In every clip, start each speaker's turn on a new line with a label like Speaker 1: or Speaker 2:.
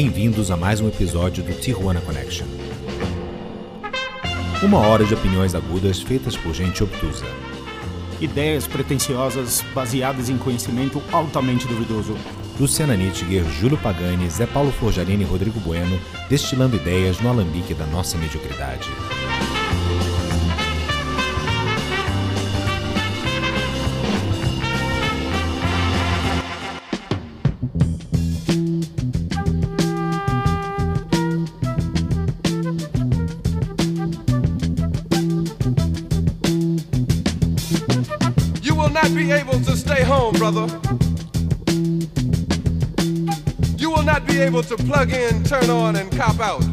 Speaker 1: Bem-vindos a mais um episódio do Tijuana Connection. Uma hora de opiniões agudas feitas por gente obtusa.
Speaker 2: Ideias pretensiosas baseadas em conhecimento altamente duvidoso.
Speaker 1: Luciana Nittiger, Júlio Pagani, Zé Paulo Forjarini e Rodrigo Bueno, destilando ideias no alambique da nossa mediocridade.
Speaker 3: Brother. You will not be able to plug in, turn on, and cop out.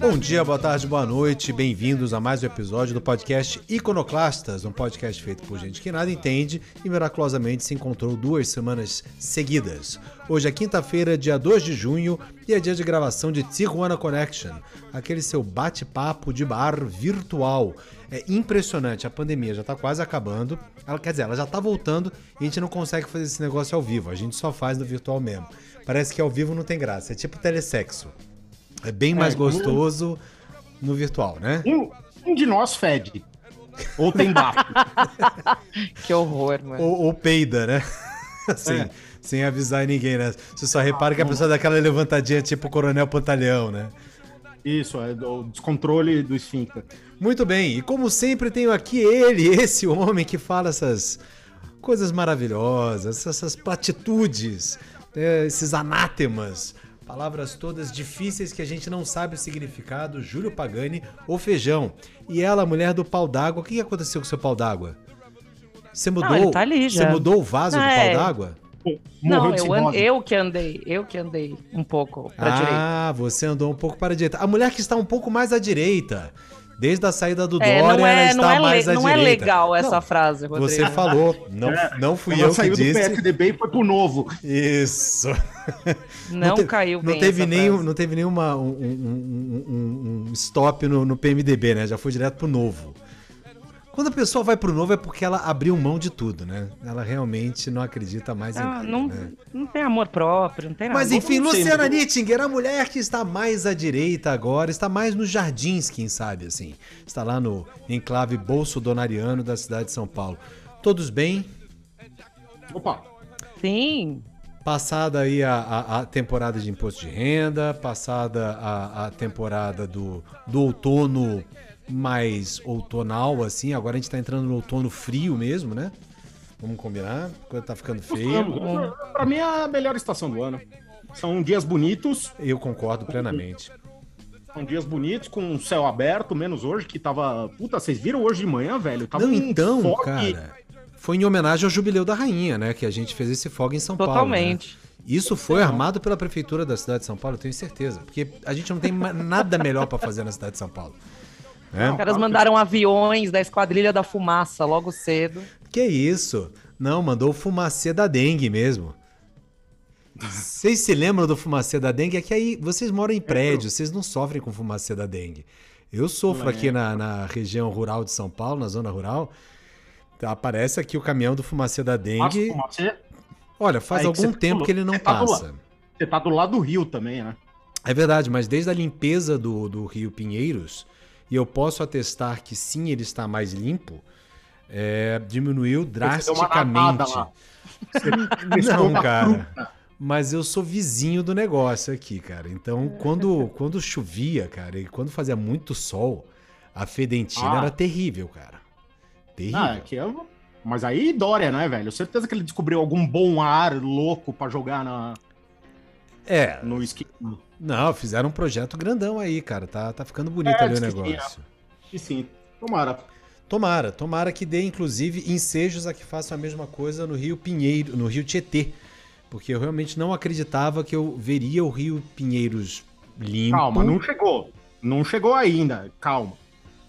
Speaker 1: Bom dia, boa tarde, boa noite, bem-vindos a mais um episódio do podcast Iconoclastas, um podcast feito por gente que nada entende e miraculosamente se encontrou duas semanas seguidas. Hoje é quinta-feira, dia 2 de junho, e é dia de gravação de Tijuana Connection, aquele seu bate-papo de bar virtual. É impressionante, a pandemia já tá quase acabando, ela, quer dizer, ela já tá voltando e a gente não consegue fazer esse negócio ao vivo, a gente só faz no virtual mesmo. Parece que ao vivo não tem graça, é tipo telesexo. É bem mais
Speaker 2: É,
Speaker 1: gostoso no virtual, né?
Speaker 2: Um, um de nós fede. Ou tem bafo.
Speaker 4: Que horror, mano.
Speaker 1: Ou, ou peida, né? Assim,
Speaker 2: É.
Speaker 1: sem avisar ninguém, né? Você só repara que a pessoa dá aquela levantadinha tipo Coronel Pantalhão, né?
Speaker 2: Isso, é o descontrole do esfíncter.
Speaker 1: Muito bem, e como sempre tenho aqui ele, esse homem que fala essas coisas maravilhosas, essas platitudes, né, esses anátemas, palavras todas difíceis que a gente não sabe o significado, Júlio Pagani, ou feijão. E ela, mulher do pau d'água, o que aconteceu com o seu pau d'água? Você mudou,
Speaker 4: ele tá ali
Speaker 1: Você mudou o vaso do pau
Speaker 4: é.
Speaker 1: d'água?
Speaker 4: Não,
Speaker 2: Morreu de
Speaker 4: eu, an- eu que andei, eu que andei um pouco pra direita.
Speaker 1: Ah, você andou um pouco para a direita. A mulher que está um pouco mais à direita. Desde a saída do
Speaker 4: É,
Speaker 1: Dória,
Speaker 4: não
Speaker 1: ela
Speaker 4: é,
Speaker 1: está
Speaker 4: não é,
Speaker 1: mais
Speaker 4: le-
Speaker 1: à
Speaker 4: não é
Speaker 1: direita.
Speaker 4: legal essa
Speaker 1: Não,
Speaker 4: frase, Rodrigo.
Speaker 1: Você falou, não, não fui
Speaker 2: Ela
Speaker 1: eu que
Speaker 2: saiu do
Speaker 1: disse.
Speaker 2: PSDB e foi pro novo.
Speaker 1: Isso.
Speaker 4: Não,
Speaker 1: te-
Speaker 4: caiu
Speaker 1: não
Speaker 4: bem
Speaker 1: teve
Speaker 4: essa
Speaker 1: nenhum,
Speaker 4: frase.
Speaker 1: Não teve nenhuma um, um- um- um stop no, no PMDB, né? Já foi direto pro novo. Quando a pessoa vai pro novo é porque ela abriu mão de tudo, né? Ela realmente não acredita mais em
Speaker 4: Ah,
Speaker 1: nada,
Speaker 4: não,
Speaker 1: né?
Speaker 4: não tem amor próprio, não tem nada.
Speaker 1: Mas enfim,
Speaker 2: não
Speaker 1: Luciana
Speaker 2: não-
Speaker 1: Nittinger, a mulher que está mais à direita agora, está mais nos jardins, quem sabe, assim. Está lá no enclave bolsodonariano da cidade de São Paulo. Todos bem?
Speaker 2: Opa,
Speaker 4: Sim,
Speaker 1: Passada aí a, a- a temporada de imposto de renda, passada a, a temporada do, do outono mais outonal, assim. Agora a gente tá entrando no outono frio mesmo, né? Vamos combinar? A coisa tá ficando feia.
Speaker 2: vamos. Pra mim é a melhor estação do ano. São dias bonitos,
Speaker 1: Eu concordo plenamente.
Speaker 2: são dias bonitos, com o céu aberto, menos hoje, que tava. Puta, vocês viram hoje de manhã, velho? Tava
Speaker 1: Não,
Speaker 2: um
Speaker 1: então,
Speaker 2: fog-
Speaker 1: cara, foi em homenagem ao Jubileu da Rainha, né? Que a gente fez esse fogo em São Paulo.
Speaker 4: totalmente.
Speaker 1: né? Isso foi armado pela prefeitura da cidade de São Paulo, eu tenho certeza. Porque a gente não tem nada melhor pra fazer na cidade de São Paulo. Né?
Speaker 4: Os caras mandaram aviões da Esquadrilha da Fumaça logo cedo.
Speaker 1: Que isso? Não, mandou o fumacê da dengue mesmo. Vocês se lembram do fumacê da dengue? É que aí vocês moram em prédio, vocês não sofrem com fumacê da dengue. Eu sofro aqui na, na região rural de São Paulo, na zona rural. Aparece aqui o caminhão do fumacê da
Speaker 2: Passa
Speaker 1: dengue.
Speaker 2: fumacê.
Speaker 1: Olha, faz
Speaker 2: Aí que
Speaker 1: algum
Speaker 2: você
Speaker 1: tempo
Speaker 2: falou.
Speaker 1: que ele não
Speaker 2: Você tá do
Speaker 1: passa.
Speaker 2: lado. Você tá do lado do rio também, né?
Speaker 1: É verdade, mas desde a limpeza do, do Rio Pinheiros, e eu posso atestar que sim, ele está mais limpo, é, diminuiu drasticamente.
Speaker 2: lá.
Speaker 1: Não,
Speaker 2: uma
Speaker 1: cara. Mas eu sou vizinho do negócio aqui, cara. Então, quando, quando chovia, cara, e quando fazia muito sol, a fedentina
Speaker 2: Ah.
Speaker 1: era terrível, cara. Terrível.
Speaker 2: Ah, que eu... Mas aí Dória, né, velho? Certeza que ele descobriu algum bom ar louco pra jogar na,
Speaker 1: É,
Speaker 2: no esqui.
Speaker 1: Não, fizeram um projeto grandão aí, cara. Tá, tá ficando bonito
Speaker 2: É,
Speaker 1: ali o
Speaker 2: sim,
Speaker 1: negócio.
Speaker 2: E sim, tomara.
Speaker 1: Tomara, tomara que dê, inclusive, ensejos a que façam a mesma coisa no Rio Pinheiro, no Rio Tietê. Porque eu realmente não acreditava que eu veria o Rio Pinheiros limpo.
Speaker 2: Calma, não chegou. Não chegou ainda. Calma.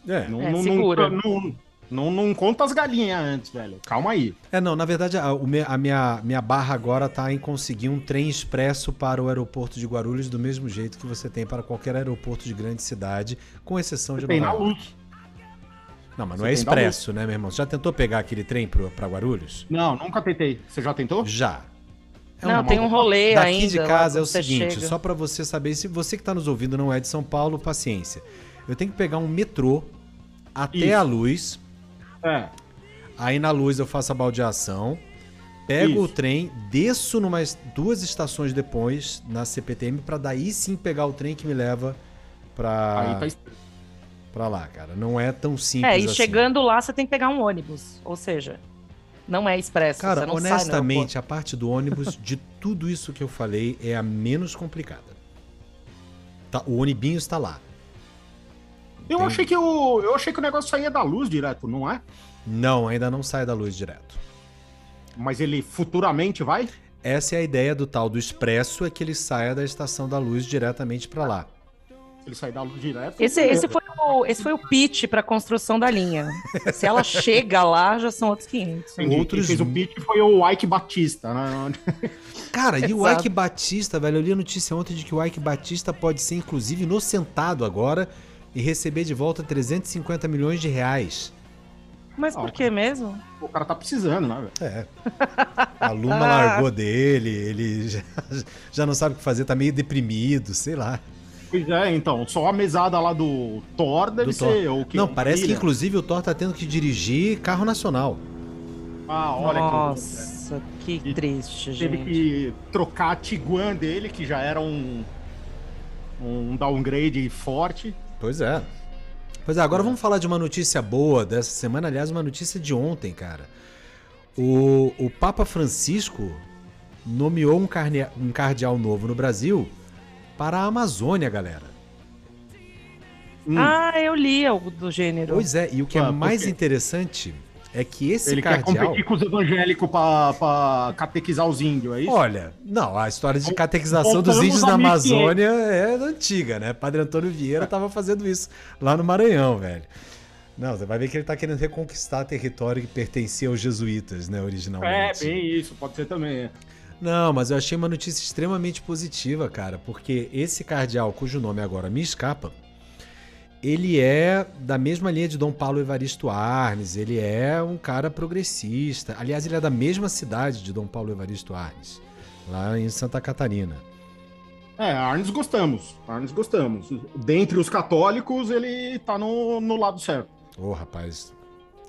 Speaker 1: É,
Speaker 2: Não,
Speaker 4: É,
Speaker 2: não,
Speaker 4: segura.
Speaker 2: não, não, não, não conta as galinhas antes, velho. Calma aí.
Speaker 1: É, não, na verdade, a, a minha, minha barra agora tá em conseguir um trem expresso para o aeroporto de Guarulhos do mesmo jeito que você tem para qualquer aeroporto de grande cidade, com exceção de
Speaker 2: Tem na
Speaker 1: Nova York.
Speaker 2: luz.
Speaker 1: Não, mas
Speaker 2: Você
Speaker 1: não é
Speaker 2: tem da
Speaker 1: expresso, né, meu irmão? Você já tentou pegar aquele trem pro, pra Guarulhos?
Speaker 2: Não, nunca tentei. Você já tentou?
Speaker 1: Já. É
Speaker 4: não,
Speaker 1: uma-
Speaker 4: tem um rolê
Speaker 1: Daqui
Speaker 4: ainda.
Speaker 1: de
Speaker 4: lá
Speaker 1: casa é o
Speaker 4: você
Speaker 1: seguinte,
Speaker 4: chega.
Speaker 1: só pra você saber, se você que tá nos ouvindo não é de São Paulo, paciência. Eu tenho que pegar um metrô até
Speaker 2: Isso.
Speaker 1: a luz,
Speaker 2: É.
Speaker 1: aí na luz eu faço a baldeação, pego o
Speaker 2: Isso.
Speaker 1: trem, desço numas duas estações depois na CPTM pra daí sim pegar o trem que me leva pra,
Speaker 2: Aí tá
Speaker 1: pra lá, cara. Não é tão simples
Speaker 4: É, e
Speaker 1: assim.
Speaker 4: chegando lá você tem que pegar um ônibus. Ou seja, não é expresso.
Speaker 1: Cara,
Speaker 4: você não sai
Speaker 1: honestamente, a parte do ônibus, de tudo isso que eu falei, é a menos complicada. Tá, o ônibinho está lá.
Speaker 2: Eu
Speaker 1: Tem-
Speaker 2: achei que o. Eu achei que o negócio saía da luz direto, não é?
Speaker 1: Não, ainda não sai da luz direto.
Speaker 2: Mas ele futuramente vai?
Speaker 1: Essa é a ideia do tal do expresso, é que ele saia da estação da luz diretamente pra lá.
Speaker 2: Ele sai da luz direto.
Speaker 4: Esse, esse, foi o, esse foi o pitch para construção da linha. Se ela chega lá, já são outros 500.
Speaker 2: Entendi.
Speaker 1: outros-
Speaker 2: Quem fez o pitch foi o Ike Batista, né?
Speaker 1: Cara, e o
Speaker 4: Exato.
Speaker 1: Ike Batista, velho, eu li a notícia ontem de que o Ike Batista pode ser, inclusive, inocentado agora e receber de volta 350 milhões de reais.
Speaker 4: Mas por que mesmo?
Speaker 2: O cara tá precisando, né?
Speaker 1: É. A Luma largou dele, ele já, já não sabe o que fazer, tá meio deprimido, sei lá.
Speaker 2: Pois é, então, só a mesada lá do Thor deve
Speaker 1: Do Thor.
Speaker 2: ser o que?
Speaker 1: Não, parece que inclusive o Thor tá tendo que dirigir carro nacional.
Speaker 2: Ah, olha que
Speaker 4: Nossa, que
Speaker 2: E
Speaker 4: triste,
Speaker 2: Teve
Speaker 4: gente.
Speaker 2: que trocar a Tiguan dele, que já era um, um downgrade forte.
Speaker 1: Pois é. Pois é, agora vamos falar de uma notícia boa dessa semana, aliás, uma notícia de ontem, cara. O, o Papa Francisco nomeou um, carne- um cardeal novo no Brasil para a Amazônia, galera.
Speaker 2: Hum,
Speaker 4: Ah, eu li algo do gênero.
Speaker 1: Pois é, e o que é
Speaker 2: Ah, por
Speaker 1: mais interessante é que esse
Speaker 2: ele quer
Speaker 1: cardeal.
Speaker 2: competir com os evangélicos pra, pra catequizar os índios, é isso?
Speaker 1: Olha, não, a história de catequização dos índios na
Speaker 2: 1500.
Speaker 1: Amazônia é antiga, né? Padre Antônio Vieira tava fazendo isso lá no Maranhão, velho. Não, você vai ver que ele tá querendo reconquistar território que pertencia aos jesuítas, né,
Speaker 2: é,
Speaker 1: originalmente.
Speaker 2: bem isso, pode ser também. é.
Speaker 1: Não, mas eu achei uma notícia extremamente positiva, cara, porque esse cardeal, cujo nome agora me escapa, ele é da mesma linha de Dom Paulo Evaristo Arnes, ele é um cara progressista. Aliás, ele é da mesma cidade de Dom Paulo Evaristo Arnes, lá em Santa Catarina.
Speaker 2: É, Arnes gostamos, Arnes gostamos. Dentre os católicos, ele tá no, no lado certo.
Speaker 1: Ô, rapaz,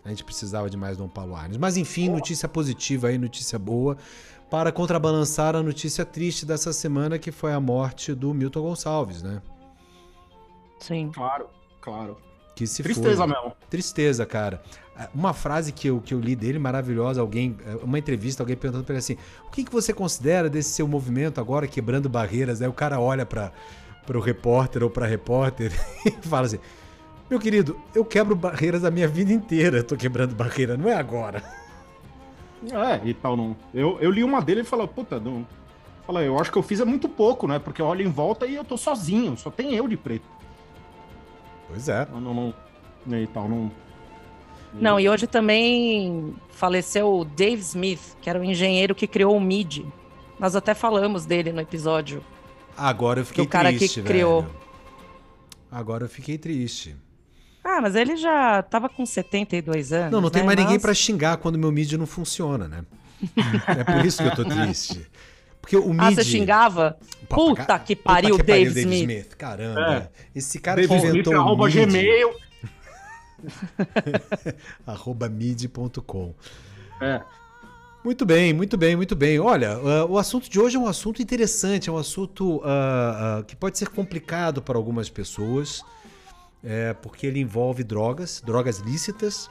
Speaker 1: a gente precisava de mais Dom Paulo Arnes. Mas enfim, notícia positiva aí, notícia boa, para contrabalançar a notícia triste dessa semana, que foi a morte do Milton Gonçalves, né?
Speaker 4: Sim.
Speaker 2: Claro, claro.
Speaker 1: Que se
Speaker 2: Tristeza
Speaker 1: foi.
Speaker 2: mesmo.
Speaker 1: Tristeza, cara. Uma frase que eu, que eu li dele maravilhosa, alguém, uma entrevista, alguém perguntando pra ele assim: o que, que você considera desse seu movimento agora quebrando barreiras? Aí o cara olha para o repórter ou pra repórter e fala assim: meu querido, eu quebro barreiras a minha vida inteira, eu tô quebrando barreira, não é agora.
Speaker 2: É, e tal, não. Eu, eu li uma dele e falei, puta, não. Fala, eu acho que eu fiz é muito pouco, né? Porque eu olho em volta e eu tô sozinho, só tem eu de preto.
Speaker 1: Pois é.
Speaker 2: Não, não, não. E tal, não.
Speaker 4: Não, e hoje também faleceu o Dave Smith, que era o engenheiro que criou o MIDI. Nós até falamos dele no episódio.
Speaker 1: Agora eu fiquei
Speaker 4: o cara que
Speaker 1: triste,
Speaker 4: criou.
Speaker 1: velho. Agora eu fiquei triste.
Speaker 4: Ah, mas ele já tava com 72 anos.
Speaker 1: Não, não tem
Speaker 4: né?
Speaker 1: mais ninguém
Speaker 4: Mas-
Speaker 1: pra xingar quando meu mídia não funciona, né? é por isso que eu tô triste. Porque o
Speaker 4: Ah,
Speaker 1: MIDI...
Speaker 4: você xingava? Puta
Speaker 1: ca-
Speaker 4: que pariu,
Speaker 1: puta que
Speaker 4: Dave Smith.
Speaker 1: Caramba.
Speaker 2: É.
Speaker 1: Esse cara
Speaker 2: David
Speaker 1: que
Speaker 2: Smith,
Speaker 1: inventou o
Speaker 2: arroba
Speaker 1: MIDI,
Speaker 2: Gmail.
Speaker 1: arroba midi.com.
Speaker 2: É.
Speaker 1: Muito bem, muito bem, muito bem. Olha, ah, o assunto de hoje é um assunto interessante, é um assunto ah, ah, que pode ser complicado para algumas pessoas, é, porque ele envolve drogas, drogas lícitas,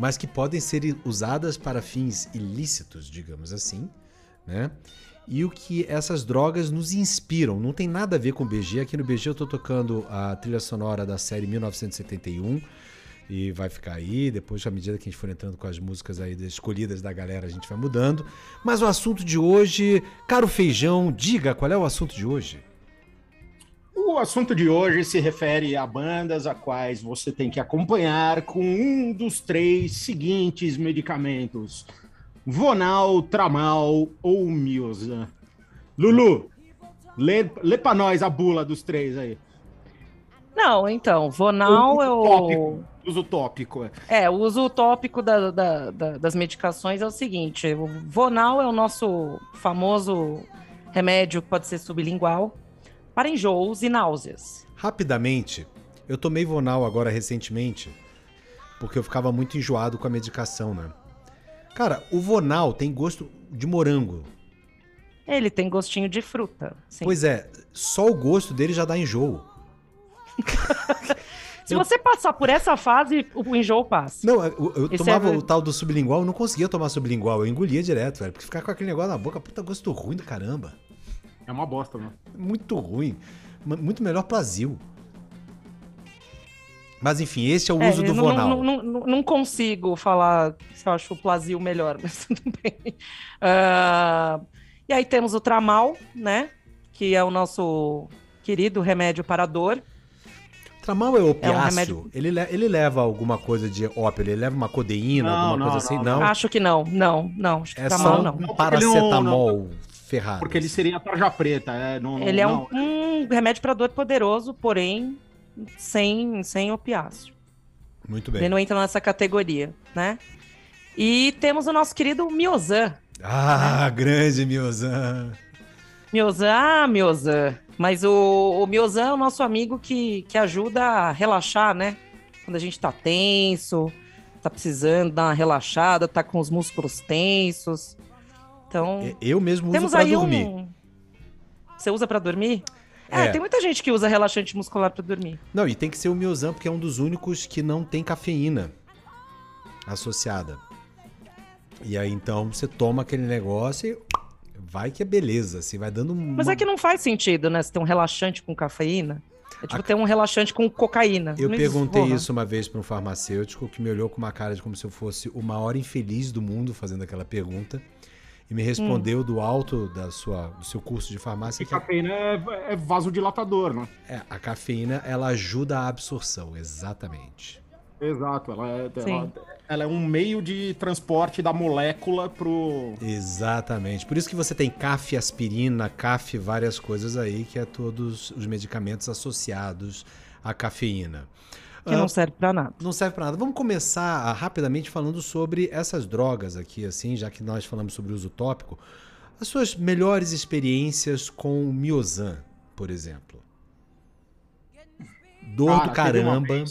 Speaker 1: mas que podem ser usadas para fins ilícitos, digamos assim, né? E o que essas drogas nos inspiram. Não tem nada a ver com BG. Aqui no BG eu tô tocando a trilha sonora da série 1971 e vai ficar aí. Depois, à medida que a gente for entrando com as músicas aí escolhidas da galera, a gente vai mudando. Mas o assunto de hoje, caro feijão, diga qual é o assunto de hoje.
Speaker 2: O assunto de hoje se refere a bandas a quais você tem que acompanhar com um dos três seguintes medicamentos: Vonal, Tramal ou Miosa. Lulu, lê, lê pra nós a bula dos três aí.
Speaker 4: Não, então, Vonal
Speaker 2: O
Speaker 4: eu.
Speaker 2: tópico. Uso tópico. é.
Speaker 4: É, o uso utópico da- da- da- das medicações é o seguinte: o Vonal é o nosso famoso remédio que pode ser sublingual para enjoos e náuseas.
Speaker 1: Rapidamente, eu tomei Vonal agora recentemente, porque eu ficava muito enjoado com a medicação, né? Cara, o Vonal tem gosto de morango.
Speaker 4: Ele tem gostinho de fruta. sim.
Speaker 1: Pois é, só o gosto dele já dá enjoo.
Speaker 4: Se
Speaker 1: eu-
Speaker 4: você passar por essa fase, o enjoo passa.
Speaker 1: Não, eu, eu
Speaker 4: Esse
Speaker 1: tomava
Speaker 4: é-
Speaker 1: o tal do sublingual, eu não conseguia tomar sublingual, eu engolia direto, velho, porque ficar com aquele negócio na boca, puta gosto ruim do caramba.
Speaker 2: É uma bosta, né?
Speaker 1: Muito ruim. Muito melhor Plazil. Mas enfim, esse é o
Speaker 4: É,
Speaker 1: uso do
Speaker 4: não,
Speaker 1: Vonal.
Speaker 4: Não, não- não- não consigo falar se eu acho o Plasil melhor, mas tudo bem. Ah, e aí temos o Tramal, né? Que é o nosso querido remédio para dor.
Speaker 1: Tramal é opiáceo?
Speaker 4: remédio-
Speaker 1: ele, le- ele leva alguma coisa de ópio? Ele leva uma codeína,
Speaker 2: Não,
Speaker 1: alguma
Speaker 2: não,
Speaker 1: coisa assim?
Speaker 2: não,
Speaker 1: Não.
Speaker 4: Acho que não, não, não. Acho que
Speaker 1: é
Speaker 4: Tramal
Speaker 1: só
Speaker 4: não.
Speaker 1: um paracetamol ferrado.
Speaker 2: Porque ele seria tarja preta. É, não,
Speaker 4: Ele é
Speaker 2: não,
Speaker 4: um, um remédio para dor poderoso, porém sem, sem opiáceo.
Speaker 1: Muito
Speaker 4: Ele
Speaker 1: bem.
Speaker 4: não entra nessa categoria, né? E temos o nosso querido Miozan.
Speaker 1: Ah, grande Miozan.
Speaker 4: Miozan, ah, Miozan. Mas o, o Miozan é o nosso amigo que, que ajuda a relaxar, né? Quando a gente tá tenso, tá precisando dar uma relaxada, tá com os músculos tensos. Então,
Speaker 1: É, Eu mesmo uso
Speaker 4: temos
Speaker 1: pra
Speaker 4: aí
Speaker 1: dormir.
Speaker 4: um. Você usa pra dormir?
Speaker 1: É.
Speaker 4: É, tem muita gente que usa relaxante muscular pra dormir.
Speaker 1: Não, e tem que ser o Miozan, porque é um dos únicos que não tem cafeína associada. E aí, então, você toma aquele negócio e vai que é beleza, assim, vai dando uma...
Speaker 4: Mas é que não faz sentido, né? Você ter um relaxante com cafeína. É tipo
Speaker 1: A-
Speaker 4: ter um relaxante com cocaína.
Speaker 1: Eu
Speaker 4: Não existe-
Speaker 1: perguntei
Speaker 4: porra.
Speaker 1: isso uma vez para um farmacêutico que me olhou com uma cara de como se eu fosse o maior infeliz do mundo fazendo aquela pergunta e me respondeu do alto da sua, do seu curso de farmácia
Speaker 2: E
Speaker 1: que a,
Speaker 2: cafeína é, é vasodilatador, né?
Speaker 1: é, a cafeína ela ajuda a absorção, exatamente.
Speaker 2: Exato. Ela é, ela, ela é um meio de transporte da molécula pro.
Speaker 1: Exatamente. Por isso que você tem CAF aspirina, CAF várias coisas aí, que é todos os medicamentos associados à cafeína.
Speaker 4: Que não serve pra nada.
Speaker 1: Não serve pra nada. Vamos começar ah, rapidamente falando sobre essas drogas aqui, assim, já que nós falamos sobre uso tópico. As suas melhores experiências com o Miozan, por exemplo. Dor
Speaker 2: Cara,
Speaker 1: do caramba.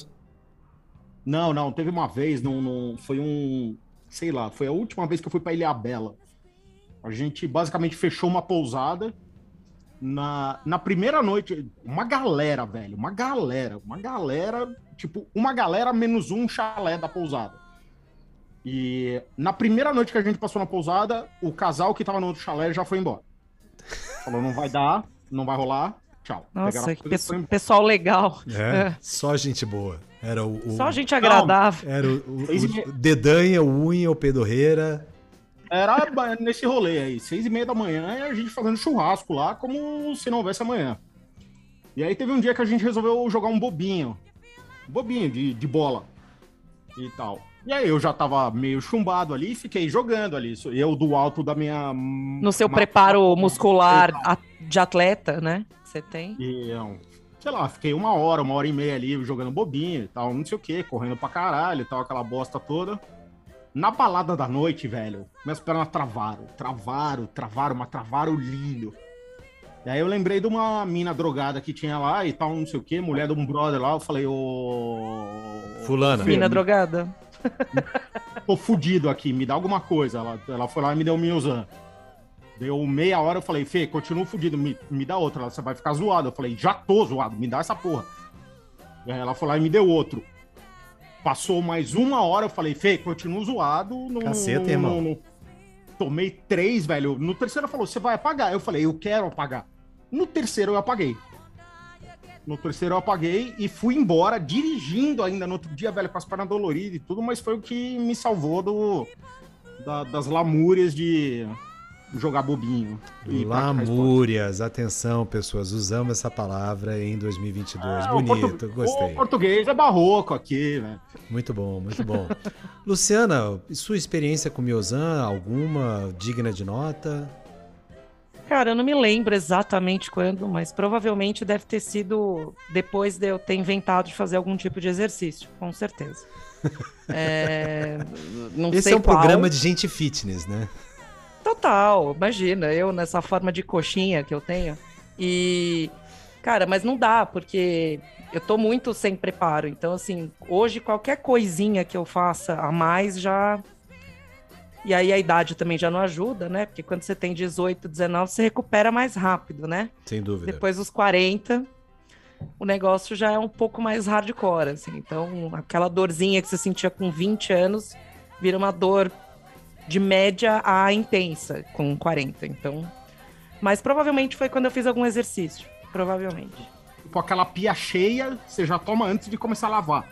Speaker 2: Não, não, teve uma vez, não, não, foi um. Sei lá, foi a última vez que eu fui pra Ilhabela. A gente basicamente fechou uma pousada. Na, na primeira noite, uma galera, velho, uma galera, uma galera, tipo, uma galera menos um chalé da pousada. E na primeira noite que a gente passou na pousada, o casal que tava no outro chalé já foi embora. Falou, não vai dar, não vai rolar, tchau.
Speaker 4: Nossa, que pessoal legal.
Speaker 1: É, só gente boa. Era o, o-
Speaker 4: Só gente agradável.
Speaker 1: Era o, o- o. Dedanha, o Unha, o Pedorreira.
Speaker 2: Era nesse rolê aí, seis e meia da manhã, e a gente fazendo churrasco lá, como se não houvesse amanhã. E aí teve um dia que a gente resolveu jogar um bobinho. Bobinho de, de bola. E tal. E aí eu já tava meio chumbado ali e fiquei jogando ali. Eu do alto da minha.
Speaker 4: No seu
Speaker 2: ma-
Speaker 4: preparo muscular de atleta, né? Que você tem.
Speaker 2: E, sei lá, fiquei uma hora, uma hora e meia ali jogando bobinho e tal, não sei o que, correndo pra caralho e tal, aquela bosta toda. Na balada da noite, velho, minhas pernas travaram, travaram, travaram, mas travaram lindo. E aí eu lembrei de uma mina drogada que tinha lá e tal, não sei o que, mulher de um brother lá, eu falei, ô.
Speaker 1: Fulana.
Speaker 2: Fê,
Speaker 4: Mina
Speaker 2: me-
Speaker 4: drogada.
Speaker 2: Tô fudido aqui, me dá alguma coisa. Ela, ela foi lá e me deu um Miozan. Deu meia hora, eu falei, Fê, continua fudido, me, me dá outra. Ela, você vai ficar zoado. Eu falei, já tô zoado, me dá essa porra. E aí ela foi lá e me deu outro. Passou mais uma hora, eu falei, Fê, continua zoado. No,
Speaker 1: Caceta, irmão.
Speaker 2: Tomei três, velho. No terceiro falou, você vai apagar. Eu falei, eu quero apagar. No terceiro eu apaguei. No terceiro eu apaguei e fui embora, dirigindo ainda no outro dia, velho, com as pernas doloridas e tudo, mas foi o que me salvou do, da- das lamúrias de jogar bobinho.
Speaker 1: Lamúrias, atenção, pessoas, usamos essa palavra em 2022.
Speaker 2: Ah, o
Speaker 1: Bonito,
Speaker 2: portu-
Speaker 1: gostei.
Speaker 2: O português é barroco aqui, né?
Speaker 1: Muito bom, muito bom. Luciana, sua experiência com Miozan, alguma digna de nota?
Speaker 4: Cara, eu não me lembro exatamente quando, mas provavelmente deve ter sido depois de eu ter inventado de fazer algum tipo de exercício, com certeza. É, não
Speaker 1: Esse
Speaker 4: sei
Speaker 1: é um
Speaker 4: qual.
Speaker 1: programa de gente fitness, né?
Speaker 4: Total, imagina, eu nessa forma de coxinha que eu tenho. E, cara, mas não dá, porque eu tô muito sem preparo. Então, assim, hoje qualquer coisinha que eu faça a mais já. E aí a idade também já não ajuda, né? Porque quando você tem 18, 19, você recupera mais rápido, né?
Speaker 1: Sem dúvida.
Speaker 4: Depois dos 40, o negócio já é um pouco mais hardcore, assim. Então, aquela dorzinha que você sentia com 20 anos vira uma dor de média a intensa com 40. Então, mas provavelmente foi quando eu fiz algum exercício, provavelmente.
Speaker 2: Tipo, aquela pia cheia, você já toma antes de começar a lavar.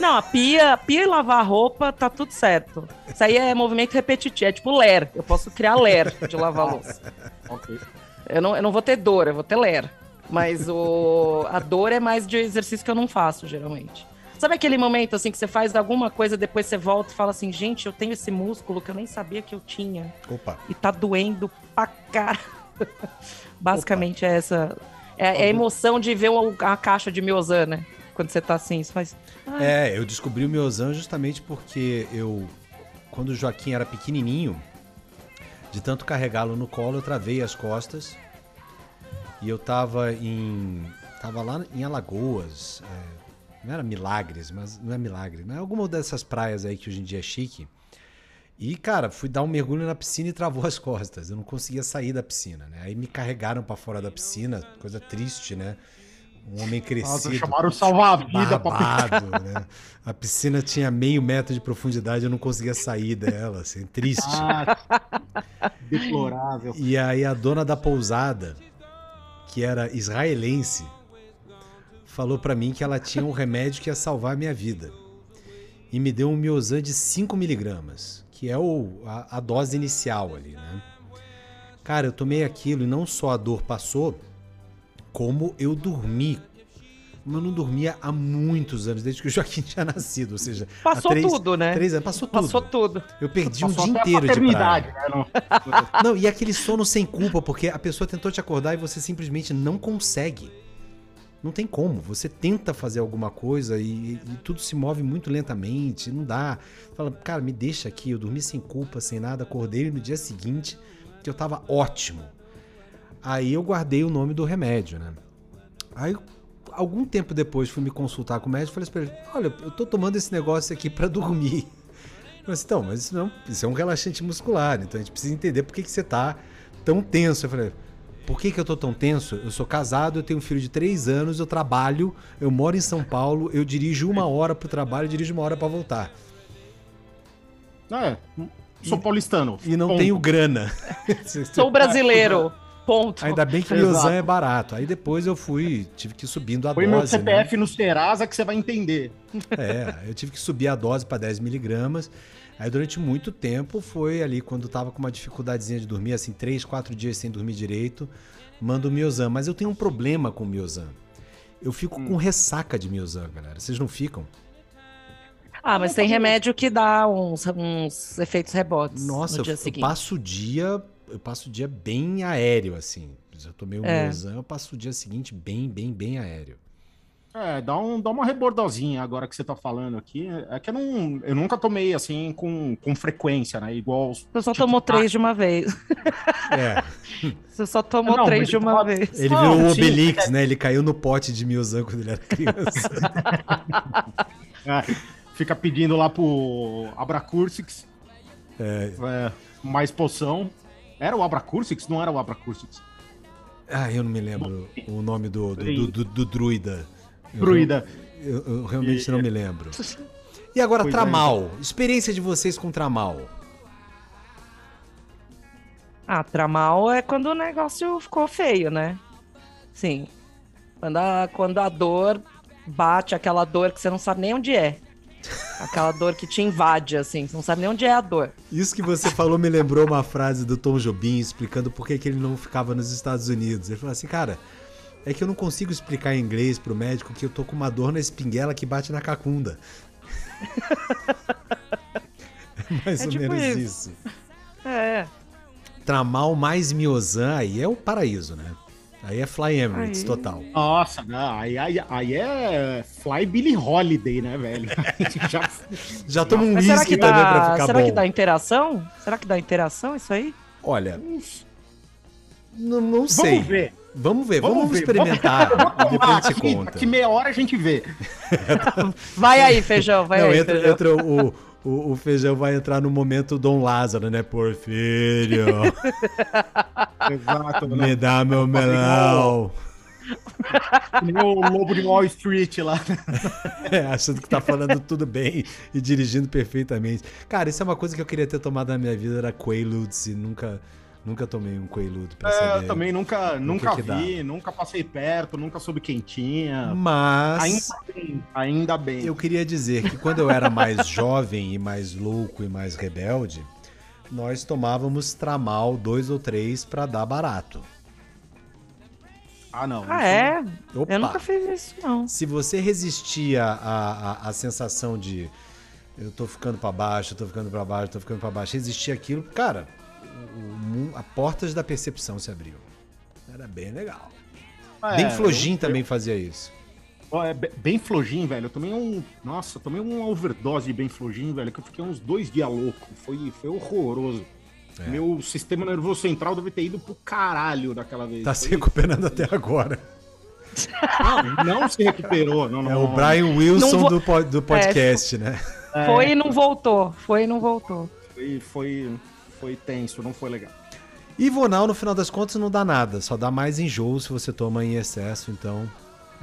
Speaker 4: Não, a pia, pia e lavar a roupa tá tudo certo. Isso aí é movimento repetitivo, é tipo ler. Eu posso criar ler de lavar a louça.
Speaker 2: Ok.
Speaker 4: Eu não, eu não vou ter dor, eu vou ter ler. Mas o, a dor é mais de exercício que eu não faço, geralmente. Sabe aquele momento assim que você faz alguma coisa, depois você volta e fala assim, gente, eu tenho esse músculo que eu nem sabia que eu tinha.
Speaker 1: Opa.
Speaker 4: E tá doendo pra cara. Basicamente é essa. É, é a emoção de ver uma, a caixa de Miozan, né? Quando você tá assim, você faz. "Ai,
Speaker 1: É, eu descobri o Miozan justamente porque eu, quando o Joaquim era pequenininho, de tanto carregá-lo no colo, eu travei as costas. E eu tava em. Tava lá em Alagoas. é, não era Milagres, mas não é Milagre. Não é alguma dessas praias aí que hoje em dia é chique. E, cara, fui dar um mergulho na piscina e travou as costas. Eu não conseguia sair da piscina, né? Aí me carregaram pra fora da piscina, coisa triste, né? Um homem crescido.
Speaker 2: Nossa, chamaram o salva-vida pra
Speaker 1: né? A piscina tinha meio metro de profundidade, eu não conseguia sair dela, assim, triste.
Speaker 2: Ah, deplorável.
Speaker 1: E aí a dona da pousada, que era israelense, falou pra mim que ela tinha um remédio que ia salvar a minha vida. E me deu um Miozan de 5 miligramas, que é o, a, a dose inicial ali, né? Cara, eu tomei aquilo e não só a dor passou, como eu dormi. Como eu não dormia há muitos anos, desde que o Joaquim tinha nascido, ou seja... há
Speaker 4: Passou tudo, né?
Speaker 1: Três anos, passou tudo.
Speaker 4: Passou tudo.
Speaker 1: Eu perdi um
Speaker 2: Passou
Speaker 1: dia
Speaker 2: até a
Speaker 1: inteiro de praia.
Speaker 2: né? Não-
Speaker 1: Não, e aquele sono sem culpa, porque a pessoa tentou te acordar e você simplesmente não consegue. Não tem como. Você tenta fazer alguma coisa e, e tudo se move muito lentamente, não dá. Fala, cara, me deixa aqui. Eu dormi sem culpa, sem nada, acordei no dia seguinte que eu tava ótimo. Aí eu guardei o nome do remédio, né? Aí, algum tempo depois, fui me consultar com o médico e falei assim pra ele: Olha, eu tô tomando esse negócio aqui pra dormir. Falei assim, então, mas isso, não, isso é um relaxante muscular, então a gente precisa entender por que, que você tá tão tenso. Eu falei, por que, que eu tô tão tenso? Eu sou casado, eu tenho um filho de três anos, eu trabalho, eu moro em São Paulo, eu dirijo uma hora pro trabalho, eu dirijo uma hora pra voltar.
Speaker 2: É, sou paulistano.
Speaker 1: E não
Speaker 2: Ponto.
Speaker 1: tenho grana.
Speaker 4: Sou brasileiro. Ponto.
Speaker 1: Ainda bem que. Miozan é barato. Aí depois eu fui, tive que ir subindo a
Speaker 2: Põe meu
Speaker 1: dose. né?
Speaker 2: CPF no Serasa que você vai entender.
Speaker 1: É, eu tive que subir a dose para 10 miligramas. Aí durante muito tempo foi ali quando tava com uma dificuldadezinha de dormir, assim, 3, 4 dias sem dormir direito, mando o Miozan. Mas eu tenho um problema com o Miozan. Eu fico
Speaker 2: Hum.
Speaker 1: com ressaca de Miozan, galera. Vocês não ficam?
Speaker 4: Ah, mas tem remédio que dá uns, uns efeitos rebotes
Speaker 1: Nossa,
Speaker 4: no
Speaker 1: eu,
Speaker 4: dia
Speaker 1: eu
Speaker 4: seguinte.
Speaker 1: passo o dia, eu passo o dia bem aéreo, assim. Se eu tomei o
Speaker 4: É.
Speaker 1: Miozan, eu passo o dia seguinte bem, bem, bem aéreo.
Speaker 2: É, dá, um, dá uma rebordosinha agora que você tá falando aqui. É que eu, não, eu nunca tomei assim com, com frequência, né? Igual.
Speaker 4: Você só
Speaker 2: tipo,
Speaker 4: tomou
Speaker 2: ah,
Speaker 4: três de uma vez.
Speaker 1: É,
Speaker 4: Você só tomou
Speaker 2: Não,
Speaker 4: três de uma
Speaker 2: tava-
Speaker 4: vez.
Speaker 1: ele
Speaker 2: Não,
Speaker 1: virou o
Speaker 2: sim,
Speaker 1: Obelix, né? Ele caiu no pote de Miozan quando ele era criança.
Speaker 2: É, fica pedindo lá pro Abracursix. É, mais poção. Era o Abracursix? Não era o Abracursix.
Speaker 1: Ah, eu não me lembro o nome do, do, do, do- do druida. Eu-
Speaker 2: Druida.
Speaker 1: Eu, eu realmente não me lembro. E agora,
Speaker 2: Pois é,
Speaker 1: Tramal. Experiência de vocês com Tramal.
Speaker 4: Ah, tramal é quando o negócio ficou feio, né? Sim. Quando a, quando a dor bate, aquela dor que você não sabe nem onde é. Aquela dor que te invade, assim. Você não sabe nem onde é a dor.
Speaker 1: Isso que você falou me lembrou uma frase do Tom Jobim explicando por que, que ele não ficava nos Estados Unidos. Ele falou assim, cara, é que eu não consigo explicar em inglês pro médico que eu tô com uma dor na espinguela que bate na cacunda. é mais
Speaker 4: É
Speaker 1: ou
Speaker 4: tipo
Speaker 1: menos
Speaker 4: isso.
Speaker 1: isso.
Speaker 4: É.
Speaker 1: tramal mais miozan, aí é o paraíso, né? Aí é Fly Emirates
Speaker 4: Aí.
Speaker 1: total.
Speaker 2: Nossa, não, aí, aí, aí é Fly Billy Holiday, né, velho? Já,
Speaker 1: Já toma um
Speaker 4: Mas será
Speaker 1: whisky
Speaker 4: que
Speaker 1: também pra
Speaker 4: dá,
Speaker 1: ficar
Speaker 4: será
Speaker 1: bom.
Speaker 4: que dá interação? Será que dá interação isso aí?
Speaker 1: Olha, não, não sei.
Speaker 2: vamos ver.
Speaker 1: Vamos ver, vamos,
Speaker 2: Vamos ver.
Speaker 1: experimentar. depois gente
Speaker 2: aqui,
Speaker 1: conta.
Speaker 2: aqui meia hora a gente vê.
Speaker 4: Vai aí, feijão, vai
Speaker 1: Não,
Speaker 4: aí,
Speaker 1: entra,
Speaker 4: feijão.
Speaker 1: entra o, o, o feijão vai entrar no momento Dom Lázaro, né? Porfírio,
Speaker 2: Exato.
Speaker 1: me dá meu melão.
Speaker 2: Que nem o lobo de Wall Street lá.
Speaker 1: É, achando que tá falando tudo bem e dirigindo perfeitamente. Cara, isso é uma coisa que eu queria ter tomado na minha vida, era Quaaludes e nunca, nunca tomei um Quaalude pra
Speaker 2: É,
Speaker 1: saber.
Speaker 2: eu também nunca, nunca
Speaker 1: que
Speaker 2: vi, nunca passei perto, nunca soube quem tinha.
Speaker 1: Mas
Speaker 2: Ainda bem, ainda bem.
Speaker 1: eu queria dizer que quando eu era mais jovem e mais louco e mais rebelde, nós tomávamos tramal dois ou três pra dar barato.
Speaker 2: Ah, não.
Speaker 4: Ah, é?
Speaker 1: Opa.
Speaker 4: Eu nunca fiz isso, não.
Speaker 1: Se você resistia à, à, à sensação de eu tô ficando pra baixo, eu tô ficando pra baixo, eu tô ficando pra baixo, resistia aquilo, cara, o, a portas da percepção se abriu. Era bem legal.
Speaker 2: É,
Speaker 1: bem Flojin
Speaker 2: eu-
Speaker 1: também fazia isso.
Speaker 2: Ó, é be- bem flojin, velho. Eu tomei um. Nossa, eu tomei uma overdose de bem flojin, velho, que eu fiquei uns dois dias louco. Foi, foi horroroso.
Speaker 1: É.
Speaker 2: Meu sistema nervoso central deve ter ido pro caralho daquela vez.
Speaker 1: Tá
Speaker 2: Foi-
Speaker 1: se recuperando até agora.
Speaker 2: Não, não se recuperou. Não, não,
Speaker 1: É o. Brian Wilson
Speaker 4: vou-
Speaker 1: do, do podcast, né?
Speaker 2: É,
Speaker 4: Foi e não voltou. Foi e não voltou.
Speaker 2: Foi, foi, foi tenso, não foi legal.
Speaker 1: E Vonal, no final das contas, não dá nada. Só dá mais enjoo se você toma em excesso. Então,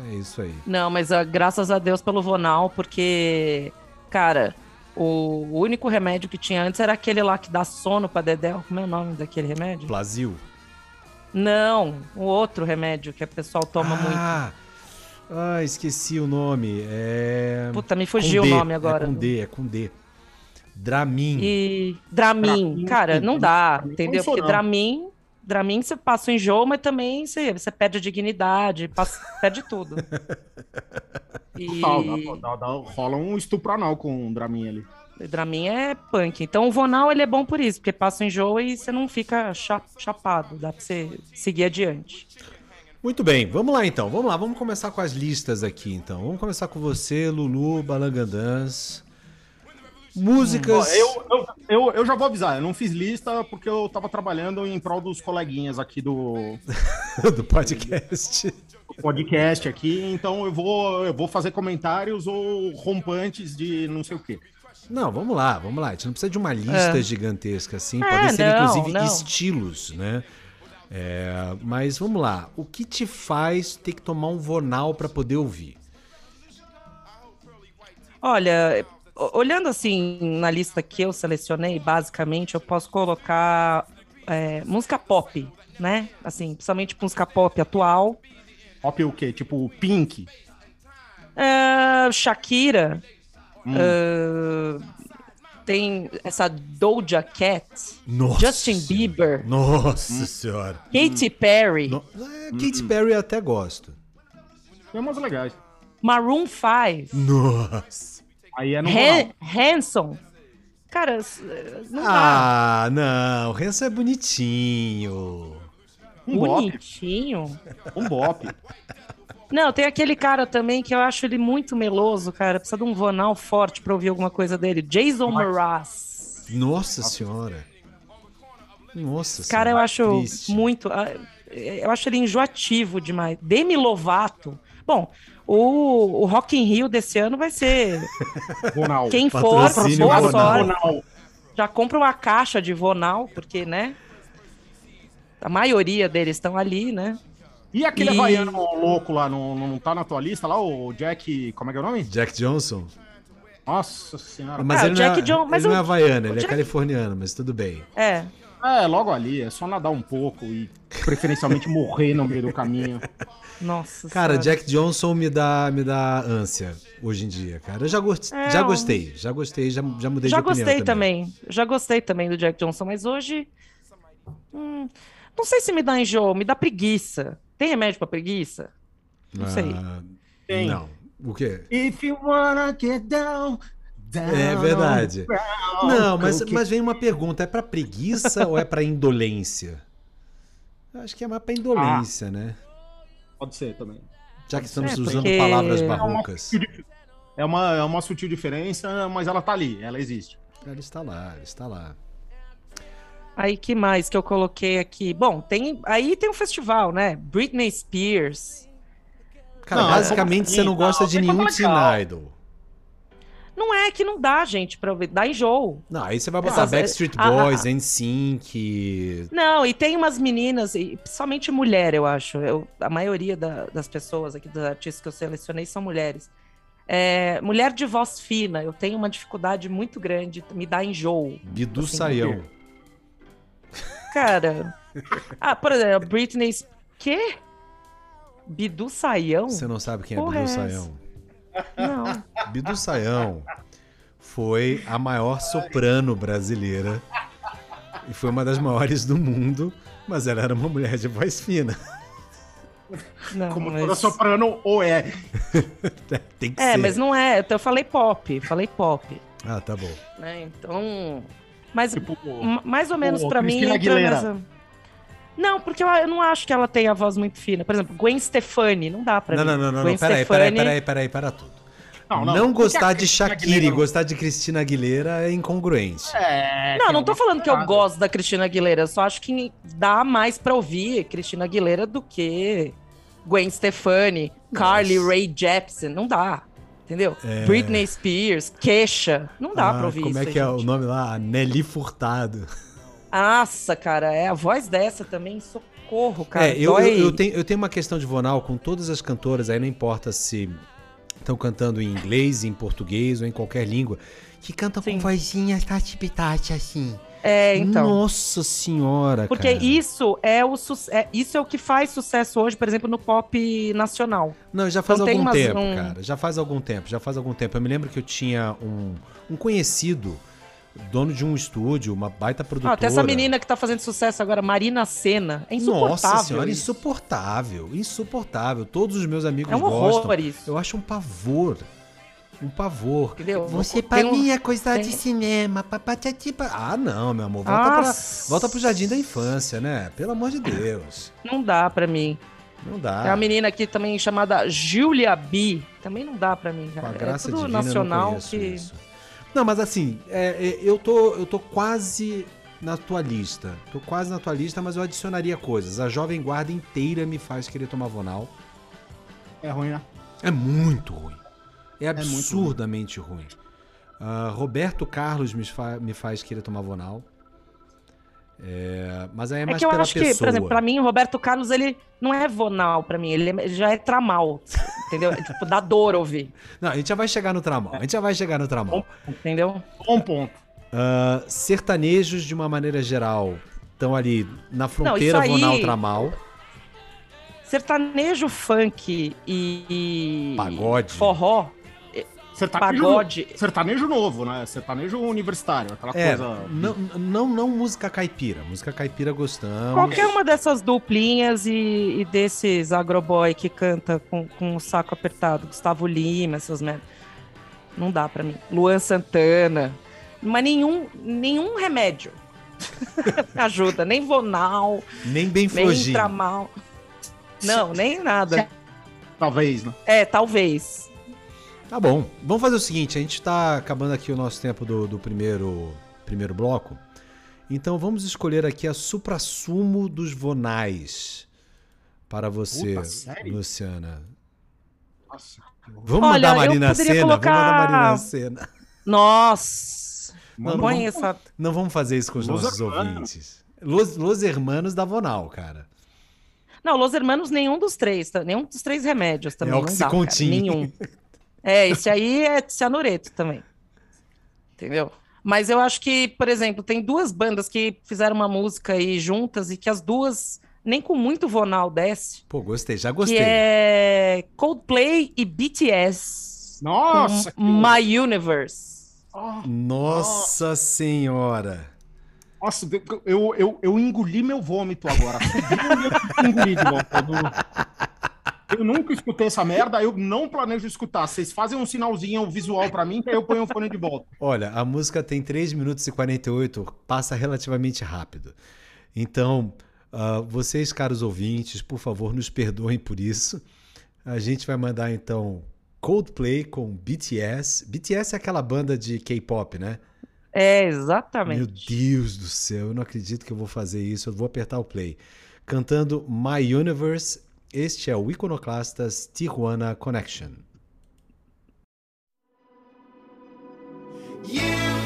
Speaker 1: é isso aí.
Speaker 4: Não, mas ah, graças a Deus pelo Vonal, porque, cara, o, único remédio que tinha antes era aquele lá que dá sono pra Dedéu. Como é o nome daquele remédio?
Speaker 1: Plasil.
Speaker 4: Não, o outro remédio que o pessoal toma muito.
Speaker 1: ah, ah, esqueci o nome. É...
Speaker 4: Puta, me fugiu
Speaker 1: com
Speaker 4: o
Speaker 1: D,
Speaker 4: nome agora.
Speaker 1: É com D, é com D. Dramin.
Speaker 4: E Dramin,
Speaker 2: Dramin,
Speaker 4: cara, não dá,
Speaker 2: Dramin
Speaker 4: entendeu? Porque Dramin, Dramin você passa o enjoo, mas também você, você perde a dignidade, passa- perde tudo. E
Speaker 2: Total, dá- dá- dá- rola um estupro anal com um Dramin ali.
Speaker 4: Dramin é punk. Então o Vonal ele é bom por isso, porque passa o enjoo e você não fica cha- chapado, dá pra você seguir adiante.
Speaker 1: Muito bem, vamos lá então. Vamos lá, vamos começar com as listas aqui então. Vamos começar com você, Lulu, Balangandãs. Músicas.
Speaker 2: Eu, eu, eu, eu já vou avisar, eu não fiz lista porque eu tava trabalhando em prol dos coleguinhas aqui do,
Speaker 1: do podcast.
Speaker 2: do podcast aqui, então eu vou, eu vou fazer comentários ou rompantes de não sei o quê.
Speaker 1: Não, vamos lá, vamos lá. A gente não precisa de uma lista
Speaker 4: É.
Speaker 1: gigantesca assim.
Speaker 4: É,
Speaker 1: Podem ser,
Speaker 4: não,
Speaker 1: inclusive,
Speaker 4: não.
Speaker 1: estilos, né? É, mas vamos lá. O que te faz ter que tomar um Vonal pra poder ouvir?
Speaker 4: Olha, olhando assim na lista que eu selecionei, basicamente eu posso colocar é, música pop, né? Assim, principalmente música pop atual.
Speaker 2: Pop o quê? Tipo Pink.
Speaker 4: É, Shakira.
Speaker 2: Hum.
Speaker 4: é, tem essa Doja Cat,
Speaker 1: Nossa.
Speaker 4: Justin Bieber,
Speaker 1: Nossa senhora.
Speaker 4: Katy Perry,
Speaker 1: No... É, Katy Perry eu até gosto.
Speaker 2: Tem umas legais.
Speaker 4: Maroon 5,
Speaker 1: Nossa.
Speaker 2: Aí é no
Speaker 4: Han. Hanson. Cara, não dá.
Speaker 1: Ah, não. O Renzo é bonitinho.
Speaker 2: Um bop.
Speaker 4: Bonitinho.
Speaker 2: Um bop.
Speaker 4: Não, tem aquele cara também que eu acho ele muito meloso, cara. Precisa de um vonal forte pra ouvir alguma coisa dele. Jason Mraz.
Speaker 1: Nossa senhora. Nossa
Speaker 4: Esse cara eu
Speaker 1: senhora,
Speaker 4: acho
Speaker 1: triste.
Speaker 4: muito. ah, Eu acho ele enjoativo demais. Demi Lovato. Bom, o, o Rock in Rio desse ano vai ser.
Speaker 2: Ronaldo.
Speaker 4: Quem for, boa sorte.
Speaker 2: Ronaldo.
Speaker 4: Já compra uma caixa de Vonal, porque, né? A maioria deles estão ali, né?
Speaker 2: E aquele
Speaker 4: E-
Speaker 2: havaiano louco lá, não, não tá na tua lista lá? O Jack. Como é que é o nome?
Speaker 1: Jack Johnson.
Speaker 2: Nossa senhora.
Speaker 1: Mas
Speaker 4: Ah,
Speaker 1: ele,
Speaker 4: o
Speaker 1: não é,
Speaker 4: Jack John- mas
Speaker 1: ele não
Speaker 4: o-
Speaker 1: é havaiano,
Speaker 4: o
Speaker 1: ele é
Speaker 4: Jack-
Speaker 1: californiano, mas tudo bem.
Speaker 4: É.
Speaker 2: É, logo ali, é só nadar um pouco e preferencialmente morrer no meio do caminho.
Speaker 4: Nossa.
Speaker 1: Cara. Jack Johnson me dá, me dá ânsia hoje em dia, cara. Eu já, gost...
Speaker 4: É,
Speaker 1: já gostei, já gostei, já, já mudei
Speaker 4: Já
Speaker 1: de opinião
Speaker 4: gostei também. Já gostei também do Jack Johnson, mas hoje. hum, não sei se me dá enjoo, me dá preguiça. Tem remédio pra preguiça? Não sei.
Speaker 1: Ah,
Speaker 2: Tem.
Speaker 1: Não. O quê?
Speaker 2: If you wanna get down,
Speaker 1: É verdade. Não, mas, mas vem uma pergunta: é pra preguiça ou é pra indolência? Eu acho que é mais pra indolência, né?
Speaker 2: Pode ser também.
Speaker 1: Já que estamos
Speaker 4: É,
Speaker 1: usando
Speaker 4: porque-
Speaker 1: palavras
Speaker 4: É uma
Speaker 1: barrocas.
Speaker 2: É uma, é uma sutil diferença, mas ela tá ali, ela existe.
Speaker 1: Ele está lá, ele está lá.
Speaker 4: Aí que mais que eu coloquei aqui? Bom, tem aí tem um festival, né? Britney Spears.
Speaker 1: Cara,
Speaker 2: Não,
Speaker 1: basicamente
Speaker 2: como
Speaker 1: você não gosta
Speaker 2: Não,
Speaker 1: de
Speaker 2: tem
Speaker 1: nenhum teen idol.
Speaker 4: Não é que não dá, gente, pra ouvir. Dá enjoo.
Speaker 1: Não, aí você vai botar
Speaker 4: Essas-
Speaker 1: Backstreet
Speaker 4: ah,
Speaker 1: Boys,
Speaker 4: ah,
Speaker 1: NSYNC.
Speaker 4: Não, e tem umas meninas, e principalmente mulher, eu acho. Eu, a maioria da- das pessoas aqui, dos artistas que eu selecionei, são mulheres. É, mulher de voz fina, eu tenho uma dificuldade muito grande, me dá enjoo.
Speaker 1: Bidu
Speaker 4: Assim,
Speaker 1: Saião.
Speaker 4: Cara. ah, por exemplo, Britney. Quê? Bidu Saião?
Speaker 1: Você não sabe quem é
Speaker 4: Porra é
Speaker 1: Bidu
Speaker 4: essa?
Speaker 1: Saião?
Speaker 4: Não.
Speaker 1: Bidu Saião foi a maior soprano brasileira e foi uma das maiores do mundo, mas ela era uma mulher de voz fina.
Speaker 4: não
Speaker 2: Como
Speaker 4: mas-
Speaker 2: toda soprano, ou é.
Speaker 1: Tem que
Speaker 4: É,
Speaker 1: ser.
Speaker 4: mas não é. Eu falei pop, falei pop.
Speaker 1: Ah, tá bom.
Speaker 4: Né? Então. Mas
Speaker 2: Tipo,
Speaker 4: mais ou menos
Speaker 2: o
Speaker 4: pra mim.
Speaker 2: Aguilera.
Speaker 4: nessa- Não, porque eu, eu não acho que ela tenha a voz muito fina. Por exemplo, Gwen Stefani, não dá pra
Speaker 1: Não,
Speaker 4: mim.
Speaker 1: não, não, não,
Speaker 4: Gwen
Speaker 1: não. Peraí,
Speaker 4: Stefani,
Speaker 1: peraí, peraí, peraí, para tudo.
Speaker 2: Não,
Speaker 1: Não,
Speaker 2: não.
Speaker 1: gostar de Shakira e gostar de Cristina Aguilera é incongruente.
Speaker 2: É,
Speaker 4: Não,
Speaker 2: tem
Speaker 4: não tô falando que eu gosto da Cristina Aguilera, eu só acho que dá mais pra ouvir Cristina Aguilera do que Gwen Stefani, Carly Rae Jepsen, não dá. Entendeu? Britney Spears, Kesha, não dá
Speaker 1: É. Ah,
Speaker 4: pra ouvir
Speaker 1: Como
Speaker 4: isso.
Speaker 1: é que é o
Speaker 4: gente.
Speaker 1: nome lá? Nelly Furtado.
Speaker 4: Nossa, cara, é a voz dessa também, socorro, cara.
Speaker 1: é, eu, eu, eu tenho, eu tenho uma questão de vonal com todas as cantoras, aí não importa se estão cantando em inglês, em português ou em qualquer língua, que cantam
Speaker 4: Sim.
Speaker 1: com vozinha tati-pitati assim.
Speaker 4: É, então.
Speaker 1: Nossa senhora,
Speaker 4: Porque
Speaker 1: cara.
Speaker 4: isso é o é, isso é o que faz sucesso hoje, por exemplo, no pop nacional.
Speaker 1: Não, já faz algum tempo,
Speaker 4: um-
Speaker 1: cara. Já faz algum tempo, já faz algum tempo. Eu me lembro que eu tinha um, um conhecido, dono de um estúdio, uma baita
Speaker 4: Ah,
Speaker 1: produtora.
Speaker 4: até essa menina que tá fazendo sucesso agora, Marina Senna. É insuportável.
Speaker 1: Nossa senhora,
Speaker 4: isso.
Speaker 1: insuportável, insuportável. Todos os meus amigos
Speaker 4: É um
Speaker 1: gostam.
Speaker 4: horror isso.
Speaker 1: Eu acho um pavor. Um pavor.
Speaker 4: Entendeu?
Speaker 1: Você,
Speaker 4: Tem
Speaker 1: pra
Speaker 4: um-
Speaker 1: mim, é coisa
Speaker 4: tem-
Speaker 1: de cinema. Papatatipa. Ah, não, meu amor. Volta, pra, volta pro jardim da infância, né? Pelo amor de Deus.
Speaker 4: Não dá pra mim.
Speaker 1: Não
Speaker 4: Tem
Speaker 1: dá.
Speaker 4: uma menina aqui também chamada Julia B. Também não dá pra mim,
Speaker 1: Com
Speaker 4: cara.
Speaker 1: a graça
Speaker 4: é tudo
Speaker 1: divina,
Speaker 4: nacional que.
Speaker 1: isso. Não, mas assim, é, é, eu, tô, eu tô quase na tua lista. Tô quase na tua lista, mas eu adicionaria coisas. A Jovem Guarda inteira me faz querer tomar Vonal.
Speaker 2: É ruim, né?
Speaker 1: É muito ruim. É
Speaker 2: ruim.
Speaker 1: absurdamente ruim. Ah, Roberto Carlos me, fa- me faz querer tomar Vonal. É, mas aí é
Speaker 4: É
Speaker 1: mais
Speaker 4: que eu
Speaker 1: pela
Speaker 4: acho
Speaker 1: pessoa.
Speaker 4: que, por exemplo, pra mim, o Roberto Carlos, ele não é vonal pra mim, ele, é- ele já é tramal, entendeu? É, tipo, dá dor ouvir,
Speaker 1: Não, a gente já vai chegar no tramal. A gente já vai chegar no tramal.
Speaker 4: entendeu?
Speaker 2: Bom ponto.
Speaker 1: Ah, sertanejos, de uma maneira geral, estão ali na fronteira
Speaker 4: aí-
Speaker 1: Vonal Tramal.
Speaker 4: Sertanejo, funk e
Speaker 1: Pagode.
Speaker 4: forró,
Speaker 2: Sertanejo,
Speaker 4: pagode.
Speaker 2: sertanejo novo, né? Sertanejo universitário, aquela
Speaker 1: É,
Speaker 2: coisa.
Speaker 1: não, não, não música caipira. Música caipira gostamos.
Speaker 4: Qualquer uma dessas duplinhas e, e desses agroboy que canta com, com o saco apertado, Gustavo Lima, essas merda. Não dá pra mim. Luan Santana. Mas nenhum, nenhum remédio ajuda. Nem Vonal,
Speaker 1: Nem bem
Speaker 4: nem. Tramal. Não, nem nada.
Speaker 2: Talvez, né?
Speaker 4: É, talvez.
Speaker 1: Tá bom. Vamos fazer o seguinte, a gente tá acabando aqui o nosso tempo do, do primeiro, primeiro bloco. Então vamos escolher aqui a supra-sumo dos vonais para você,
Speaker 2: Puta, sério?
Speaker 1: Luciana.
Speaker 2: Nossa.
Speaker 1: Vamos
Speaker 4: Olha,
Speaker 1: mandar a Marina Senna?
Speaker 4: colocar-
Speaker 1: Vamos mandar a Marina Senna.
Speaker 4: Nossa.
Speaker 2: Mano,
Speaker 4: Põe
Speaker 2: vamos-
Speaker 4: essa.
Speaker 1: Não vamos fazer isso com os
Speaker 2: Los
Speaker 1: nossos
Speaker 2: Hermanos.
Speaker 1: ouvintes. Los, Los Hermanos da Vonal, cara.
Speaker 4: Não, Los Hermanos, nenhum dos três, tá? nenhum dos três remédios também. não dá, cara,
Speaker 1: Oxycontin.
Speaker 4: nenhum. É, esse aí é cianureto também. Entendeu? Mas eu acho que, por exemplo, tem duas bandas que fizeram uma música aí juntas e que as duas, nem com muito vonal desce,
Speaker 1: Pô, gostei, já
Speaker 4: que
Speaker 1: gostei.
Speaker 4: é Coldplay e BTS.
Speaker 2: Nossa,
Speaker 4: My Universe.
Speaker 2: Ah,
Speaker 1: Nossa senhora.
Speaker 2: Nossa, eu, eu, eu engoli meu vômito agora. Eu engoli de volta. Eu nunca escutei essa merda, eu não planejo escutar. Vocês fazem um sinalzinho visual pra mim, que eu ponho o fone de volta.
Speaker 1: Olha, a música tem 3 minutos e 48, passa relativamente rápido. Então, uh, vocês, caros ouvintes, por favor, nos perdoem por isso. A gente vai mandar então Coldplay com BTS. BTS é aquela banda de K-pop, né?
Speaker 4: É, exatamente.
Speaker 1: Meu Deus do céu, eu não acredito que eu vou fazer isso. Eu vou apertar o play. Cantando My Universe, este é o Iconoclastas Tijuana Connection.
Speaker 5: You,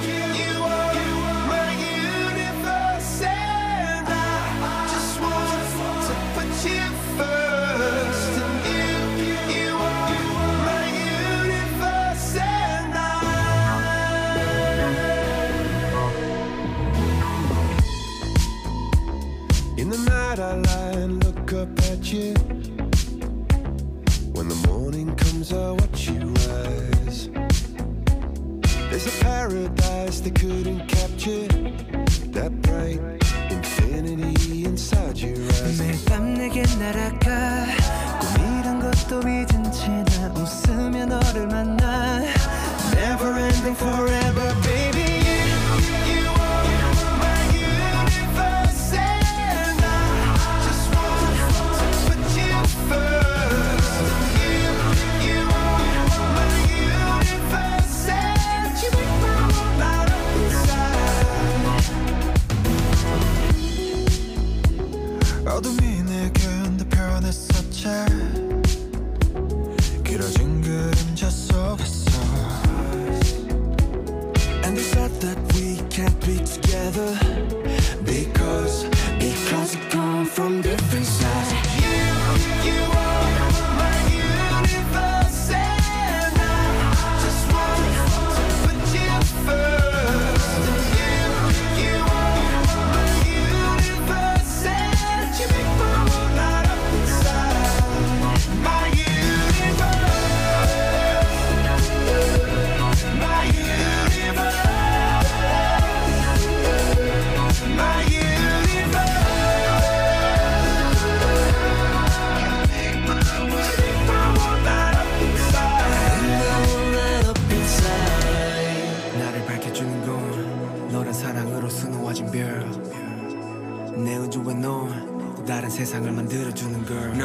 Speaker 5: I watch you rise. There's a paradise they couldn't capture. That bright infinity inside your eyes.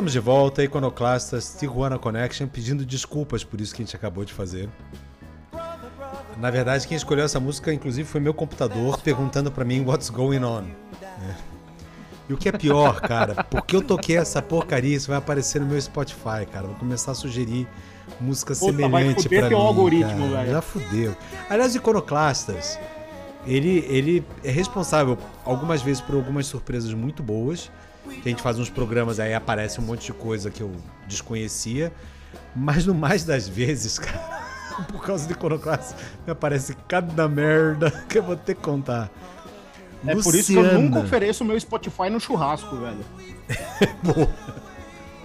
Speaker 1: Estamos de volta, Iconoclastas Tijuana Connection, pedindo desculpas por isso que a gente acabou de fazer. Na verdade, quem escolheu essa música, inclusive, foi meu computador perguntando pra mim what's going on. É. E o que é pior, cara, porque eu toquei essa porcaria, isso vai aparecer no meu Spotify, cara. Vou começar a sugerir música
Speaker 2: Puta,
Speaker 1: semelhante
Speaker 2: teu
Speaker 1: mim,
Speaker 2: algoritmo,
Speaker 1: cara.
Speaker 2: velho.
Speaker 1: Já fudeu. Aliás, Iconoclastas, ele, ele é responsável algumas vezes por algumas surpresas muito boas. Que a gente faz uns programas aí, aparece um monte de coisa que eu desconhecia. Mas no mais das vezes, cara, por causa do Iconoclastas, me aparece cada merda que eu vou ter que contar.
Speaker 2: É por isso que eu
Speaker 1: Luciana.
Speaker 2: nunca ofereço meu Spotify no churrasco, velho.
Speaker 1: Boa.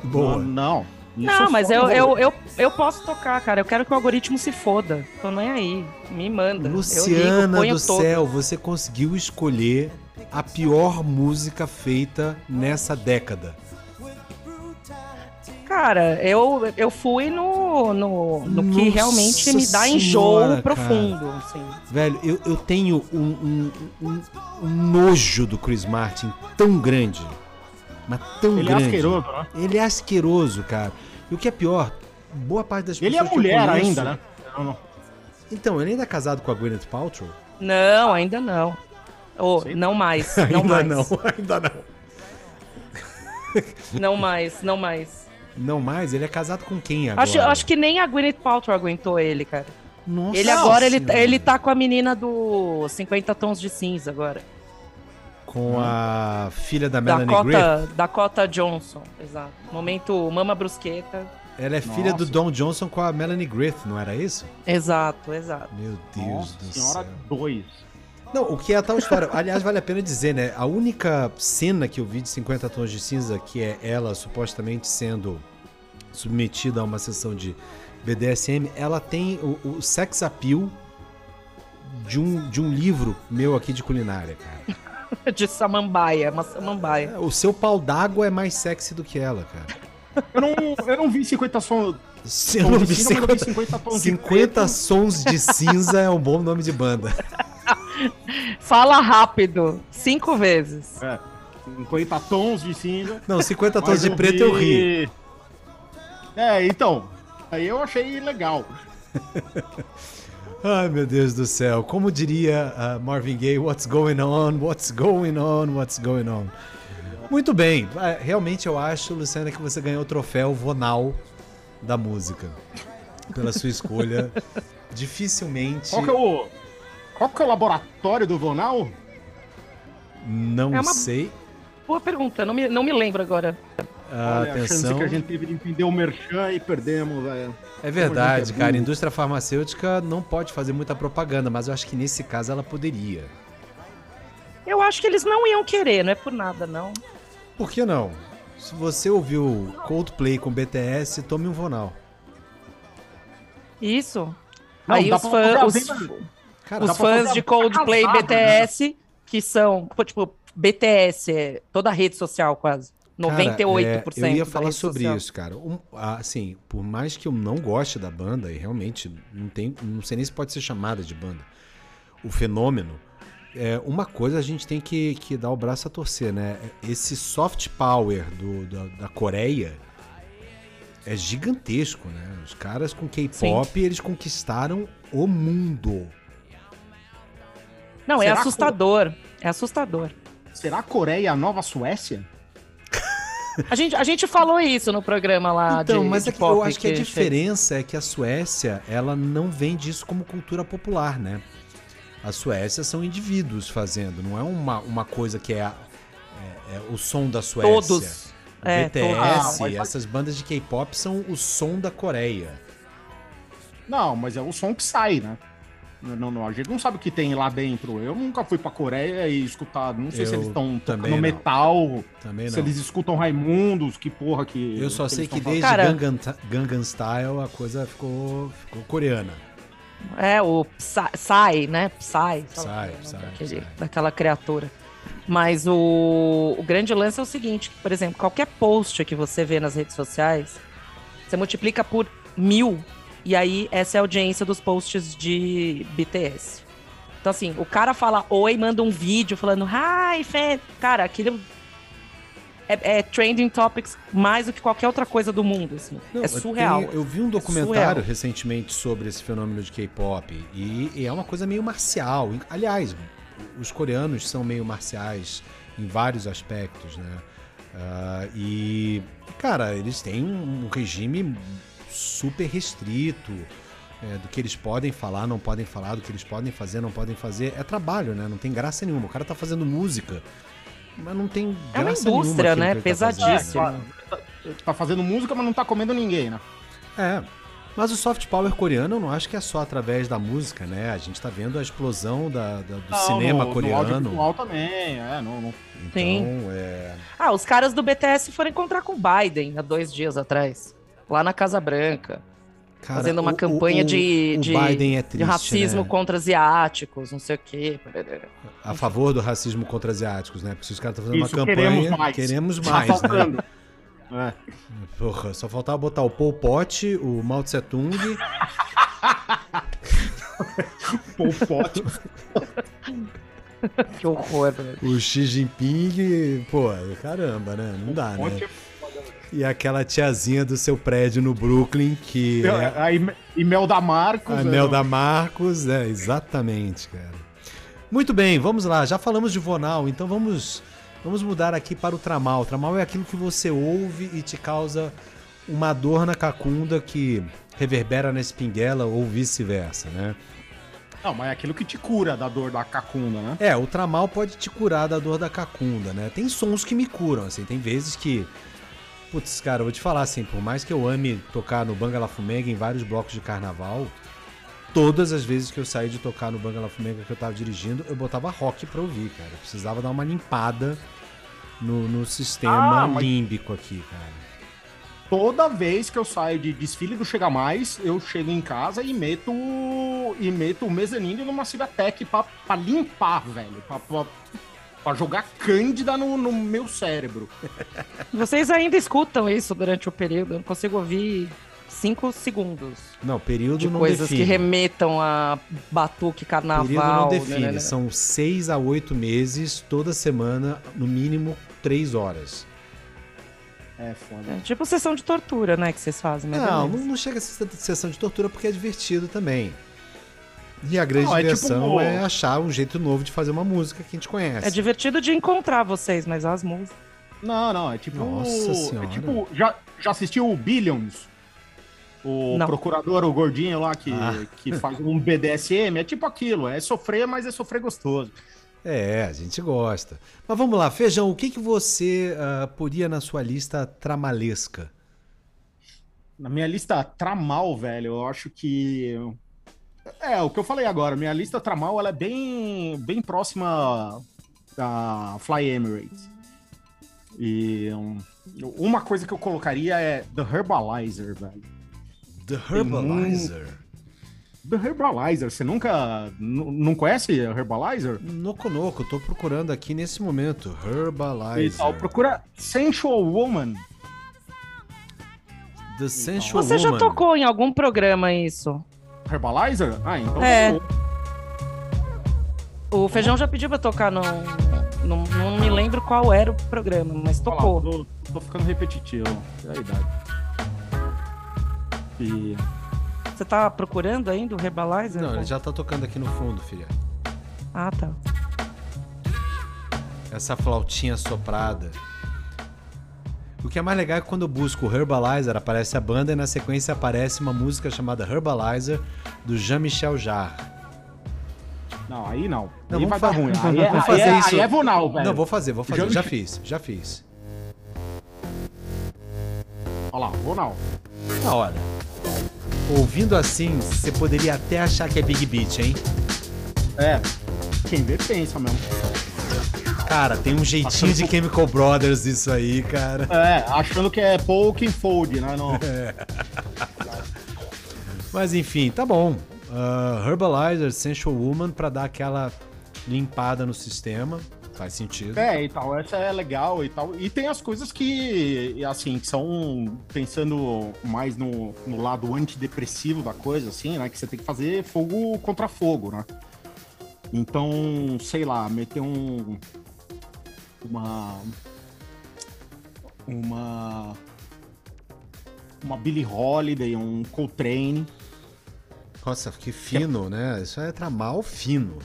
Speaker 1: Boa.
Speaker 2: Não, não.
Speaker 4: Não, mas
Speaker 2: só
Speaker 4: eu, eu, eu, eu posso tocar, cara. Eu quero que o algoritmo se foda. Tô nem aí. Me manda. eu
Speaker 1: Luciana
Speaker 4: ligo, ponho
Speaker 1: do
Speaker 4: todo.
Speaker 1: céu, você conseguiu escolher a pior música feita nessa década.
Speaker 4: Cara, eu, eu fui no, no, no que realmente me dá
Speaker 1: senhora,
Speaker 4: enjoo
Speaker 1: cara.
Speaker 4: profundo. Assim.
Speaker 1: Velho, eu, eu tenho um, um- um- um nojo do Chris Martin tão grande. Mas tão
Speaker 2: Ele é
Speaker 1: grande.
Speaker 2: asqueroso, né?
Speaker 1: Ele é asqueroso, cara. E o que é pior, boa parte das
Speaker 2: Ele é
Speaker 1: pessoas que eu
Speaker 2: mulher
Speaker 1: conheço-
Speaker 2: ainda, né? Não, não.
Speaker 1: Então, ele ainda é casado com a Gwyneth Paltrow?
Speaker 4: Não, ainda não. Ô,
Speaker 2: Sei.
Speaker 4: não mais. Não
Speaker 1: ainda
Speaker 4: mais.
Speaker 1: não, ainda não.
Speaker 4: Não mais, não mais.
Speaker 1: Não mais? Ele é casado com quem agora?
Speaker 4: Acho, acho que nem a Gwyneth Paltrow aguentou ele, cara.
Speaker 1: Nossa
Speaker 4: Ele agora, ele,
Speaker 1: Senhora.
Speaker 4: ele tá com a menina do 50 Tons de Cinza agora.
Speaker 1: Com a filha da Melanie Griffith.
Speaker 4: Dakota, Dakota Johnson, exato. Momento Mama Brusqueta.
Speaker 1: Ela é filha do
Speaker 2: Nossa.
Speaker 1: Don Johnson com a Melanie Griffith, não era isso?
Speaker 4: Exato, exato.
Speaker 1: Meu Deus
Speaker 2: Nossa
Speaker 1: do
Speaker 2: senhora,
Speaker 1: céu.
Speaker 2: dois.
Speaker 1: Não, o que é a tal história? Aliás, vale a pena dizer, né? A única cena que eu vi de 50 Tons de Cinza, que é ela supostamente sendo submetida a uma sessão de BDSM, ela tem o, o sex appeal de um, de um livro meu aqui de culinária, cara.
Speaker 4: De samambaia, uma samambaia.
Speaker 1: O seu pau d'água é mais sexy do que ela, cara.
Speaker 2: Eu não, eu não vi 50 sons.
Speaker 1: Eu não vi
Speaker 2: Tons de cinza, mas eu vi
Speaker 1: 50,
Speaker 2: 50 tons de
Speaker 1: 50
Speaker 2: preto.
Speaker 1: sons de cinza é um bom nome de banda.
Speaker 4: Fala rápido, cinco vezes.
Speaker 2: É, 50 tons de cinza.
Speaker 1: Não, 50 tons de preto eu ri.
Speaker 2: É, então. Aí eu achei legal.
Speaker 1: Ai, meu Deus do céu. Como diria ah, Marvin Gaye, what's going on, what's going on, what's going on. Muito bem. Ah, Realmente eu acho, Luciana, que você ganhou o troféu Vonal da música. Pela sua escolha. Dificilmente.
Speaker 2: Qual que é o. Qual que é o laboratório do Vonal?
Speaker 1: Não
Speaker 4: É uma-
Speaker 1: sei.
Speaker 4: Boa pergunta, não me, não me lembro agora.
Speaker 1: Ah,
Speaker 2: Olha, a chance
Speaker 1: atenção.
Speaker 2: que a gente teve de entender o merchan e perdemos, velho.
Speaker 1: É verdade,
Speaker 2: a é
Speaker 1: cara. A indústria farmacêutica não pode fazer muita propaganda, mas eu acho que nesse caso ela poderia.
Speaker 4: Eu acho que eles não iam querer, não é por nada, não.
Speaker 1: Por que não? Se você ouviu Coldplay com BTS, tome um Vonal.
Speaker 4: Isso.
Speaker 2: Não,
Speaker 4: Aí
Speaker 2: dá
Speaker 4: os,
Speaker 2: pra
Speaker 4: fã-
Speaker 2: fazer
Speaker 4: os,
Speaker 2: a
Speaker 1: Cara,
Speaker 4: os fãs de Coldplay
Speaker 2: casada,
Speaker 4: BTS, que são, tipo, BTS, é toda a rede social quase. 98%
Speaker 1: Cara, é, eu ia falar sobre
Speaker 4: social.
Speaker 1: isso, cara. Um, assim, por mais que eu não goste da banda, e realmente não, tem, não sei nem se pode ser chamada de banda, o fenômeno, é, uma coisa a gente tem que, que dar o braço a torcer, né? Esse soft power do, da, da Coreia é gigantesco, né? Os caras com K-pop, eles conquistaram o mundo.
Speaker 4: Não, é
Speaker 2: Será que-
Speaker 4: assustador. É assustador.
Speaker 2: Será a Coreia a nova Suécia?
Speaker 4: A gente, a gente falou isso no programa lá
Speaker 1: Então,
Speaker 4: de,
Speaker 1: mas é eu acho que a
Speaker 4: que
Speaker 1: diferença é que a Suécia, ela não vende isso como cultura popular, né? A Suécia são indivíduos fazendo, não é uma, uma coisa que é, a- é- é o som da Suécia.
Speaker 4: Todos.
Speaker 1: O
Speaker 4: É,
Speaker 1: BTS,
Speaker 2: todos. Ah, mas-
Speaker 1: essas bandas de K-pop são o som da Coreia.
Speaker 2: Não, mas é o som que sai, né? Não, não, a gente não sabe o que tem lá dentro. Eu nunca fui pra Coreia e escutar. Não sei se
Speaker 1: Eu
Speaker 2: eles estão tocando
Speaker 1: não.
Speaker 2: metal,
Speaker 1: Também
Speaker 2: se
Speaker 1: não.
Speaker 2: eles escutam Raimundos, que porra que.
Speaker 1: Eu só
Speaker 2: que
Speaker 1: sei que desde
Speaker 4: Cara-
Speaker 1: Gangnam, Gangnam Style a coisa ficou, ficou coreana.
Speaker 4: É, o Psy, Psy, né? Psy.
Speaker 1: Psy, Psy,
Speaker 4: daquele-
Speaker 1: Psy.
Speaker 4: Daquela criatura. Mas o, o grande lance é o seguinte, que, por exemplo, qualquer post que você vê nas redes sociais, você multiplica por mil, e aí essa é a audiência dos posts de BTS. Então, assim, o cara fala oi, manda um vídeo falando hi, fan. Cara, aquilo é, é trending topics mais do que qualquer outra coisa do mundo, assim.
Speaker 1: Não,
Speaker 4: é
Speaker 1: eu
Speaker 4: surreal.
Speaker 1: tenho- eu vi um
Speaker 4: É
Speaker 1: documentário
Speaker 4: surreal.
Speaker 1: recentemente sobre esse fenômeno de K-pop e, e é uma coisa meio marcial. Aliás, os coreanos são meio marciais em vários aspectos, né? Ah, e, cara, eles têm um regime super restrito é, do que eles podem falar, não podem falar, do que eles podem fazer, não podem fazer. É trabalho, né? Não tem graça nenhuma. O cara tá fazendo música, mas não tem
Speaker 4: É uma
Speaker 1: graça
Speaker 4: indústria,
Speaker 1: nenhuma
Speaker 4: né?
Speaker 1: ele tá fazendo,
Speaker 4: Pesadíssimo.
Speaker 1: né?
Speaker 2: Tá, tá fazendo música, mas não tá comendo ninguém, né?
Speaker 1: É. Mas o soft power coreano eu não acho que é só através da música, né? A gente tá vendo a explosão da, da- do cinema
Speaker 2: no, No
Speaker 1: coreano.
Speaker 2: audiovisual também, é. No, no-
Speaker 1: então,
Speaker 4: Sim.
Speaker 1: é.
Speaker 4: Ah, os caras do BTS foram encontrar com o Biden há dois dias atrás, lá na Casa Branca,
Speaker 1: Cara,
Speaker 4: fazendo uma
Speaker 1: o-
Speaker 4: campanha
Speaker 1: o-
Speaker 4: de,
Speaker 1: o
Speaker 4: de,
Speaker 1: Biden é
Speaker 4: de
Speaker 1: triste,
Speaker 4: racismo
Speaker 1: né?
Speaker 4: contra asiáticos, não sei o quê.
Speaker 1: A favor do racismo contra asiáticos, né? Porque se os caras estão fazendo
Speaker 2: Isso,
Speaker 1: uma campanha,
Speaker 2: queremos mais.
Speaker 1: queremos
Speaker 2: Tá
Speaker 1: mais, né?
Speaker 2: faltando. É.
Speaker 1: Porra, só faltava botar o Pol Pot, o Mao Tse Tung.
Speaker 2: Pol Pot.
Speaker 4: Que horror, velho.
Speaker 1: o Xi Jinping, pô, caramba, né? Não dá,
Speaker 2: Pot
Speaker 1: né? E aquela tiazinha do seu prédio no Brooklyn, que é
Speaker 2: A Ime- Imelda Marcos.
Speaker 1: a
Speaker 2: né?
Speaker 1: Mel da Marcos, é, exatamente, cara. Muito bem, vamos lá. Já falamos de Vonal, então vamos, vamos mudar aqui para o Tramal. O Tramal é aquilo que você ouve e te causa uma dor na cacunda que reverbera na espinguela ou vice-versa, né?
Speaker 2: Não, mas é aquilo que te cura da dor da cacunda, né?
Speaker 1: É, o tramal pode te curar da dor da cacunda, né? Tem sons que me curam, assim, tem vezes que. Putz, cara, eu vou te falar assim, por mais que eu ame tocar no Banga La Fumega em vários blocos de carnaval, todas as vezes que eu saí de tocar no Banga La Fumega que eu tava dirigindo, eu botava rock pra ouvir, cara. Eu precisava dar uma limpada no, no sistema
Speaker 2: Ah,
Speaker 1: límbico aqui, cara.
Speaker 2: Toda vez que eu saio de desfile do Chega Mais, eu chego em casa e meto e meto o mezanino numa Cibatec pra, pra limpar, velho. Pra, pra, pra jogar cândida no, no meu cérebro.
Speaker 4: Vocês ainda escutam isso durante o período? Eu não consigo ouvir cinco segundos
Speaker 1: Não, período
Speaker 4: de
Speaker 1: não
Speaker 4: coisas
Speaker 1: define.
Speaker 4: que remetam a batuque,
Speaker 1: Período não
Speaker 4: carnaval.
Speaker 1: define.
Speaker 4: né, né, né.
Speaker 1: São seis a oito meses, toda semana, no mínimo três horas.
Speaker 2: É foda.
Speaker 4: É tipo sessão de tortura, né, que vocês fazem. mas
Speaker 1: Não, não, não chega a ser sessão de tortura porque é divertido também. E a grande
Speaker 2: Não, é
Speaker 1: diversão
Speaker 2: tipo-
Speaker 1: é achar um jeito novo de fazer uma música que a gente conhece.
Speaker 4: É divertido de encontrar vocês, mas as músicas.
Speaker 2: Não, não, é tipo.
Speaker 1: Nossa Senhora.
Speaker 2: É tipo. Já, já assistiu o Billions? O
Speaker 4: Não.
Speaker 2: procurador, o gordinho lá que,
Speaker 1: Ah.
Speaker 2: que faz um BDSM? É tipo aquilo, é sofrer, mas é sofrer gostoso.
Speaker 1: É, a gente gosta. Mas vamos lá, Feijão, o que, que você ah, poria na sua lista tramalesca?
Speaker 2: Na minha lista Tramal, velho, eu acho que. É, o que eu falei agora, minha lista Tramal ela é bem, bem próxima da Fly Emirates. E um, uma coisa que eu colocaria é The Herbalizer, velho.
Speaker 1: The Herbalizer.
Speaker 2: The Herbalizer, você nunca. Não conhece Herbalizer?
Speaker 1: Noco Noco, tô procurando aqui nesse momento. Herbalizer.
Speaker 2: E tal, procura Sensual Woman.
Speaker 1: The Sensual
Speaker 4: Você já tocou em algum programa isso?
Speaker 2: Herbalizer? Ah, então.
Speaker 4: É. O Feijão já pediu pra tocar no... Não, não me lembro qual era o programa, mas
Speaker 2: Olha lá,
Speaker 4: tocou.
Speaker 2: tô, tô ficando repetitivo. É a idade. E.
Speaker 4: Você tá procurando ainda o Herbalizer?
Speaker 1: Não, ele já tá tocando aqui no fundo, filha.
Speaker 4: Ah, tá.
Speaker 1: Essa flautinha soprada. O que é mais legal é que quando eu busco o Herbalizer, aparece a banda e na sequência aparece uma música chamada Herbalizer, do Jean-Michel Jarre.
Speaker 2: Não, aí não.
Speaker 1: Não,
Speaker 2: aí vai dar ruim. Aí é,
Speaker 1: vamos
Speaker 2: aí
Speaker 1: fazer
Speaker 2: é,
Speaker 1: isso.
Speaker 2: Aí é Vonal, velho.
Speaker 1: Não, vou fazer, vou fazer.
Speaker 2: Já-
Speaker 1: Já fiz, já fiz.
Speaker 2: Olha lá, Vonal.
Speaker 1: Na hora. Ouvindo assim, você poderia até achar que é Big Beat, hein?
Speaker 2: É. Quem vê pensa mesmo.
Speaker 1: Cara, tem um jeitinho de Chemical Brothers isso aí, cara.
Speaker 2: É, achando que é Poking Fold, né? Não.
Speaker 1: Mas enfim, tá bom. Ah, Herbalizer, Sensual Woman, pra dar aquela limpada no sistema. Faz sentido.
Speaker 2: É, e tal, essa é legal e tal. E tem as coisas que, assim, que são pensando mais no, no lado antidepressivo da coisa, assim, né? Que você tem que fazer fogo contra fogo, né? Então, sei lá, meter um. Uma. Uma. Uma Billie Holiday, um Coltrane.
Speaker 1: Nossa, que fino, né? Isso é tramal fino.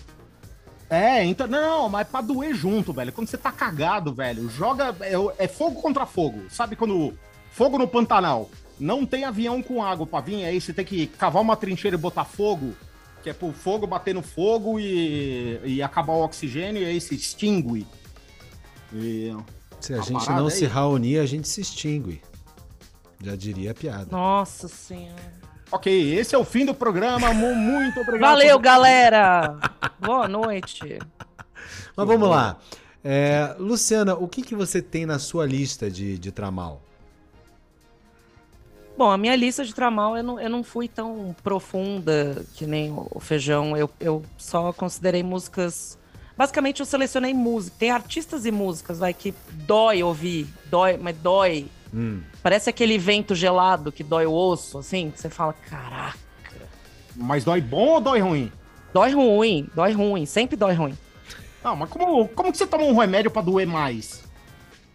Speaker 2: É, então. Não, mas pra doer junto, velho. Quando você tá cagado, velho, joga. É, é fogo contra fogo. Sabe quando. Fogo no Pantanal. Não tem avião com água pra vir, aí você tem que cavar uma trincheira e botar fogo. Que é pro fogo bater no fogo e, e acabar o oxigênio e aí se extingue. E,
Speaker 1: Se a
Speaker 2: A
Speaker 1: gente não
Speaker 2: é
Speaker 1: se reunir, a gente se extingue. Já diria a piada.
Speaker 4: Nossa senhora.
Speaker 2: ok, esse é o fim do programa. mu- Muito obrigado.
Speaker 4: Valeu,
Speaker 2: por-
Speaker 4: galera! Boa noite.
Speaker 1: Mas vamos lá. É, Luciana, o que, que você tem na sua lista de, de tramal?
Speaker 4: Bom, a minha lista de tramal eu não, eu não fui tão profunda que nem o o feijão. Eu, eu só considerei músicas. Basicamente, eu selecionei música. Tem artistas e músicas, vai, que dói ouvir, dói, mas dói.
Speaker 1: Hum,
Speaker 4: Parece aquele vento gelado que dói o osso, assim, que você fala, caraca.
Speaker 2: Mas dói bom ou dói ruim?
Speaker 4: Dói ruim, dói ruim, sempre dói ruim.
Speaker 2: Não, mas como, como que você toma um remédio pra doer mais?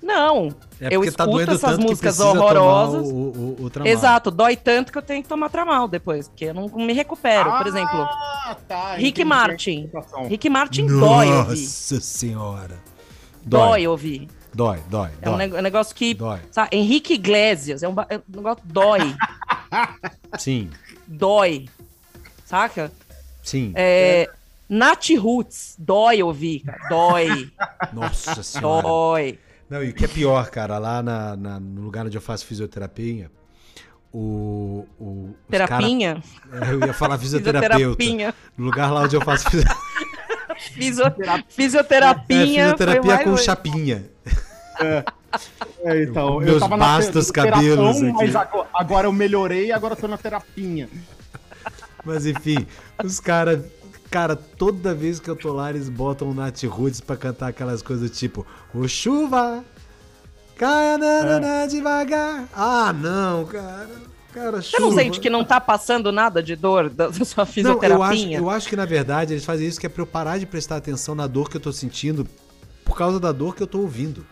Speaker 4: Não,
Speaker 1: é
Speaker 4: eu
Speaker 1: tá
Speaker 4: escuto
Speaker 1: doendo
Speaker 4: essas
Speaker 1: tanto que
Speaker 4: músicas horrorosas.
Speaker 1: O, o, o tramal.
Speaker 4: Exato, dói tanto que eu tenho que tomar tramal depois, porque eu não me recupero. Por exemplo,
Speaker 2: Ah, tá.
Speaker 4: Rick Martin.
Speaker 2: interpretação.
Speaker 4: Rick Martin dói ouvir.
Speaker 1: Nossa senhora.
Speaker 4: Dói
Speaker 1: Dói,
Speaker 4: ouvir.
Speaker 1: dói, dói.
Speaker 4: É um
Speaker 1: dói,
Speaker 4: nego- negócio que.
Speaker 1: dói.
Speaker 4: Sabe, Henrique Iglesias, é um, é um negócio que dói.
Speaker 1: Sim,
Speaker 4: dói. Saca?
Speaker 1: sim.
Speaker 4: É, Nath Roots, dói ouvir, cara. Dói.
Speaker 1: Nossa senhora.
Speaker 4: dói.
Speaker 1: Não, e o que é pior, cara, lá na, na- no lugar onde eu faço fisioterapia, o. o
Speaker 4: Terapinha?
Speaker 1: cara- É, eu ia falar fisioterapeuta. No lugar lá onde eu faço é, fisioterapia
Speaker 4: foi mais
Speaker 1: com chapinha.
Speaker 2: É, então,
Speaker 1: Meus
Speaker 2: na
Speaker 1: bastos
Speaker 2: te-
Speaker 1: cabelos
Speaker 2: terapão, Mas
Speaker 1: aqui.
Speaker 2: agora, agora eu melhorei e agora eu tô na terapinha.
Speaker 1: Mas enfim, os caras. Cara, toda vez que eu tô lá, eles botam o Nat Roots pra cantar aquelas coisas tipo: O chuva, caia nanana, devagar. Ah, não, cara. Cara,
Speaker 4: Você não
Speaker 1: chuva.
Speaker 4: sente que não tá passando nada de dor da sua
Speaker 1: Não, eu acho,
Speaker 4: fisioterapia?
Speaker 1: eu acho que na verdade eles fazem isso que é pra eu parar de prestar atenção na dor que eu tô sentindo por causa da dor que eu tô ouvindo.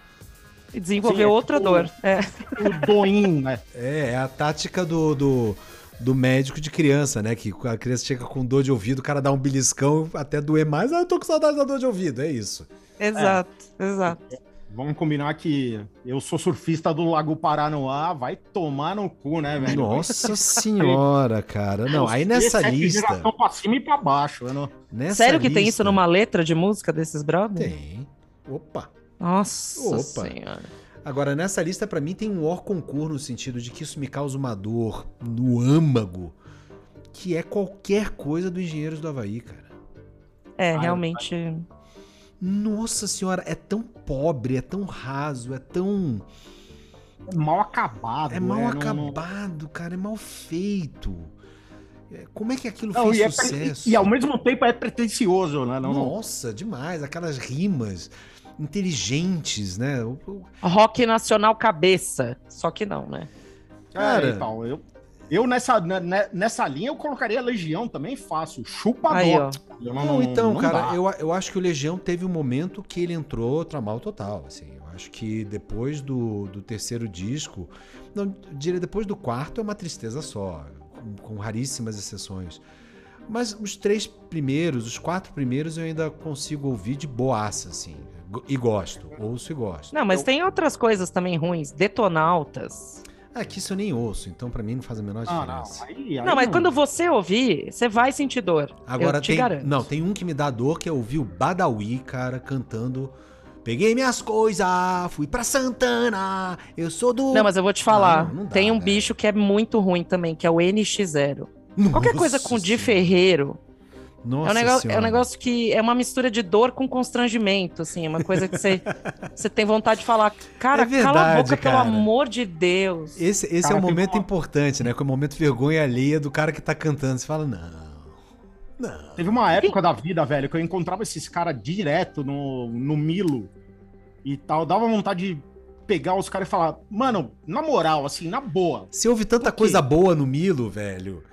Speaker 4: E desenvolver
Speaker 2: Sim, é
Speaker 4: outra
Speaker 2: tipo-
Speaker 4: dor. É.
Speaker 2: O doim, né?
Speaker 1: É, é a tática do, do, do médico de criança, né? Que a criança chega com dor de ouvido, o cara dá um beliscão até doer mais. Ah, eu tô com saudade da dor de ouvido. É isso.
Speaker 4: Exato, exato.
Speaker 2: Vamos combinar que eu sou surfista do Lago Paranoá, vai tomar no cu, né, velho?
Speaker 1: Nossa senhora, cara. Não, aí nessa
Speaker 2: é
Speaker 1: lista.
Speaker 2: geração pra cima e pra baixo. Não...
Speaker 1: Nessa
Speaker 4: Sério que tem
Speaker 1: lista-
Speaker 4: isso numa letra de música desses brothers?
Speaker 1: Tem. Opa.
Speaker 4: Nossa
Speaker 1: Opa.
Speaker 4: senhora.
Speaker 1: Agora, nessa lista, pra mim, tem um or concurso no sentido de que isso me causa uma dor no âmago, que é qualquer coisa do Engenheiros do Havaí, cara.
Speaker 4: É, realmente.
Speaker 1: Nossa senhora, é tão pobre, é tão raso, é tão.
Speaker 2: É mal acabado.
Speaker 1: É mal
Speaker 2: não- não-
Speaker 1: acabado, cara, é mal feito. É, Como é que aquilo
Speaker 2: Não,
Speaker 1: fez
Speaker 2: e, é
Speaker 1: sucesso?
Speaker 2: pre- e ao mesmo tempo é pretencioso, né? Não, não-
Speaker 1: Nossa, demais. Aquelas rimas inteligentes, né? O- o-
Speaker 4: Rock nacional cabeça. Só que não, né?
Speaker 1: Cara.
Speaker 2: Então, eu, eu nessa, ne- ne- nessa linha eu colocaria Legião também fácil. Chupa
Speaker 4: Aí, ó.
Speaker 2: Eu
Speaker 1: Não, então,
Speaker 2: não
Speaker 1: cara,
Speaker 2: dá.
Speaker 1: eu, eu acho que o Legião teve um momento que ele entrou tramal total, assim. Eu acho que depois do, do terceiro disco, não, eu diria depois do quarto é uma tristeza só, com, com raríssimas exceções. Mas os três primeiros, os quatro primeiros eu ainda consigo ouvir de boaça, assim. E gosto, ouço e gosto.
Speaker 4: Não, mas tem outras coisas também ruins. Detonautas.
Speaker 1: Ah, que isso eu nem ouço, então pra mim não faz a menor
Speaker 2: Ah, não.
Speaker 1: diferença.
Speaker 2: Aí, aí
Speaker 4: Não, mas quando você ouvir, você vai sentir dor.
Speaker 1: Agora
Speaker 4: eu te
Speaker 1: tem.
Speaker 4: garanto.
Speaker 1: Não, tem um que me dá dor que é ouvir o Badawi, cara, cantando. Peguei minhas coisas, fui pra Santana, eu sou do.
Speaker 4: Não, mas eu vou te falar.
Speaker 1: Não, não dá,
Speaker 4: tem um
Speaker 1: né?
Speaker 4: bicho que é muito ruim também, que é o NX0. Qualquer coisa com Di. Ferreiro.
Speaker 1: Nossa
Speaker 4: É um, negócio, é um negócio que é uma mistura de dor com constrangimento, assim. É uma coisa que você, você tem vontade de falar, cara,
Speaker 1: É
Speaker 4: cala a
Speaker 1: verdade,
Speaker 4: boca, pelo
Speaker 1: cara.
Speaker 4: amor de Deus.
Speaker 1: Esse, esse
Speaker 2: Cara,
Speaker 1: é um momento importante, né? Que é o momento vergonha alheia do cara que tá cantando. Você fala, não. Não.
Speaker 2: Teve uma época da vida, velho, que eu encontrava esses caras direto no, no Milo e tal. Dava vontade de pegar os caras e falar, mano, na moral, assim, na boa.
Speaker 1: Você ouve tanta coisa boa no Milo, velho.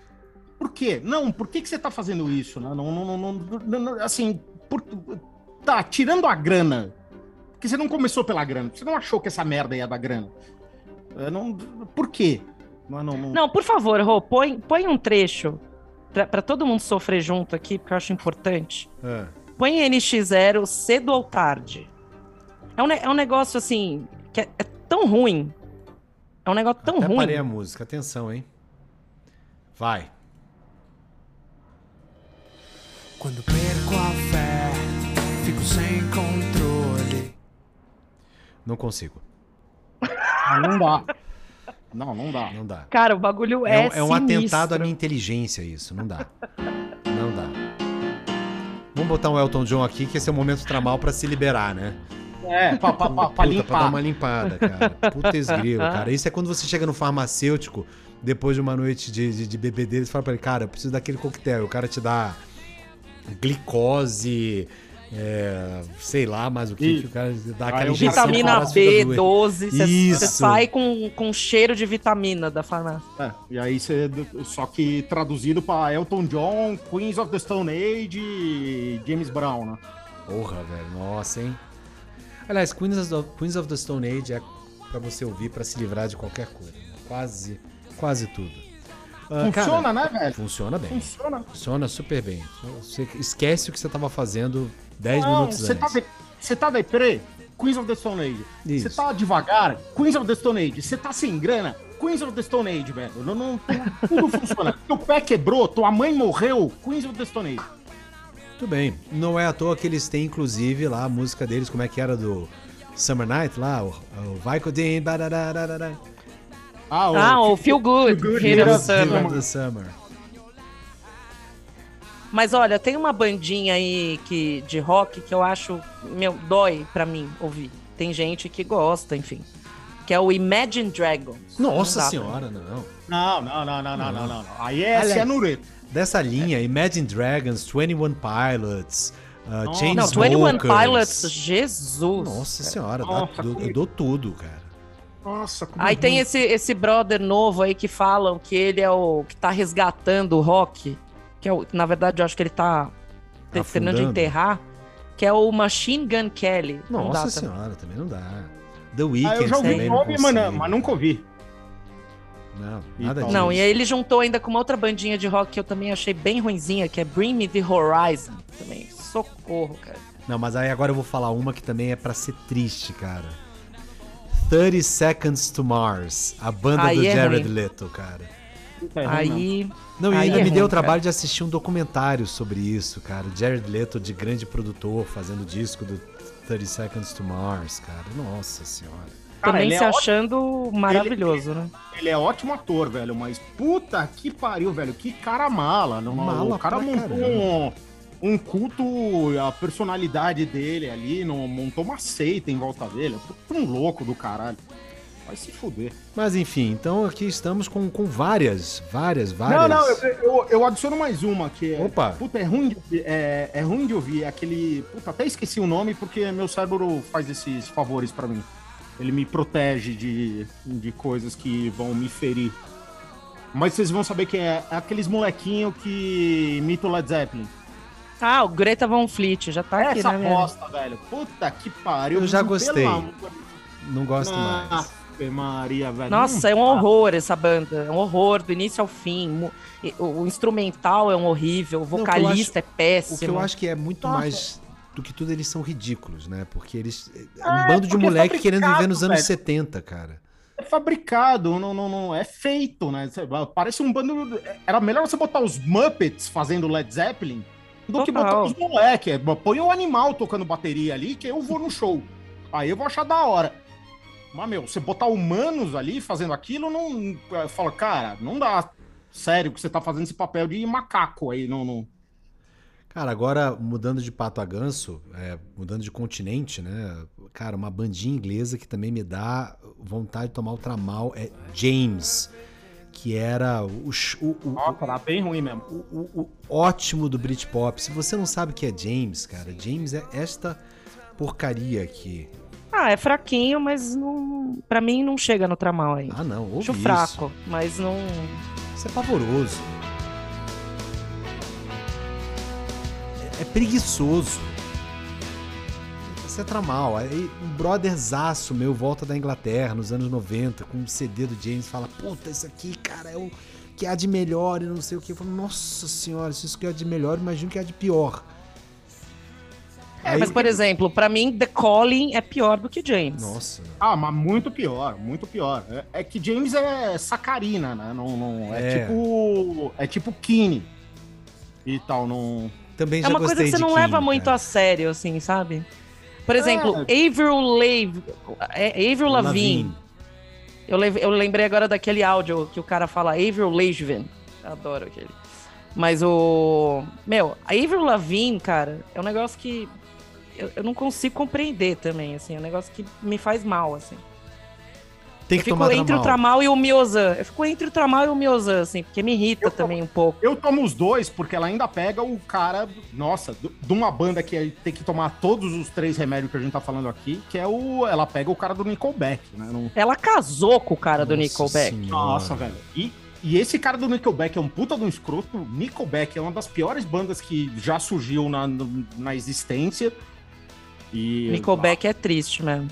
Speaker 2: Por quê? Não, por que, que você tá fazendo isso? Né? Não, não, não, não- assim, por- tá, tirando a grana. Porque você não começou pela grana. Você não achou que essa merda ia dar grana. É, não, por quê? Não, não, não-
Speaker 4: Não, por favor, Rô, põe, põe um trecho pra, pra todo mundo sofrer junto aqui, porque eu acho importante.
Speaker 1: É.
Speaker 4: Põe NX0 cedo ou tarde. É um, é um negócio assim. que é, é tão ruim. É um negócio tão
Speaker 1: Até
Speaker 4: ruim.
Speaker 1: parei a música. Atenção, hein? Vai.
Speaker 6: Quando perco a fé, fico sem controle.
Speaker 1: Não consigo.
Speaker 2: Ah, não dá. Não, não dá.
Speaker 1: Não dá.
Speaker 4: Cara, o bagulho
Speaker 1: É,
Speaker 4: é,
Speaker 1: um- é um atentado à minha inteligência isso. Não dá. Não dá. Vamos botar um Elton John aqui, que esse é o momento tramal pra se liberar, né?
Speaker 2: É, pra, pra, pra, pra
Speaker 1: Puta, pra dar
Speaker 2: limpar.
Speaker 1: uma limpada, cara. Puta esgrilo, cara. Isso é quando você chega no farmacêutico, depois de uma noite de, de, de bebedeira, você fala pra ele, cara, eu preciso daquele coquetel. O cara te dá glicose, é, sei lá mais o que, que o cara dá
Speaker 2: Aí
Speaker 1: aquela
Speaker 4: Vitamina
Speaker 1: parece que fica doente.
Speaker 4: B12, você
Speaker 1: Isso.
Speaker 4: sai com, com cheiro de vitamina da farmácia.
Speaker 2: É, e aí você. Só que traduzido pra Elton John, Queens of the Stone Age e James Brown, né?
Speaker 1: Porra, velho. Nossa, hein? Aliás, Queens of, Queens of the Stone Age é pra você ouvir pra se livrar de qualquer coisa. né? Quase, quase tudo. Ah,
Speaker 2: Funciona,
Speaker 1: cara,
Speaker 2: né, velho?
Speaker 1: Funciona bem.
Speaker 2: Funciona.
Speaker 1: Funciona super bem. Você esquece o que você tava fazendo 10
Speaker 2: Não,
Speaker 1: minutos
Speaker 2: você tá,
Speaker 1: antes.
Speaker 2: de, você tá deprê? Queens of the Stone Age.
Speaker 1: Isso.
Speaker 2: Você tá devagar? Queens of the Stone Age. Você tá sem grana? Queens of the Stone Age, velho. Não, não, tu- tudo funciona. Teu pé quebrou, tua mãe morreu. Queens of the Stone Age.
Speaker 1: Tudo bem. Não é à toa que eles têm, inclusive, lá a música deles, como é que era do Summer Night lá? O, o Vai Codin, bararararara.
Speaker 4: Ah, o Feel Good,
Speaker 2: Good,
Speaker 4: Hit of Summer.
Speaker 1: Feel of the Summer.
Speaker 4: Mas olha, tem uma bandinha aí que, de rock que eu acho, meu, dói pra mim ouvir. Tem gente que gosta, enfim. Que é o Imagine Dragons.
Speaker 1: Nossa
Speaker 4: Não dá
Speaker 1: senhora, não.
Speaker 2: Não, não, não, não, não, não, não. Aí é cianureto.
Speaker 1: Dessa linha, Imagine Dragons, 21 Pilots, uh,
Speaker 2: Nossa.
Speaker 4: Não,
Speaker 1: Chainsmokers.
Speaker 4: 21 Pilots, Jesus.
Speaker 1: Nossa senhora, dá
Speaker 2: Nossa, como-
Speaker 1: eu dou tudo, cara.
Speaker 2: Nossa, como
Speaker 4: Aí tem
Speaker 2: ruim.
Speaker 4: esse, esse brother novo aí que falam que ele é o que tá resgatando o rock. Que é o, na verdade, eu acho que ele tá te- terminando de enterrar. Que é o Machine Gun Kelly. Dá
Speaker 1: Nossa
Speaker 4: também.
Speaker 1: senhora, também não dá. The
Speaker 2: Ah,
Speaker 1: Weeknd
Speaker 2: eu já ouvi
Speaker 1: também
Speaker 2: o nome,
Speaker 1: consigo.
Speaker 2: mas nunca ouvi.
Speaker 1: Não, nada disso.
Speaker 4: Não, e aí ele juntou ainda com uma outra bandinha de rock que eu também achei bem ruinzinha, que é Bring Me The Horizon. Também, socorro, cara.
Speaker 1: Não, mas aí agora eu vou falar uma que também é pra ser triste, cara. 30 Seconds to Mars, a banda
Speaker 4: Aí
Speaker 1: do
Speaker 4: é
Speaker 1: Jared
Speaker 4: ruim.
Speaker 1: Leto, cara.
Speaker 2: É, não.
Speaker 4: Aí,
Speaker 1: Não, e
Speaker 4: Aí
Speaker 1: ainda
Speaker 4: é
Speaker 1: me deu o
Speaker 4: ruim,
Speaker 1: trabalho de assistir um documentário sobre isso, cara. Jared Leto, de grande produtor, fazendo disco do 30 Seconds to Mars, cara. Nossa senhora.
Speaker 2: Cara,
Speaker 4: também
Speaker 2: ele
Speaker 4: se
Speaker 2: é
Speaker 4: achando maravilhoso, né?
Speaker 2: Ele é ótimo ator, velho, mas puta que pariu, velho. Que cara mala. Não,
Speaker 1: Mala
Speaker 2: o cara montou
Speaker 1: caramba.
Speaker 2: um, um culto, a personalidade dele ali, não, montou uma seita em volta dele. Puta um louco do caralho. Vai se fuder.
Speaker 1: Mas enfim, então aqui estamos com, com várias, várias, várias.
Speaker 2: Não, não, eu, eu, eu adiciono mais uma, que é.
Speaker 1: Opa.
Speaker 2: Puta, é ruim de ouvir. É, é ruim de ouvir. É aquele. Puta, até esqueci o nome porque meu cérebro faz esses favores pra mim. Ele me protege de, de coisas que vão me ferir. Mas vocês vão saber que é, é aqueles molequinho que imita o Led Zeppelin.
Speaker 4: Ah, o Greta Van Fleet, já tá aqui,
Speaker 2: Essa
Speaker 4: né? minha-
Speaker 2: bosta, velho. Puta que pariu.
Speaker 1: Eu já gostei.
Speaker 2: amor-
Speaker 1: Não gosto mais.
Speaker 2: Ave Maria, velho.
Speaker 4: Nossa,
Speaker 2: Não
Speaker 4: é um horror essa banda. É um horror do início ao fim. O, instrumental é um horrível, o
Speaker 1: o que eu
Speaker 4: vocalista é
Speaker 1: O que
Speaker 4: péssimo.
Speaker 1: eu acho que é muito
Speaker 2: Nossa.
Speaker 1: mais do que tudo, eles são ridículos, né? Porque eles. É
Speaker 2: É,
Speaker 1: um bando de
Speaker 2: é
Speaker 1: moleque querendo viver nos anos
Speaker 2: fabricado,
Speaker 1: 70, cara.
Speaker 2: É fabricado, não, não, não é feito, né? Parece um bando. Era melhor você botar os Muppets fazendo Led Zeppelin do que botar
Speaker 4: Total.
Speaker 2: os moleque. Põe o animal tocando bateria ali que eu vou no show. Aí eu vou achar da hora. Mas, meu, você botar humanos ali fazendo aquilo, não. Eu falo, cara, não dá. Sério que você tá fazendo esse papel de macaco aí, não. não...
Speaker 1: Cara, agora mudando de pato a ganso, é, mudando de continente, né? Cara, uma bandinha inglesa que também me dá vontade de tomar o tramal é James, que era o, o, o,
Speaker 2: Nossa, tá bem ruim mesmo.
Speaker 1: o- o- o ótimo do Britpop. Se você não sabe o que é James, cara, James é esta porcaria aqui.
Speaker 4: Ah, é fraquinho, mas não, pra mim não chega no tramal aí.
Speaker 1: Ah, não, ouve
Speaker 4: Acho
Speaker 1: isso.
Speaker 4: fraco, mas não.
Speaker 1: Isso é pavoroso. É, é preguiçoso. Isso é tramal. Aí um brotherzaço meu volta da Inglaterra nos anos 90 com um CD do James fala: Puta, isso aqui, cara, é o que há de melhor e não sei o que. Eu falo: Nossa senhora, se isso que há de melhor, imagino que há de pior.
Speaker 4: É, mas, por exemplo, pra mim, The Calling é pior do que James.
Speaker 1: Nossa.
Speaker 2: Ah, mas muito pior, muito pior. É, é que James é sacarina, né? Não, não, é,
Speaker 1: É.
Speaker 2: tipo. É tipo Kine. E tal, não.
Speaker 1: Também
Speaker 4: É
Speaker 1: já
Speaker 4: uma
Speaker 1: gostei
Speaker 4: coisa que você não
Speaker 1: King,
Speaker 4: leva muito a sério, assim, sabe? Por exemplo,
Speaker 2: É.
Speaker 4: Avril Lavigne. é, Avril Lavigne. Eu, eu lembrei agora daquele áudio que o cara fala Avril Lavigne. Adoro aquele. Mas o. Meu, a Avril Lavigne, cara, é um negócio que eu, eu não consigo compreender também, assim. É um negócio que me faz mal, assim.
Speaker 1: Tem
Speaker 4: eu
Speaker 1: que
Speaker 4: fico
Speaker 1: tomar
Speaker 4: entre o
Speaker 1: tramal.
Speaker 4: E o Miozan. Eu fico entre o Tramal e o Miozan, assim, porque me irrita
Speaker 2: Eu-
Speaker 4: também um pouco.
Speaker 2: Eu tomo os dois porque ela ainda pega o cara, nossa, do- de uma banda que tem que tomar todos os três remédios que a gente tá falando aqui, que é o. Ela pega o cara do Nickelback, né? Não-
Speaker 4: Ela casou com o cara do
Speaker 1: Nossa
Speaker 4: Nickelback.
Speaker 1: Senhora.
Speaker 2: Nossa, velho. E, e esse cara do Nickelback é um puta de um escroto. Nickelback é uma das piores bandas que já surgiu na, na existência. E.
Speaker 4: Nickelback é triste mesmo.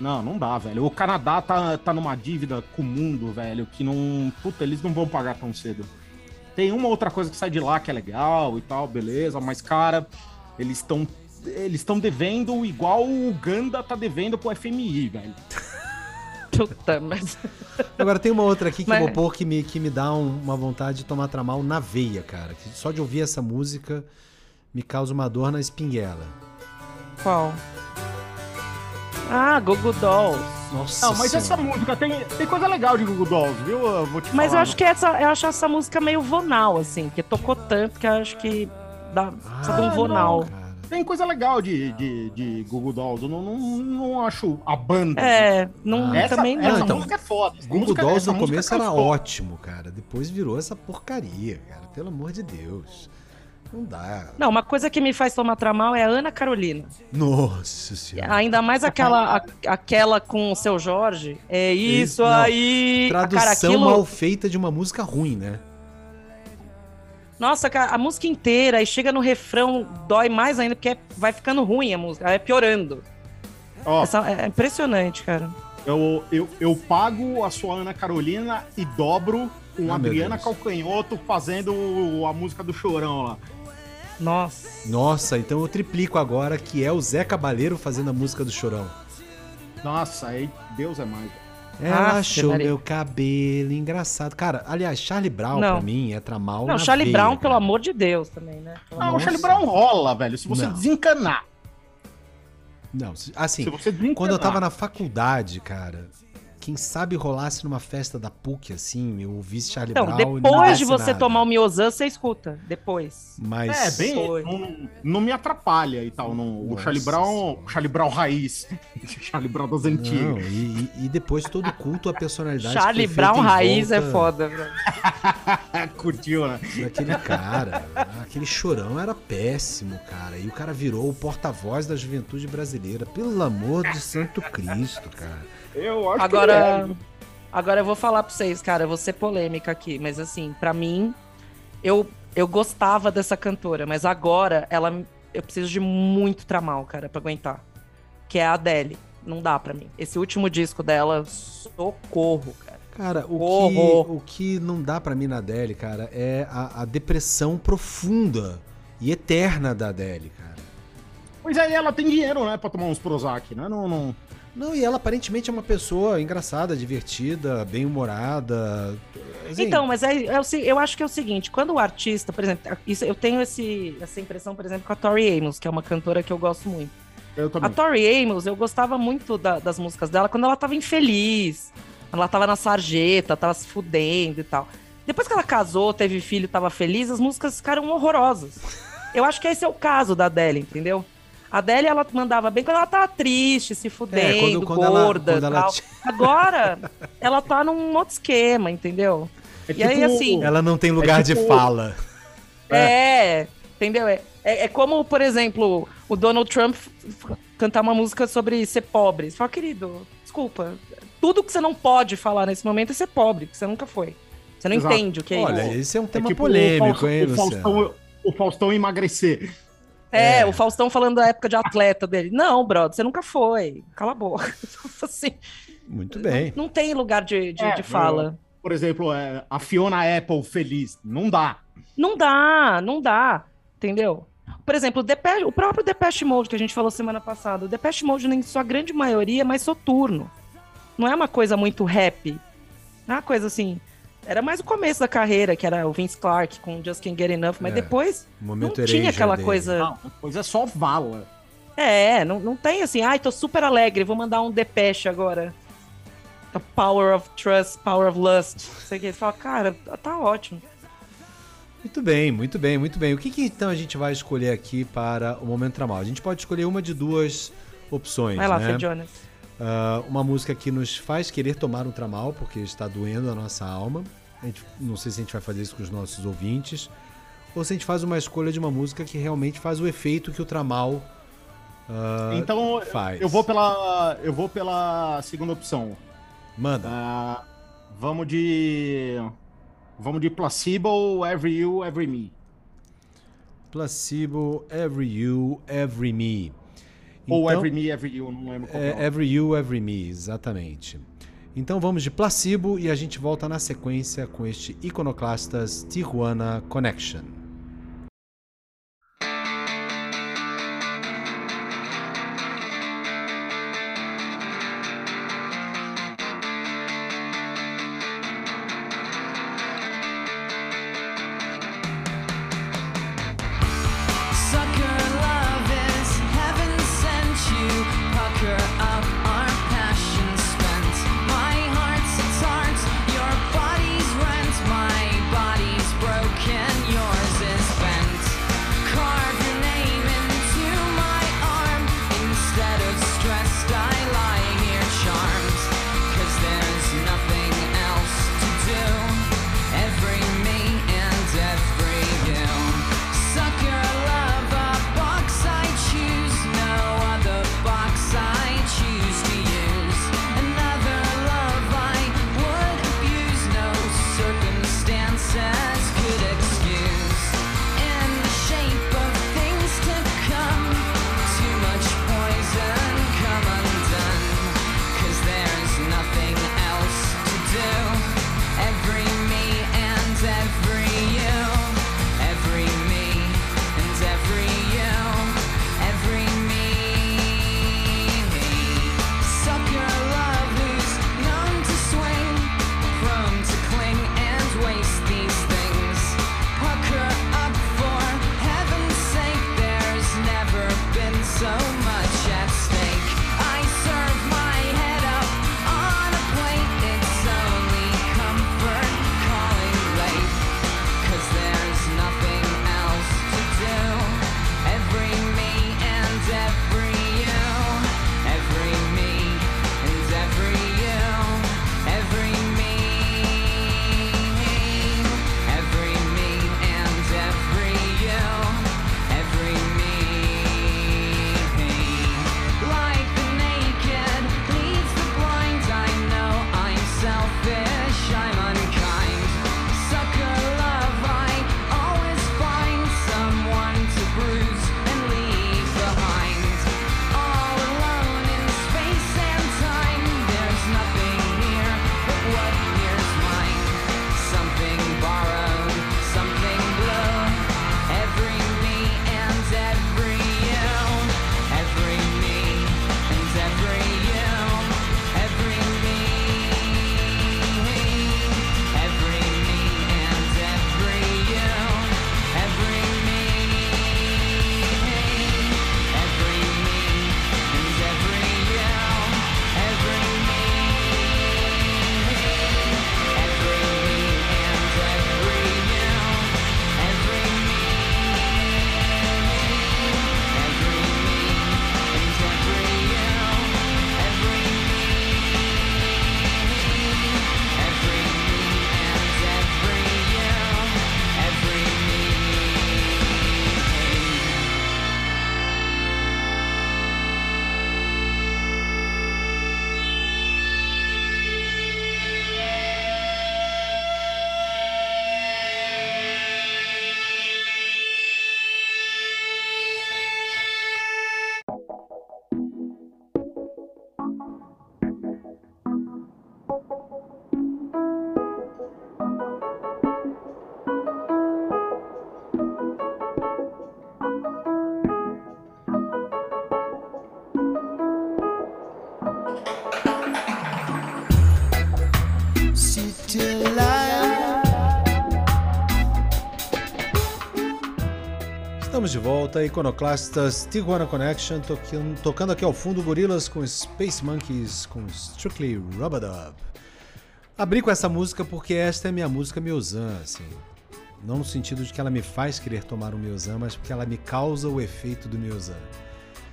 Speaker 2: Não, não dá, velho. O Canadá tá, tá numa dívida com o mundo, velho, que não. Puta, eles não vão pagar tão cedo. Tem uma outra coisa que sai de lá que é legal e tal, beleza, mas, cara, eles estão. Eles estão devendo igual o Uganda tá devendo pro FMI, velho.
Speaker 4: Puta, mas.
Speaker 1: Agora tem uma outra aqui que
Speaker 4: Mas-
Speaker 1: eu vou pôr que me, que me dá um- uma vontade de tomar tramal na veia, cara. Que só de ouvir essa música me causa uma dor na espinguela.
Speaker 4: Qual? Ah, Google Dolls.
Speaker 1: Nossa
Speaker 2: Não, mas essa
Speaker 1: Senhora.
Speaker 2: música tem, tem coisa legal de Google Dolls, viu? Eu vou te
Speaker 4: Mas eu
Speaker 2: falar.
Speaker 4: acho que essa, eu acho essa música meio vonal, assim, porque tocou tanto que eu acho que dá, precisa de um
Speaker 2: Ah,
Speaker 4: vonal.
Speaker 1: Cara.
Speaker 2: Tem coisa legal de, de, de Google Dolls. Eu não, não, não acho a banda.
Speaker 4: É, não,
Speaker 2: Essa,
Speaker 4: também não.
Speaker 2: essa
Speaker 1: então,
Speaker 2: música é foda. Essa
Speaker 1: Google
Speaker 2: música-
Speaker 1: Dolls
Speaker 2: essa
Speaker 1: no
Speaker 2: música
Speaker 1: começo era ótimo, cara. Depois virou essa porcaria, cara. Pelo amor de Deus. Não dá.
Speaker 4: Não, uma coisa que me faz tomar tramal é a Ana Carolina.
Speaker 1: Nossa senhora.
Speaker 4: Ainda mais aquela, a- aquela com o seu Jorge. É isso
Speaker 1: Não,
Speaker 4: aí.
Speaker 1: Tradução
Speaker 4: cara, aquilo...
Speaker 1: mal feita de uma música ruim, né?
Speaker 4: Nossa, cara, a música inteira, aí chega no refrão, dói mais ainda, porque é- vai ficando ruim a música, vai piorando.
Speaker 2: Ó,
Speaker 4: Essa- é impressionante, cara.
Speaker 2: eu, eu, eu pago a sua Ana Carolina e dobro com
Speaker 1: Ah,
Speaker 2: Adriana. Calcanhoto fazendo a música do Chorão lá.
Speaker 4: Nossa.
Speaker 1: Nossa, então eu triplico agora que é o Zé Cabaleiro fazendo a música do Chorão.
Speaker 2: Nossa, aí Deus é mais.
Speaker 1: Ela
Speaker 4: Aff,
Speaker 1: achou meu cabelo engraçado. Cara, aliás, Charlie Brown
Speaker 4: Não.
Speaker 1: pra mim é tramal
Speaker 4: Não,
Speaker 1: na
Speaker 4: Charlie
Speaker 1: veia,
Speaker 4: Brown,
Speaker 1: cara.
Speaker 4: pelo amor de Deus, também, né? Pelo
Speaker 2: Ah,
Speaker 4: amor-
Speaker 2: o Charlie Brown rola, velho. Se você
Speaker 1: Não.
Speaker 2: desencanar.
Speaker 1: Não, assim,
Speaker 2: Se você desencanar.
Speaker 1: quando eu tava na faculdade, cara, quem sabe rolasse numa festa da PUC, assim, eu ouvisse Charlie
Speaker 4: Então,
Speaker 1: Brown não
Speaker 4: depois de você
Speaker 1: nada.
Speaker 4: tomar o Miozan, você escuta. Depois.
Speaker 1: Mas...
Speaker 2: É, bem, não, não me atrapalha e tal. Não, o Charlie Brown, o Charlie Brown raiz. Charlie Brown das
Speaker 1: Não,
Speaker 2: antigas.
Speaker 1: e, e- e depois todo culto à personalidade
Speaker 4: Charlie
Speaker 1: feita
Speaker 4: Brown raiz é
Speaker 1: volta
Speaker 4: foda, velho.
Speaker 2: Curtiu, né?
Speaker 1: Daquele cara, aquele chorão era péssimo, cara. E o cara virou o porta-voz da juventude brasileira. Pelo amor de Santo Cristo, cara.
Speaker 2: Eu acho
Speaker 4: Agora,
Speaker 2: que
Speaker 4: agora eu vou falar pra vocês, cara, eu vou ser polêmica aqui, mas assim, pra mim, eu, eu gostava dessa cantora, mas agora ela eu preciso de muito tramal, cara, pra aguentar. Que é a Adele. Não dá pra mim. Esse último disco dela, socorro, cara.
Speaker 1: Cara, o que, o que não dá pra mim na Adele, cara, é a, a depressão profunda e eterna da Adele, cara.
Speaker 2: Pois aí ela tem dinheiro, né, pra tomar uns Prozac, né? Não, não...
Speaker 1: Não, e ela aparentemente é uma pessoa engraçada, divertida, bem-humorada. Assim,
Speaker 4: Então, mas é, é eu acho que é o seguinte, quando o artista, por exemplo, isso, eu tenho esse, essa impressão, por exemplo, com a Tori Amos, que é uma cantora que eu gosto muito.
Speaker 2: Eu
Speaker 4: A
Speaker 2: também.
Speaker 4: Tori Amos, eu gostava muito da- das músicas dela quando ela tava infeliz. Ela tava na sarjeta, tava se fudendo e tal. Depois que ela casou, teve filho, tava feliz, as músicas ficaram horrorosas. Eu acho que esse é o caso da Adele, entendeu? A Adele, ela mandava bem quando ela tava triste, se fudendo,
Speaker 1: É, quando- quando ela-
Speaker 4: gorda
Speaker 1: ela
Speaker 4: tal.
Speaker 1: tinha-
Speaker 4: Agora, ela tá num outro esquema, entendeu?
Speaker 2: É
Speaker 4: e aí, assim,
Speaker 1: Ela não tem lugar de
Speaker 2: tipo-
Speaker 1: fala.
Speaker 4: É, entendeu? É, é, é como, por exemplo, o Donald Trump cantar uma música sobre ser pobre. Você fala, querido, desculpa. Tudo que você não pode falar nesse momento é ser pobre, que você nunca foi. Você não
Speaker 2: Exato.
Speaker 4: entende o que é
Speaker 1: Olha,
Speaker 4: isso.
Speaker 1: esse é um
Speaker 2: É
Speaker 1: tema
Speaker 2: tipo
Speaker 1: polêmico,
Speaker 2: o Faustão,
Speaker 1: hein,
Speaker 2: o? Faustão, o Faustão emagrecer.
Speaker 4: É,
Speaker 1: É.
Speaker 4: o Faustão falando da época de atleta dele. Não, brother, você nunca foi. Cala a boca. assim,
Speaker 1: Muito bem.
Speaker 4: não tem lugar de, de,
Speaker 2: É,
Speaker 4: de fala.
Speaker 2: Por exemplo, é, a Fiona Apple feliz. Não dá.
Speaker 4: Não dá, não dá. Entendeu? por exemplo, o, Depeche- o próprio Depeche Mode que a gente falou semana passada, o Depeche Mode, em sua grande maioria, é mais soturno. Não é uma coisa muito rap. Não é uma coisa assim. Era mais o começo da carreira, que era o Vince Clark com Just Can't Get Enough, mas
Speaker 1: É,
Speaker 4: depois não tinha aquela
Speaker 1: dele.
Speaker 4: coisa.
Speaker 2: Não, é só vala.
Speaker 4: É, não, não tem assim, ai, tô super alegre, vou mandar um Depeche agora. The Power of Trust, Power of Lust. Não sei o que. Você fala, cara, tá ótimo.
Speaker 1: Muito bem, muito bem, muito bem. O que, que então a gente vai escolher aqui para o Momento Tramal? A gente pode escolher uma de duas opções,
Speaker 4: Vai lá,
Speaker 1: né?
Speaker 4: Fê Jonas.
Speaker 1: Ah, uma música que nos faz querer tomar um tramal, porque está doendo a nossa alma. A gente, não sei se a gente vai fazer isso com os nossos ouvintes. Ou se a gente faz uma escolha de uma música que realmente faz o efeito que o tramal ah,
Speaker 2: Então,
Speaker 1: faz.
Speaker 2: eu vou pela eu vou pela segunda opção.
Speaker 1: Manda.
Speaker 2: Ah, vamos de vamos de Placebo, Every You, Every Me.
Speaker 1: Placebo, Every You, Every Me.
Speaker 2: Ou
Speaker 1: Então-
Speaker 2: Every Me, Every You, não lembro qual é.
Speaker 1: É, Every You, Every Me, exatamente. Então vamos de Placebo e a gente volta na sequência com este Iconoclastas Tijuana Connection. Estamos de volta, Iconoclastas Tijuana Connection, tocando, tocando aqui ao fundo Gorilas com Space Monkeys com Strictly Rubadub. Abri com essa música porque esta é minha música Miozan, assim. Não no sentido de que ela me faz querer tomar o Miozan, mas porque ela me causa o efeito do Miozan.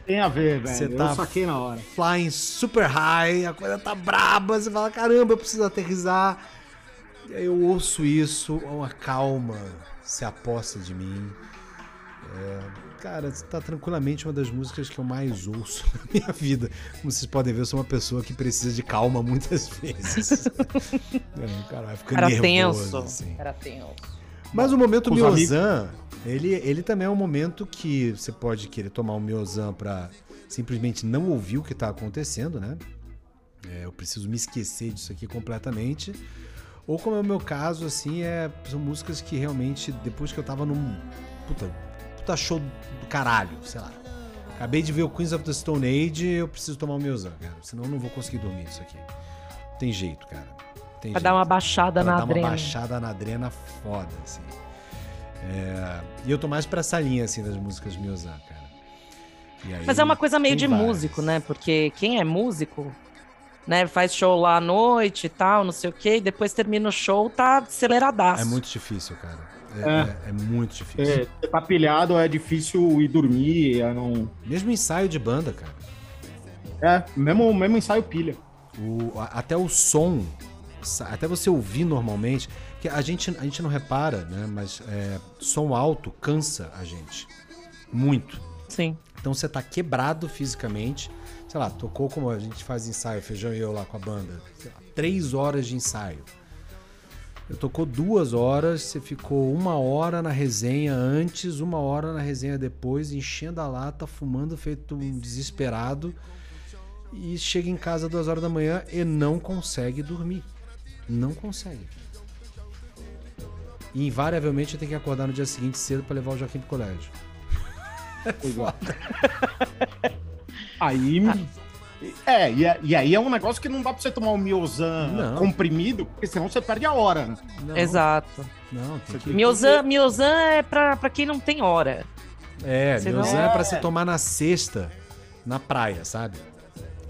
Speaker 2: Tem a ver, velho.
Speaker 1: Você
Speaker 2: Eu
Speaker 1: tá
Speaker 2: saquei na hora.
Speaker 1: Flying super high, a coisa tá braba, você fala, caramba, eu preciso aterrizar. E aí eu ouço isso, uma calma se aposta de mim. É, cara, tá tranquilamente uma das músicas que eu mais ouço na minha vida. Como vocês podem ver, eu sou uma pessoa que precisa de calma muitas vezes. é, cara, ficando
Speaker 4: Era
Speaker 1: nervoso,
Speaker 4: tenso.
Speaker 1: assim.
Speaker 4: Era tenso.
Speaker 1: Mas o momento
Speaker 2: Os
Speaker 1: Miozan, ele, ele também é um momento que você pode querer tomar um Miozan pra simplesmente não ouvir o que tá acontecendo, né? É, eu preciso me esquecer disso aqui completamente. Ou como é o meu caso, assim, é, são músicas que realmente, depois que eu tava num puta, puta show do caralho, sei lá. Acabei de ver o Queens of the Stone Age, eu preciso tomar um Miozan, cara. Senão eu não vou conseguir dormir isso aqui. Tem jeito, cara. Tem
Speaker 4: Pra
Speaker 1: jeito
Speaker 4: dar uma baixada
Speaker 1: pra
Speaker 4: na
Speaker 1: dar
Speaker 4: adrena.
Speaker 1: uma baixada na adrena foda, assim. É, E eu tô mais pra essa linha, assim, das músicas Miozan, cara. Aí,
Speaker 4: Mas é uma coisa meio de
Speaker 1: várias.
Speaker 4: músico, né? Porque quem é músico, né, faz show lá à noite e tal, não sei o quê, e depois termina o show, tá aceleradaço.
Speaker 1: É muito difícil, cara. É,
Speaker 2: É.
Speaker 1: é- é muito difícil.
Speaker 2: É, Você tá pilhado, é difícil ir dormir, é, não...
Speaker 1: Mesmo ensaio de banda, cara.
Speaker 2: é mesmo, mesmo ensaio pilha.
Speaker 1: O- até o som, até você ouvir normalmente, que a gente, a gente não repara, né? Mas é, som alto cansa a gente. Muito.
Speaker 4: Sim.
Speaker 1: Então você tá quebrado fisicamente. Sei lá, tocou como a gente faz ensaio, Feijão e eu lá com a banda. sei lá, três horas de ensaio. Eu tocou duas horas, você ficou uma hora na resenha antes, uma hora na resenha depois, enchendo a lata, fumando, feito um desesperado. E chega em casa duas horas da manhã e não consegue dormir. Não consegue. E invariavelmente eu tenho que acordar no dia seguinte cedo para levar o Joaquim pro colégio.
Speaker 2: Aí. É, e, é- e aí é um negócio que não dá pra você tomar o Miozan
Speaker 1: Não.
Speaker 2: comprimido, porque senão você perde a hora, né?
Speaker 1: Não,
Speaker 4: Exato.
Speaker 1: Não, tem que...
Speaker 4: Miozan, Miozan é pra, pra quem não tem hora.
Speaker 1: É,
Speaker 4: Senão-
Speaker 1: Miozan é pra
Speaker 2: É.
Speaker 1: se tomar na sexta, na praia, sabe?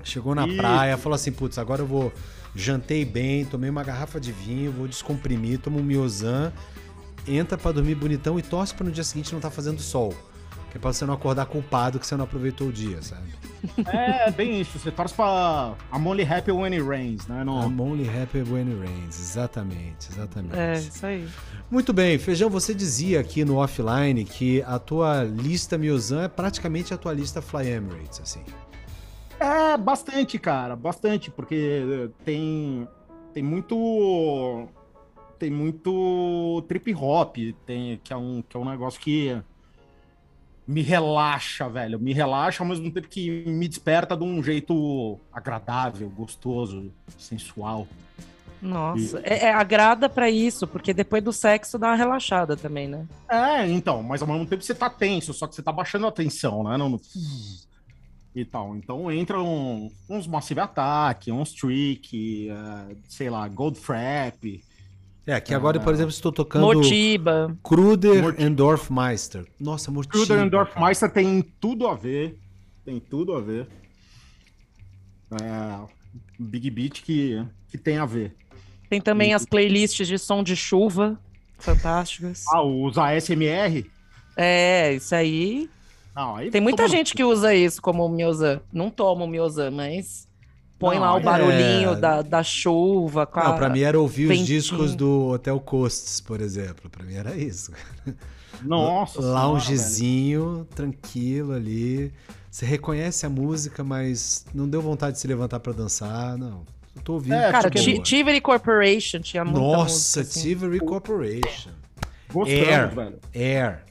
Speaker 1: Chegou na
Speaker 2: Isso.
Speaker 1: praia, falou assim, putz, agora eu vou... Jantei bem, tomei uma garrafa de vinho, vou descomprimir, tomo um Miozan, entra pra dormir bonitão e torce pra no dia seguinte não tá fazendo sol. Que é pra você não acordar culpado que você não aproveitou o dia, sabe?
Speaker 2: É, bem isso. Você torce pra I'm only happy when it rains, né? Não,
Speaker 1: I'm only happy when it rains. Exatamente, exatamente.
Speaker 4: É, isso aí.
Speaker 1: Muito bem, Feijão, você dizia aqui no offline que a tua lista Miozan é praticamente a tua lista Fly Emirates, assim.
Speaker 2: É, bastante, cara, bastante, porque tem tem muito tem muito trip hop, tem que é um que é um negócio que me relaxa, velho, me relaxa ao mesmo tempo que me desperta de um jeito agradável, gostoso, sensual.
Speaker 4: Nossa. É, é, agrada pra isso, porque depois do sexo dá uma relaxada também, né?
Speaker 2: É, então, mas ao mesmo tempo você tá tenso, só que você tá baixando a tensão, né? Não, e tal. Então entram uns Massive Attack, uns Trick, eh, sei lá, Gold Frap.
Speaker 1: É, aqui agora, por exemplo, estou tocando
Speaker 4: Motiba.
Speaker 1: Kruder
Speaker 2: Mort-
Speaker 1: and Dorfmeister. Nossa, Mortiba.
Speaker 2: Kruder and
Speaker 1: cara.
Speaker 2: Dorfmeister tem tudo a ver. Tem tudo a ver. É, Big Beat que, que tem a ver.
Speaker 4: Tem também as playlists de som de chuva. Fantásticas.
Speaker 2: Ah, os ASMR?
Speaker 4: É, isso aí.
Speaker 2: Não, aí
Speaker 4: Tem muita gente que usa isso como Miozan. Não toma o Miozan, mas põe
Speaker 2: Não,
Speaker 4: lá o
Speaker 2: é-
Speaker 4: barulhinho da, da chuva. Com a...
Speaker 1: Não, pra mim era ouvir os
Speaker 4: ventinho.
Speaker 1: discos do Hotel Coasts, por exemplo. Pra mim era isso.
Speaker 2: Nossa senhora,
Speaker 1: Loungezinho, tranquilo ali. Você reconhece a música, mas não deu vontade de se levantar pra dançar, não. Eu tô ouvindo.
Speaker 2: É,
Speaker 4: Cara,
Speaker 1: de
Speaker 4: Ti-
Speaker 1: boa.
Speaker 4: Tivoli Corporation tinha muita
Speaker 1: Nossa,
Speaker 4: música, assim.
Speaker 1: Tivery Corporation.
Speaker 2: Gostamos,
Speaker 1: Air.
Speaker 2: velho.
Speaker 1: Air.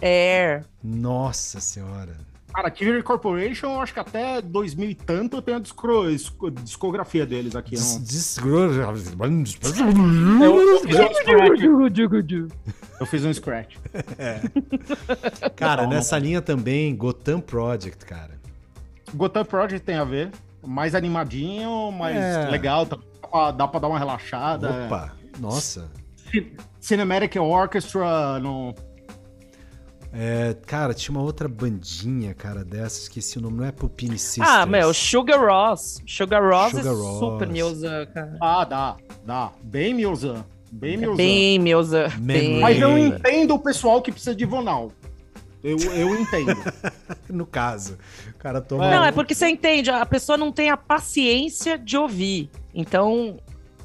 Speaker 4: Air.
Speaker 1: Nossa senhora.
Speaker 2: Cara, Tiver Corporation, eu acho que até 2000 e tanto eu tenho a discro- disco- discografia deles aqui.
Speaker 1: Dis-
Speaker 2: Não.
Speaker 1: disgro-
Speaker 2: Eu, eu fiz um scratch. Eu fiz um scratch.
Speaker 1: Cara,
Speaker 2: Não,
Speaker 1: nessa linha também, Gotham Project, cara.
Speaker 2: Gotham Project tem a ver. mais animadinho, mais
Speaker 1: É.
Speaker 2: legal. Dá pra, dá pra dar uma relaxada.
Speaker 1: Opa, nossa.
Speaker 2: Ci- Cinematic Orchestra, no,
Speaker 1: É, cara, tinha uma outra bandinha, cara, dessa, esqueci o nome, não é Pupini Sisters.
Speaker 4: Ah, meu, Sugar Ross. Sugar Ross
Speaker 1: Sugar
Speaker 4: é
Speaker 1: Ross.
Speaker 4: super Miosan, cara.
Speaker 2: Ah, dá, dá. Bem Milzan. Bem Milzan.
Speaker 4: Bem.
Speaker 1: Memory.
Speaker 4: Bem...
Speaker 2: Mas eu entendo o pessoal que precisa de Vonal. Eu, eu entendo.
Speaker 1: No caso, o cara toma...
Speaker 4: Não, é porque você entende, a pessoa não tem a paciência de ouvir. Então,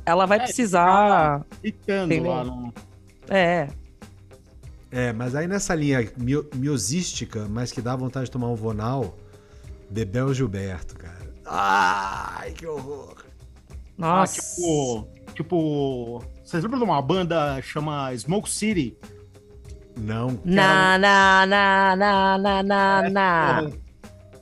Speaker 4: ela vai
Speaker 2: É,
Speaker 4: precisar.
Speaker 2: Ficando lá no...
Speaker 4: É.
Speaker 1: É, mas aí nessa linha mio- miosística, mas que dá vontade de tomar um Vonal, Bebel Gilberto, cara. Ai, que horror.
Speaker 2: Ah,
Speaker 4: Nossa.
Speaker 2: tipo, tipo... Vocês lembram de uma banda chama Smoke City?
Speaker 1: Não.
Speaker 4: Na, na, na, na, na, na, na.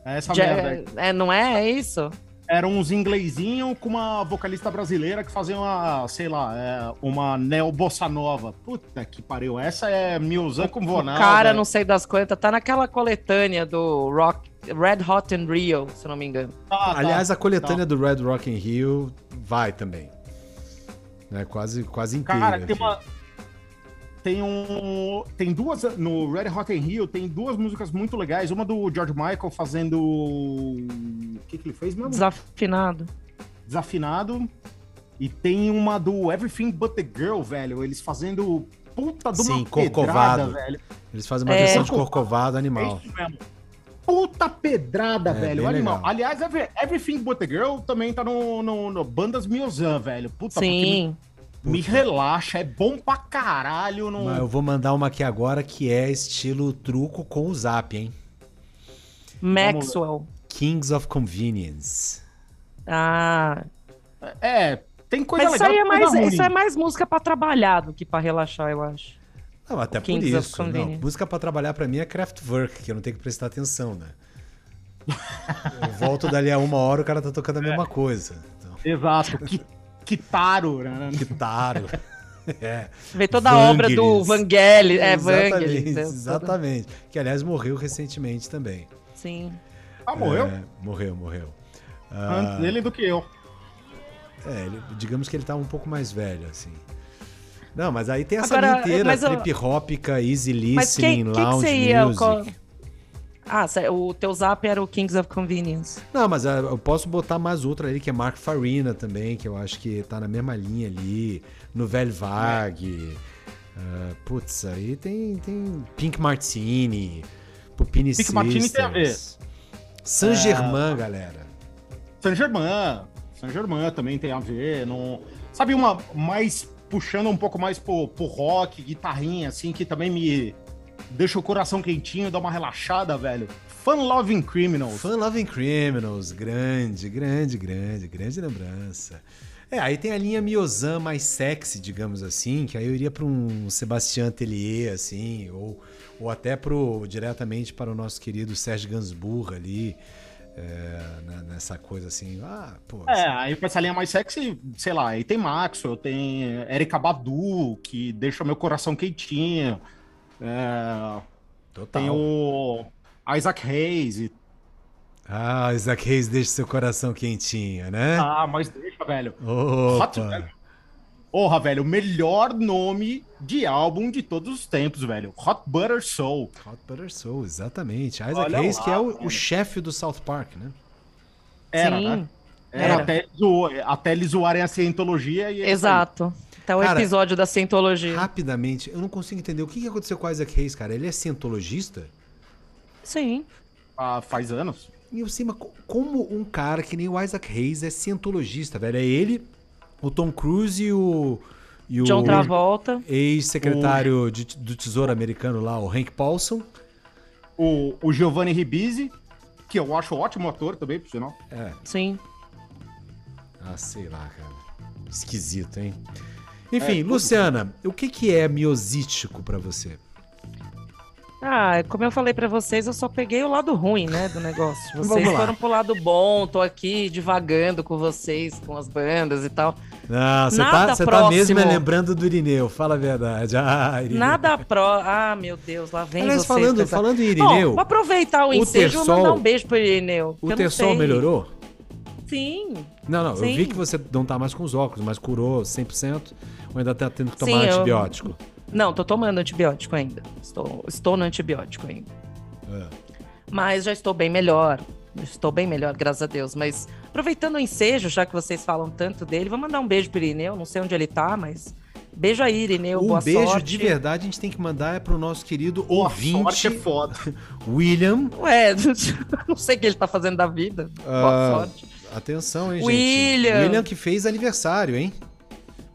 Speaker 2: É essa
Speaker 4: Já-
Speaker 2: merda. aí.
Speaker 4: é, não é? É isso?
Speaker 2: Eram uns inglesinhos com uma vocalista brasileira que fazia uma, sei lá, é, uma neo bossa nova. Puta que pariu. Essa é Milzan com
Speaker 4: O
Speaker 2: Vonal.
Speaker 4: cara,
Speaker 2: velho.
Speaker 4: não sei das quantas, tá naquela coletânea do Rock, Red Hot and Rio, se eu não me engano.
Speaker 2: Tá, tá.
Speaker 1: Aliás, a coletânea do Red Rock in Rio vai também. É quase, quase inteira.
Speaker 2: Cara, tem uma. Tem um. Tem duas. No Red Hot in Rio tem duas músicas muito legais. Uma do George Michael fazendo. O que, que ele fez mesmo?
Speaker 4: Desafinado.
Speaker 2: Desafinado. E tem uma do Everything But the Girl, velho. Eles fazendo. Puta de uma
Speaker 1: Sim,
Speaker 2: pedrada,
Speaker 1: Corcovado.
Speaker 2: velho.
Speaker 1: Eles fazem uma
Speaker 4: É.
Speaker 1: versão de Corcovado
Speaker 2: É
Speaker 1: animal.
Speaker 2: isso mesmo. Puta pedrada,
Speaker 1: É,
Speaker 2: velho. Animal.
Speaker 1: legal.
Speaker 2: Aliás, Every- Everything But the Girl também tá no, no, no Bandas Miozan, velho. Puta, porque
Speaker 4: Sim.
Speaker 2: Me, relaxa, é bom pra caralho. No...
Speaker 1: Mas eu vou mandar uma aqui agora que é estilo truco com o zap, hein?
Speaker 4: Maxwell.
Speaker 1: Kings of Convenience.
Speaker 4: Ah.
Speaker 2: É, tem coisa
Speaker 4: Mas isso
Speaker 2: legal.
Speaker 4: aí é mais,
Speaker 2: ruim.
Speaker 4: isso é mais música pra trabalhar do que pra relaxar, eu acho.
Speaker 1: Não, até por
Speaker 4: Kings of
Speaker 1: isso. Não, música pra trabalhar pra mim é Kraftwerk, que eu não tenho que prestar atenção, né? Eu volto dali a uma hora o cara tá tocando a mesma coisa. Então,
Speaker 2: Exato. Que, Kitaro, né?
Speaker 1: guitarra. É.
Speaker 4: Vê toda a obra do
Speaker 1: Vangelis.
Speaker 4: Vangelis. É,
Speaker 1: exatamente,
Speaker 4: Vangelis. é,
Speaker 1: exatamente. Que aliás morreu recentemente também.
Speaker 4: Sim.
Speaker 2: Ah, morreu?
Speaker 1: É, morreu, morreu.
Speaker 2: Antes
Speaker 1: Ah,
Speaker 2: dele do que eu.
Speaker 1: é, ele- digamos que ele tá um pouco mais velho, assim. Não, mas aí tem essa
Speaker 4: Agora,
Speaker 1: linha inteira,
Speaker 4: mas eu-
Speaker 1: trip hópica, easy
Speaker 4: Mas
Speaker 1: listening,
Speaker 4: quem que
Speaker 1: lounge
Speaker 4: você ia?
Speaker 1: music.
Speaker 4: qual- Ah, o teu zap era o Kings of Convenience.
Speaker 1: Não, mas ah, eu posso botar mais outra ali, que é Mark Farina também, que eu acho que tá na mesma linha ali. No Velho Vag. ah, putz, aí tem, tem Pink Martini, Pupini
Speaker 2: Pink Martini tem a ver.
Speaker 1: Sisters. Saint Germain, galera.
Speaker 2: Saint Germain. Saint Germain também tem a ver. Não... Sabe uma mais puxando um pouco mais pro, pro rock, guitarrinha, assim, que também me deixa o coração quentinho, dá uma relaxada, velho. Fun Loving Criminals.
Speaker 1: Fun Loving Criminals, grande, grande, grande, grande lembrança. É, aí tem a linha Miozan mais sexy, digamos assim, que aí eu iria para um Sebastião Tellier, assim, ou, ou até pro, diretamente para o nosso querido Sérgio Gainsbourg ali, é, nessa coisa assim, ah, pô,
Speaker 2: É, aí pra essa linha mais sexy, sei lá, aí tem Maxwell, tem Erika Badu, que deixa meu coração quentinho. É,
Speaker 1: total.
Speaker 2: tem o Isaac Hayes. e-
Speaker 1: Ah, Isaac Reis deixa seu coração quentinho, né?
Speaker 2: Ah, mas deixa, velho. Hot,
Speaker 1: Opa.
Speaker 2: velho. Porra, velho, o melhor nome de álbum de todos os tempos, velho. Hot Butter Soul.
Speaker 1: Hot Butter Soul, exatamente. Isaac
Speaker 2: Olha
Speaker 1: Reis,
Speaker 2: lá,
Speaker 1: que é o, o chefe do South Park, né?
Speaker 2: Era,
Speaker 4: Sim.
Speaker 2: né? Era,
Speaker 4: Era.
Speaker 2: Até, até eles zoarem a cientologia e. é.
Speaker 4: Exato. Até o
Speaker 1: Cara,
Speaker 4: episódio da Cientologia.
Speaker 1: Rapidamente, eu não consigo entender o que que aconteceu com o Isaac Reis, cara. Ele é cientologista?
Speaker 4: Sim.
Speaker 2: Ah, faz anos.
Speaker 1: E eu sei, mas co- como um cara que nem o Isaac Reis é cientologista, velho? É ele, o Tom Cruise e o. E o
Speaker 4: John Travolta.
Speaker 1: ex-secretário de- do Tesouro Americano lá, o Hank Paulson.
Speaker 2: O, o Giovanni Ribisi, que eu acho ótimo ator também, por sinal.
Speaker 1: É,
Speaker 4: Sim.
Speaker 1: Ah, sei lá, cara. Esquisito, hein? Enfim, Luciana, o que que é miosítico pra você?
Speaker 4: Ah, como eu falei pra vocês, eu só peguei o lado ruim, né, do negócio. Vocês foram pro lado bom, tô aqui divagando com vocês, com as bandas e tal.
Speaker 1: Não, você tá,
Speaker 4: Nada
Speaker 1: você tá mesmo
Speaker 4: próximo.
Speaker 1: lembrando do Irineu, fala a verdade. Ah, Irineu.
Speaker 4: Nada pró. Ah, meu Deus, lá vem
Speaker 1: Aliás,
Speaker 4: vocês.
Speaker 1: falando, falando em
Speaker 4: Bom,
Speaker 1: Irineu,
Speaker 4: vou aproveitar o,
Speaker 1: o
Speaker 4: ensejo e mandar um beijo pro Irineu.
Speaker 1: o
Speaker 4: sei.
Speaker 1: melhorou?
Speaker 4: Sim.
Speaker 1: Não, não, eu
Speaker 4: Sim.
Speaker 1: vi que você não tá mais com os óculos, mas curou 100% ou ainda tá tendo que tomar
Speaker 4: Sim, eu-
Speaker 1: antibiótico?
Speaker 4: Não, tô tomando antibiótico ainda. Estou, estou no antibiótico ainda.
Speaker 1: É.
Speaker 4: Mas já estou bem melhor. Estou bem melhor, graças a Deus. Mas aproveitando o ensejo, já que vocês falam tanto dele, vou mandar um beijo pro Irineu. Não sei onde ele tá, mas. Beijo aí, Irineu.
Speaker 1: Um
Speaker 4: boa
Speaker 1: beijo
Speaker 4: sorte.
Speaker 1: de verdade a gente tem que mandar é pro nosso querido
Speaker 2: Boa
Speaker 1: ouvinte
Speaker 2: sorte é foda.
Speaker 1: William.
Speaker 4: Ué, não sei o que ele tá fazendo da vida. Boa
Speaker 1: Ah,
Speaker 4: sorte.
Speaker 1: Atenção, hein,
Speaker 4: William.
Speaker 1: gente. William que fez aniversário, hein?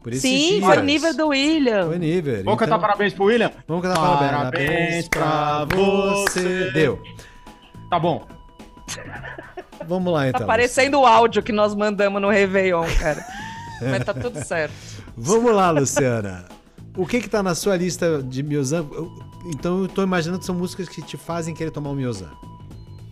Speaker 1: Por esses
Speaker 4: Sim,
Speaker 1: dias.
Speaker 4: foi nível do William.
Speaker 1: Foi nível.
Speaker 2: Vamos cantar parabéns pro William?
Speaker 1: Vamos cantar
Speaker 2: Parabéns
Speaker 1: parabéns pra você. Deu.
Speaker 2: Tá bom.
Speaker 1: Vamos lá, então.
Speaker 4: Tá parecendo o áudio que nós mandamos no Réveillon, cara. Mas tá tudo certo.
Speaker 1: Vamos lá, Luciana. O que que tá na sua lista de Miozan? Então eu tô imaginando que são músicas que te fazem querer tomar um Miozan.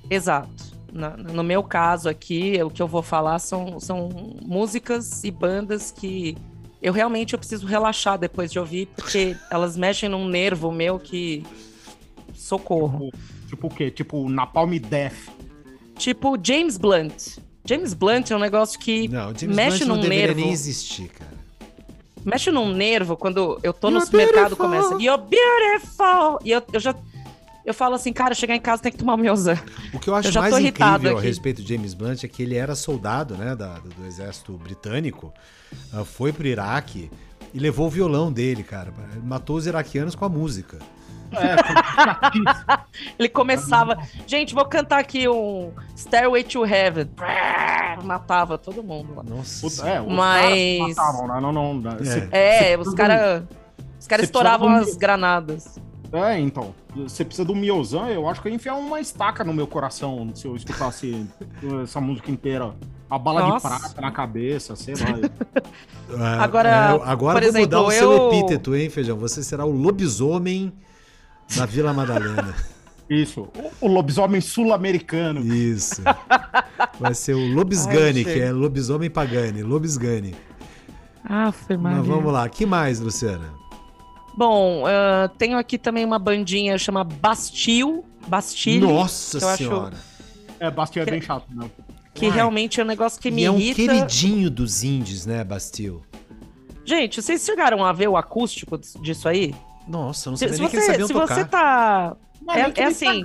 Speaker 4: Exato. Na- no meu caso aqui, o que eu vou falar são, são músicas e bandas que eu realmente eu preciso relaxar depois de ouvir, porque elas mexem num nervo meu que. Socorro.
Speaker 2: Tipo o quê? Tipo Napalm Death.
Speaker 4: Tipo James Blunt. James Blunt é um negócio que
Speaker 1: Não,
Speaker 4: mexe
Speaker 1: Blunt não
Speaker 4: num
Speaker 1: deveria
Speaker 4: nervo.
Speaker 1: nem existir, cara.
Speaker 4: mexe num nervo quando eu tô no supermercado começa You're beautiful! E eu, eu já. Eu falo assim, cara, chegar em casa tem que tomar o Miozan.
Speaker 1: O que eu acho
Speaker 4: Eu já
Speaker 1: mais incrível a respeito de James Blunt é que ele era soldado, né, da- do, do exército britânico, ah, foi pro Iraque e levou o violão dele, cara. Ele matou os iraquianos com a música.
Speaker 4: Ele começava. Gente, vou cantar aqui um Stairway to Heaven. Matava todo mundo lá.
Speaker 1: Nossa.
Speaker 2: Puta, é, os
Speaker 4: Mas-
Speaker 2: caras matavam? Não, não, não.
Speaker 1: É.
Speaker 4: É, os caras. Os caras estouravam as granadas.
Speaker 2: É, então. Você precisa do Miozan, eu acho que eu ia enfiar uma estaca no meu coração se eu escutasse essa música inteira. A bala
Speaker 4: Nossa.
Speaker 2: de prata na cabeça, sei lá.
Speaker 1: É,
Speaker 4: Agora,
Speaker 1: é, agora
Speaker 4: por
Speaker 1: vou mudar o
Speaker 4: exemplo,
Speaker 1: seu
Speaker 4: eu-
Speaker 1: epíteto, hein, Feijão? Você será o lobisomem da Vila Madalena.
Speaker 2: Isso. O, lobisomem sul-americano.
Speaker 1: Isso. Vai ser o Lobisgani, que é lobisomem pagani. Lobisgani.
Speaker 4: Ah, foi
Speaker 1: Mas vamos lá. que mais, Luciana?
Speaker 4: Bom, ah, tenho aqui também uma bandinha chama Bastille. Bastille.
Speaker 1: Nossa
Speaker 4: que eu acho
Speaker 1: senhora.
Speaker 2: É, Bastia é bem chato, não.
Speaker 4: que
Speaker 1: Ai.
Speaker 4: realmente é um negócio que me
Speaker 1: E é um
Speaker 4: irrita.
Speaker 1: queridinho dos indies, né, Bastille?
Speaker 4: Gente, vocês chegaram a ver o acústico disso aí?
Speaker 1: Nossa, eu não
Speaker 4: Se,
Speaker 1: sabia
Speaker 4: se
Speaker 1: nem que eles
Speaker 4: você,
Speaker 1: sabiam
Speaker 4: se
Speaker 1: tocar.
Speaker 4: você tá.
Speaker 2: Não,
Speaker 4: É-
Speaker 2: que
Speaker 4: é assim.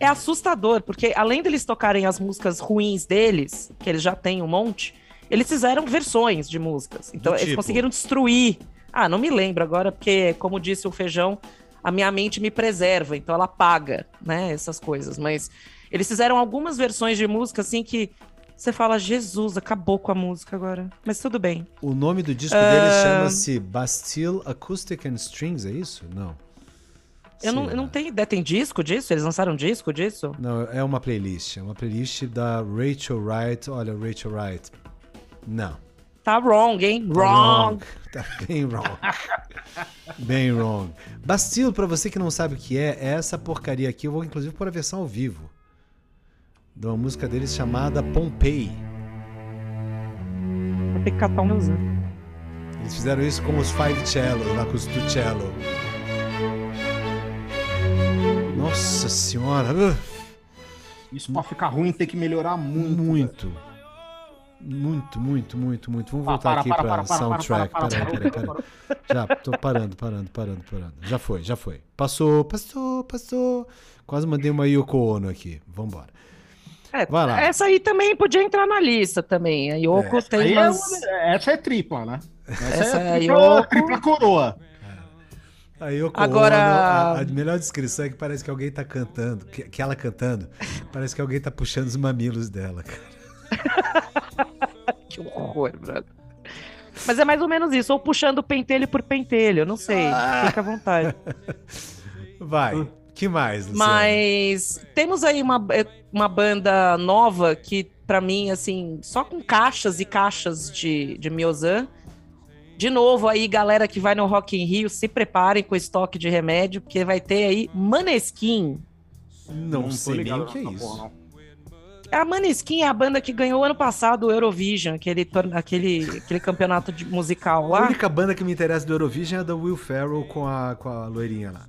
Speaker 4: É assustador, porque além deles tocarem as músicas ruins deles, que eles já têm um monte, eles fizeram versões de músicas. Então
Speaker 1: Do
Speaker 4: eles
Speaker 1: tipo?
Speaker 4: conseguiram destruir. Ah, não me lembro agora, porque, como disse o Feijão, a minha mente me preserva, então ela apaga, né, essas coisas. Mas eles fizeram algumas versões de música assim que você fala, Jesus, acabou com a música agora. Mas tudo bem.
Speaker 1: O nome do disco
Speaker 4: Ah.
Speaker 1: deles chama-se Bastille Acoustic and Strings, é isso? Não.
Speaker 4: Eu não, eu não
Speaker 1: lá.
Speaker 4: tenho ideia. Tem disco disso? Eles lançaram disco disso?
Speaker 1: Não, é uma playlist. É uma playlist da Rachel Wright. Olha, Rachel Wright. Não.
Speaker 4: Tá wrong, hein?
Speaker 1: Tá
Speaker 4: Wrong.
Speaker 1: Tá bem wrong. bem wrong. Bastille, pra você que não sabe o que é, é essa porcaria aqui. Eu vou inclusive pôr a versão ao vivo. De uma música deles chamada Pompeii.
Speaker 4: Vou ter que catar o meu Zan.
Speaker 1: Eles fizeram isso com os Five Cellos, lá com os Two Cello. Nossa senhora.
Speaker 2: Isso pra ficar ruim tem que melhorar muito.
Speaker 1: Muito. Muito, muito, muito, muito. Vamos voltar
Speaker 2: para,
Speaker 1: aqui
Speaker 2: para,
Speaker 1: pra
Speaker 2: para, para,
Speaker 1: soundtrack.
Speaker 2: para, para,
Speaker 1: Peraí, peraí. Já, tô parando, parando, parando, parando. Já foi, já foi. Passou, passou, passou. Quase mandei uma Yoko Ono aqui. Vambora.
Speaker 4: É,
Speaker 1: Vai lá.
Speaker 4: Essa aí também podia entrar na lista também. A Yoko tem
Speaker 2: Aí é essa é tripla, né? Essa,
Speaker 4: Essa
Speaker 2: é
Speaker 4: é
Speaker 2: tripla,
Speaker 4: Yoko.
Speaker 2: tripla coroa.
Speaker 1: A Yoko
Speaker 4: Agora-
Speaker 1: Ono, a, a melhor descrição é que parece que alguém tá cantando, que, que ela cantando, parece que alguém tá puxando os mamilos dela, cara.
Speaker 4: Que horror, brother. Mas é mais ou menos isso, ou puxando pentelho por pentelho, eu não sei.
Speaker 1: Ah.
Speaker 4: Fica à vontade.
Speaker 1: Vai. Que mais, Luciano?
Speaker 4: Mas temos aí uma, uma banda nova que, pra mim, assim, só com caixas e caixas de, de Miozan. De novo, aí, galera que vai no Rock in Rio, se preparem com estoque de remédio, porque vai ter aí Maneskin.
Speaker 1: Não,
Speaker 2: tô
Speaker 1: sei nem o que é isso.
Speaker 2: porra, não.
Speaker 4: A Maneskin é a banda que ganhou ano passado o Eurovision, aquele, aquele, aquele campeonato de musical
Speaker 1: A
Speaker 4: lá.
Speaker 1: única banda que me interessa do Eurovision é a da Will Ferrell com a, com a loirinha lá.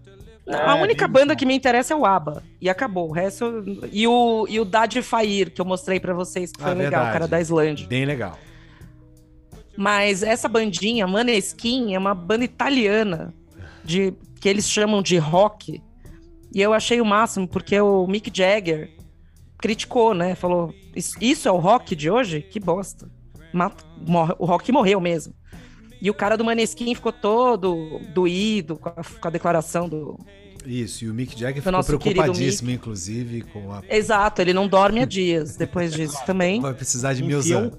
Speaker 4: A
Speaker 2: É,
Speaker 4: única
Speaker 2: bem
Speaker 4: banda
Speaker 2: bom.
Speaker 4: que me interessa é o ABBA. E acabou. O resto. E o, e o Dad Fair, que eu mostrei pra vocês, que foi
Speaker 1: Ah,
Speaker 4: legal,
Speaker 1: verdade.
Speaker 4: o cara da Islândia.
Speaker 1: Bem legal.
Speaker 4: Mas essa bandinha, Maneskin, é uma banda italiana de que eles chamam de rock. E eu achei o máximo, porque o Mick Jagger criticou, né? Falou: "Isso- é o rock de hoje? Que bosta. Morre- O rock morreu mesmo. E o cara do Maneskin ficou todo doído com a, com a declaração do.
Speaker 1: Isso, e o Mick Jagger ficou preocupadíssimo, inclusive, com a.
Speaker 4: Exato, ele não dorme há dias depois disso também.
Speaker 1: Vai precisar de Miozan.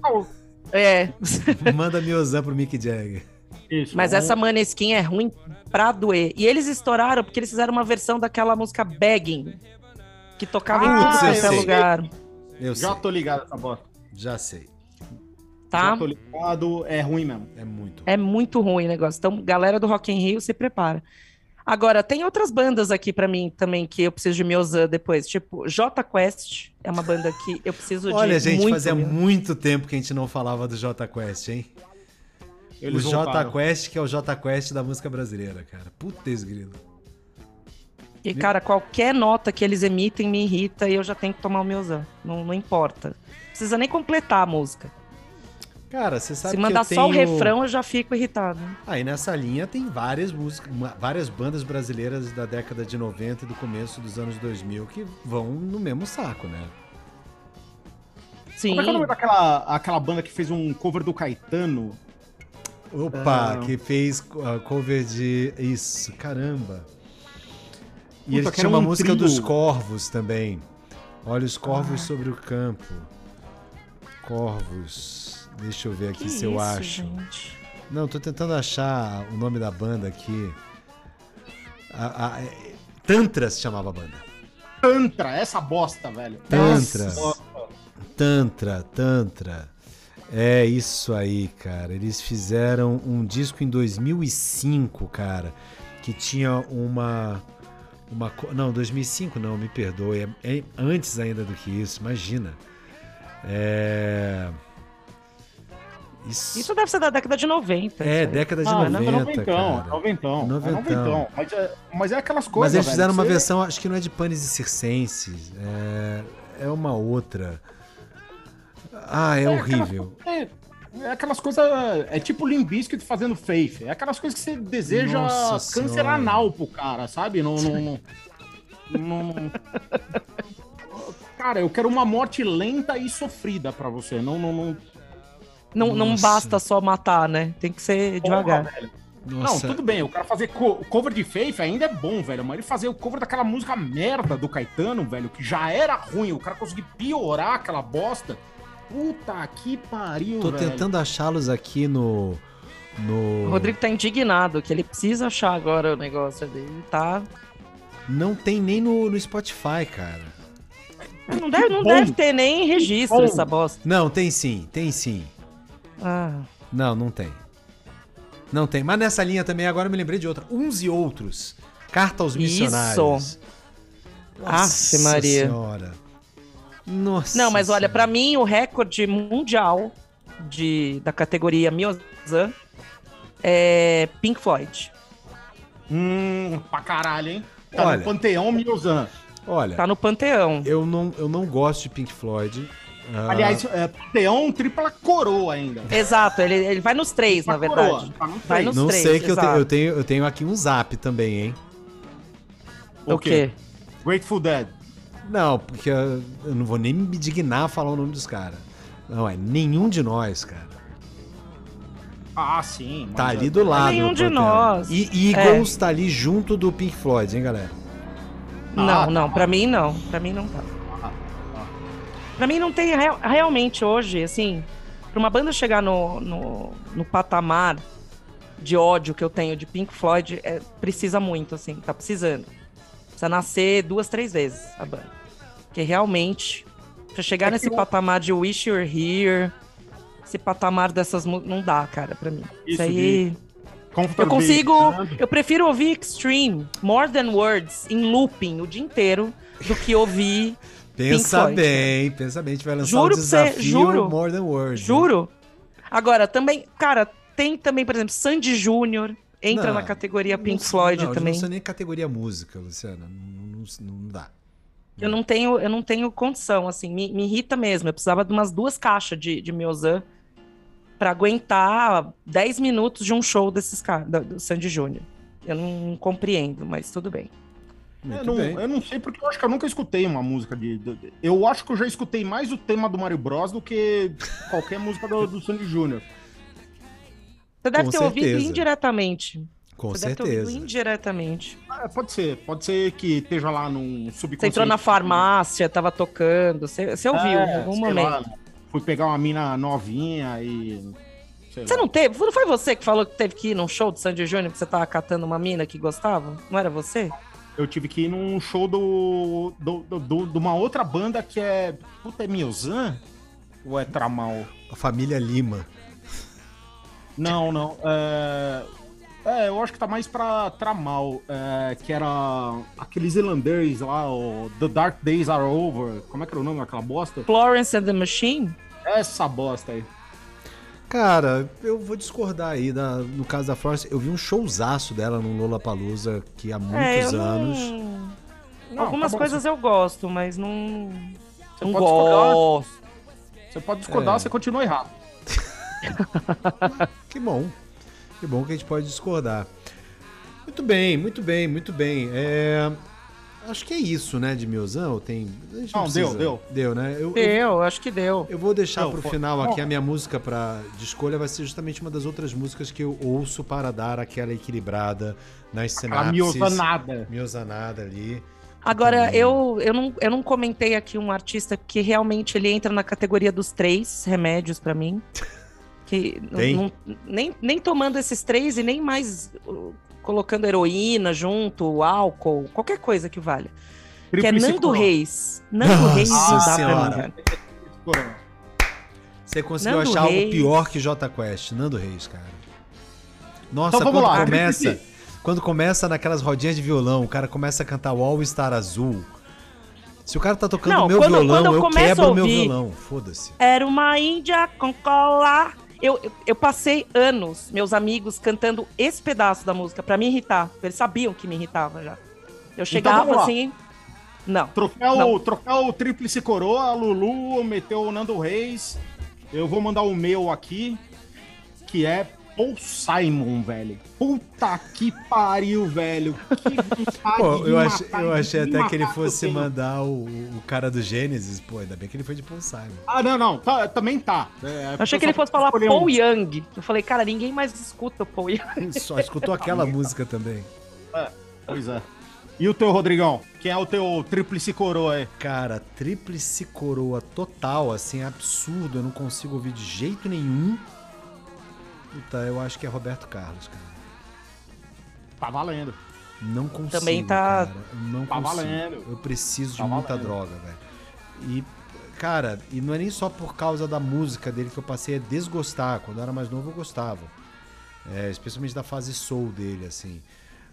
Speaker 4: É.
Speaker 1: Manda Miozan pro Mick Jagger.
Speaker 2: Isso,
Speaker 4: Mas essa Maneskin é ruim pra doer. E eles estouraram porque eles fizeram uma versão daquela música Begging, que tocava em
Speaker 2: Ah,
Speaker 4: tudo
Speaker 1: eu
Speaker 4: quanto é
Speaker 1: sei.
Speaker 4: lugar,
Speaker 1: Eu
Speaker 2: Já
Speaker 1: sei,
Speaker 2: tô ligado essa bosta.
Speaker 1: já sei.
Speaker 4: tá?
Speaker 2: Já tô ligado, é ruim mesmo.
Speaker 1: É muito.
Speaker 4: É muito ruim o negócio. Então, galera do Rock in Rio, se prepara. Agora, tem outras bandas aqui pra mim também que eu preciso de Miozan depois. Tipo, J Quest é uma banda que eu preciso de
Speaker 1: Olha, gente,
Speaker 4: muito
Speaker 1: fazia
Speaker 4: Miozan.
Speaker 1: muito tempo que a gente não falava do J Quest, hein?
Speaker 2: Eles
Speaker 1: o J. Quest, que é o J Quest da música brasileira, cara. Putz, grilo.
Speaker 4: E, cara, qualquer nota que eles emitem me irrita e eu já tenho que tomar o Miozan. Não, não importa. Não precisa nem completar a música.
Speaker 1: Cara, você sabe
Speaker 4: Se
Speaker 1: que
Speaker 4: mandar
Speaker 1: eu tenho...
Speaker 4: só o refrão, eu já fico irritado.
Speaker 1: Aí nessa linha tem várias músicas, várias bandas brasileiras da década de 90 e do começo dos anos 2000 que vão no mesmo saco, né?
Speaker 4: Sim.
Speaker 2: Como é que é o nome daquela aquela banda que fez um cover do Caetano?
Speaker 1: Opa,
Speaker 2: Ah.
Speaker 1: que fez a cover de. Isso, caramba. E ele tinha uma
Speaker 2: um
Speaker 1: música
Speaker 2: trio.
Speaker 1: dos corvos também. Olha os
Speaker 4: Ah.
Speaker 1: corvos sobre o campo. Corvos. Deixa eu ver aqui
Speaker 4: Que
Speaker 1: se eu
Speaker 4: isso,
Speaker 1: acho.
Speaker 4: gente?
Speaker 1: Não, tô tentando achar o nome da banda aqui. A- a- é- Tantra se chamava a banda.
Speaker 2: Tantra, essa bosta, velho.
Speaker 1: Tantra. Tantra, Tantra. É isso aí, cara. Eles fizeram um disco em 2005, cara, que tinha uma uma não, 2005 não, me perdoe, é, é antes ainda do que isso, imagina. É isso,
Speaker 4: Isso deve ser da década de 90.
Speaker 1: é
Speaker 4: aí.
Speaker 1: década de
Speaker 2: Ah, é
Speaker 1: 90,
Speaker 2: noventão,
Speaker 1: cara.
Speaker 2: é noventão, é
Speaker 1: Noventão.
Speaker 2: Mas é, mas é aquelas
Speaker 1: Mas
Speaker 2: coisas,
Speaker 1: eles
Speaker 2: velho,
Speaker 1: fizeram
Speaker 2: que
Speaker 1: uma
Speaker 2: você-
Speaker 1: versão, acho que não é de Panis e Circenses, é, é uma outra. Ah, é,
Speaker 2: É
Speaker 1: horrível.
Speaker 2: É, é aquelas coisas. É tipo Limp Bizkit fazendo Faith. É aquelas coisas que você deseja
Speaker 1: Nossa
Speaker 2: câncer
Speaker 1: Senhora.
Speaker 2: anal pro cara, sabe? Não. não, não- Cara, eu quero uma morte lenta e sofrida pra você. Não, não, não.
Speaker 4: Não, não basta só matar, né? Tem que ser devagar.
Speaker 2: Porra, velho.
Speaker 1: Nossa,
Speaker 2: Não, tudo bem, o cara fazer co- cover de Faith ainda é bom, velho. Mas ele fazer o cover daquela música merda do Caetano, velho, que já era ruim, o cara conseguir piorar aquela bosta. Puta que pariu,
Speaker 1: Tô
Speaker 2: velho.
Speaker 1: tentando achá-los aqui no. no...
Speaker 4: O Rodrigo tá indignado, que ele precisa achar agora o negócio dele. Tá.
Speaker 1: Não tem nem no, no Spotify, cara.
Speaker 4: Não deve, não deve ter nem registro essa bosta.
Speaker 1: Não, tem sim, tem sim.
Speaker 4: Ah,
Speaker 1: Não, não tem. Não tem. Mas nessa linha também, agora eu me lembrei de outra. Uns e outros. Carta aos
Speaker 4: Isso.
Speaker 1: missionários.
Speaker 4: Aff, Maria.
Speaker 1: Senhora. Nossa.
Speaker 4: Não, mas olha, pra mim o recorde mundial de, da categoria Miozan é Pink Floyd.
Speaker 2: Hum, pra caralho, hein? Tá
Speaker 1: Olha.
Speaker 2: no Panteão Miozan.
Speaker 1: Olha,
Speaker 4: Tá no panteão.
Speaker 1: eu não, eu não gosto de Pink Floyd. Ah,
Speaker 2: Aliás, é, Panteão tripla coroa ainda.
Speaker 4: Exato, ele, ele vai nos três, na verdade.
Speaker 2: coroa, tá no
Speaker 4: Vai
Speaker 2: três.
Speaker 4: nos
Speaker 1: não
Speaker 4: três,
Speaker 1: sei que eu, te-
Speaker 4: exato.
Speaker 1: eu tenho, eu tenho aqui um zap também, hein?
Speaker 4: O quê?
Speaker 2: Grateful Dead.
Speaker 1: Não, porque eu, eu não vou nem me dignar a falar o nome dos caras. Não, é nenhum de nós, cara.
Speaker 2: Ah, sim.
Speaker 1: Tá
Speaker 2: é-
Speaker 1: ali do lado.
Speaker 4: Nenhum de nós.
Speaker 1: E Eagles tá ali junto do Pink Floyd, hein, galera?
Speaker 4: Não,
Speaker 2: Ah,
Speaker 4: não, pra mim não. Pra mim não tá.
Speaker 2: Ah, ah.
Speaker 4: Pra mim não tem real- realmente hoje, assim, pra uma banda chegar no, no, no patamar de ódio que eu tenho de Pink Floyd, é, precisa muito, assim, tá precisando. Precisa nascer duas, três vezes a banda. Porque realmente, pra chegar
Speaker 2: É
Speaker 4: nesse
Speaker 2: eu-
Speaker 4: patamar de Wish You're Here, esse patamar dessas músicas, não dá, cara, pra mim. Isso,
Speaker 2: Isso,
Speaker 4: aí. Eu consigo.
Speaker 2: Numb.
Speaker 4: Eu prefiro ouvir Extreme, More Than Words, em looping o dia inteiro, do que ouvir.
Speaker 1: Pensa
Speaker 4: Floyd,
Speaker 1: bem, pensa bem. A gente vai lançar
Speaker 4: Juro
Speaker 1: o
Speaker 4: pra você,
Speaker 1: desafio
Speaker 4: juro.
Speaker 1: More Than Words. hein?
Speaker 4: Juro. Agora, também, cara, tem também, por exemplo, Sandy Júnior, entra
Speaker 1: Não,
Speaker 4: na categoria Pink
Speaker 1: Não-
Speaker 4: Floyd
Speaker 1: não,
Speaker 4: também.
Speaker 1: Não sou nem categoria música, Luciana. Não, não- não dá.
Speaker 4: Eu não tenho, eu não tenho condição, assim, me, me irrita mesmo. Eu precisava de umas duas caixas de, de Miozan pra aguentar 10 minutos de um show desses caras, do, Sandy Júnior. Eu não compreendo, mas tudo bem.
Speaker 2: Eu
Speaker 1: Muito
Speaker 2: não,
Speaker 1: bem.
Speaker 2: eu não sei porque eu acho que eu nunca escutei uma música de, de- de- Eu acho que eu já escutei mais o tema do Mario Bros do que qualquer música do, do Sandy Júnior.
Speaker 4: Você deve
Speaker 1: Com
Speaker 4: ter ouvido
Speaker 1: certeza.
Speaker 4: indiretamente.
Speaker 1: Com
Speaker 4: Você deve ter ouvido
Speaker 1: certeza.
Speaker 4: indiretamente.
Speaker 2: Ah, pode ser, pode ser que esteja lá num subconsciente.
Speaker 4: Você entrou na farmácia, tava tocando, você, você ouviu
Speaker 2: É,
Speaker 4: em algum momento.
Speaker 2: lá? Fui pegar uma mina novinha e.
Speaker 4: Você
Speaker 2: lá.
Speaker 4: não teve? Não foi você que falou que teve que ir num show do Sandy Júnior que você tava catando uma mina que gostava? Não era você?
Speaker 2: Eu tive que ir num show do, do, do- do- de uma outra banda que é. Puta, é Miozan? Ou é Tramal?
Speaker 1: A família Lima.
Speaker 2: Não, não. É, é, eu acho que tá mais pra Tramal, é, que era aqueles irlandês lá, o The Dark Days Are Over. Como é que era o nome daquela bosta?
Speaker 4: Florence and the Machine?
Speaker 2: Essa bosta aí.
Speaker 1: Cara, eu vou discordar aí. da- no caso da Florence, eu vi um showzaço dela no Lollapalooza que há muitos
Speaker 4: é,
Speaker 1: anos.
Speaker 4: não...
Speaker 2: Não,
Speaker 4: Algumas
Speaker 2: tá
Speaker 4: coisas eu gosto, mas não...
Speaker 2: Você
Speaker 4: não
Speaker 2: pode discordar.
Speaker 4: gosto.
Speaker 2: Você pode discordar,
Speaker 1: É.
Speaker 2: você continua errado.
Speaker 1: Que bom. Que bom que a gente pode discordar. Muito bem, muito bem, muito bem. É, Acho que é isso, né, de Miozão? Tem... a
Speaker 2: Não, deu, deu.
Speaker 1: Deu, né? Eu, eu,
Speaker 4: Deu, acho que deu.
Speaker 1: eu vou deixar pro
Speaker 2: foi-
Speaker 1: final aqui a minha música pra, de escolha vai ser justamente uma das outras músicas que eu ouço para dar aquela equilibrada nas
Speaker 2: A
Speaker 1: sinapses.
Speaker 2: miozanada.
Speaker 1: Miozanada ali.
Speaker 4: Agora, eu, eu, não, eu não comentei aqui um artista que realmente ele entra na categoria dos três remédios pra mim. Que não-
Speaker 1: Tem?
Speaker 4: não- nem, nem tomando esses três e nem mais uh, colocando heroína junto, álcool, qualquer coisa que valha. que é Nando
Speaker 2: coroa.
Speaker 4: Reis. Nando
Speaker 1: Nossa
Speaker 4: Reis não dá pra
Speaker 1: Senhora.
Speaker 4: mim, velho.
Speaker 2: Coroa.
Speaker 1: Você conseguiu
Speaker 4: Nando
Speaker 1: achar algo
Speaker 4: Reis.
Speaker 1: pior que J Quest, Nando Reis, cara. Nossa,
Speaker 2: Então
Speaker 1: quando
Speaker 2: lá,
Speaker 1: começa, quando começa naquelas rodinhas de violão, o cara começa a cantar o All Star Azul. Se o cara tá tocando
Speaker 4: Não,
Speaker 1: o meu
Speaker 4: quando-
Speaker 1: violão,
Speaker 4: quando eu
Speaker 1: eu, quebro o meu violão. Foda-se.
Speaker 4: Era uma índia com cola. Eu, eu, eu passei anos, meus amigos, cantando esse pedaço da música pra me irritar. Eles sabiam que me irritava já. Eu chegava
Speaker 2: vamos lá.
Speaker 4: assim. Não.
Speaker 2: Troféu,
Speaker 4: Não.
Speaker 2: troféu Tríplice Coroa, a Lulu meteu o Nando Reis. Eu vou mandar o meu aqui, que é Paul Simon, velho. Puta que pariu, velho. Que vontade
Speaker 1: Pô, eu, ach-
Speaker 2: matar,
Speaker 1: eu achei até que ele fosse mandar o, o cara do Gênesis. Pô, ainda bem que ele foi de Paul Simon.
Speaker 2: Ah, não, não. tá- também tá. É,
Speaker 4: Eu achei que ele fosse falar Paul
Speaker 2: um.
Speaker 4: Young. Eu falei, cara, ninguém mais escuta o Paul Young.
Speaker 1: Só escutou aquela música também.
Speaker 2: Pois é. E o teu, Rodrigão? Quem é o teu Tríplice Coroa aí?
Speaker 1: Cara, tríplice coroa total, assim, absurdo. Eu não consigo ouvir de jeito nenhum. Puta, eu acho que é Roberto Carlos, cara.
Speaker 2: Tá valendo.
Speaker 1: Não consigo.
Speaker 4: Também tá-
Speaker 1: Cara. Eu não
Speaker 2: Tá
Speaker 1: consigo.
Speaker 2: valendo.
Speaker 1: Eu preciso de
Speaker 2: Tá
Speaker 1: muita
Speaker 2: valendo.
Speaker 1: droga, velho. E, cara, e não é nem só por causa da música dele que eu passei a desgostar. Quando eu era mais novo, eu gostava. É, especialmente da fase soul dele, assim.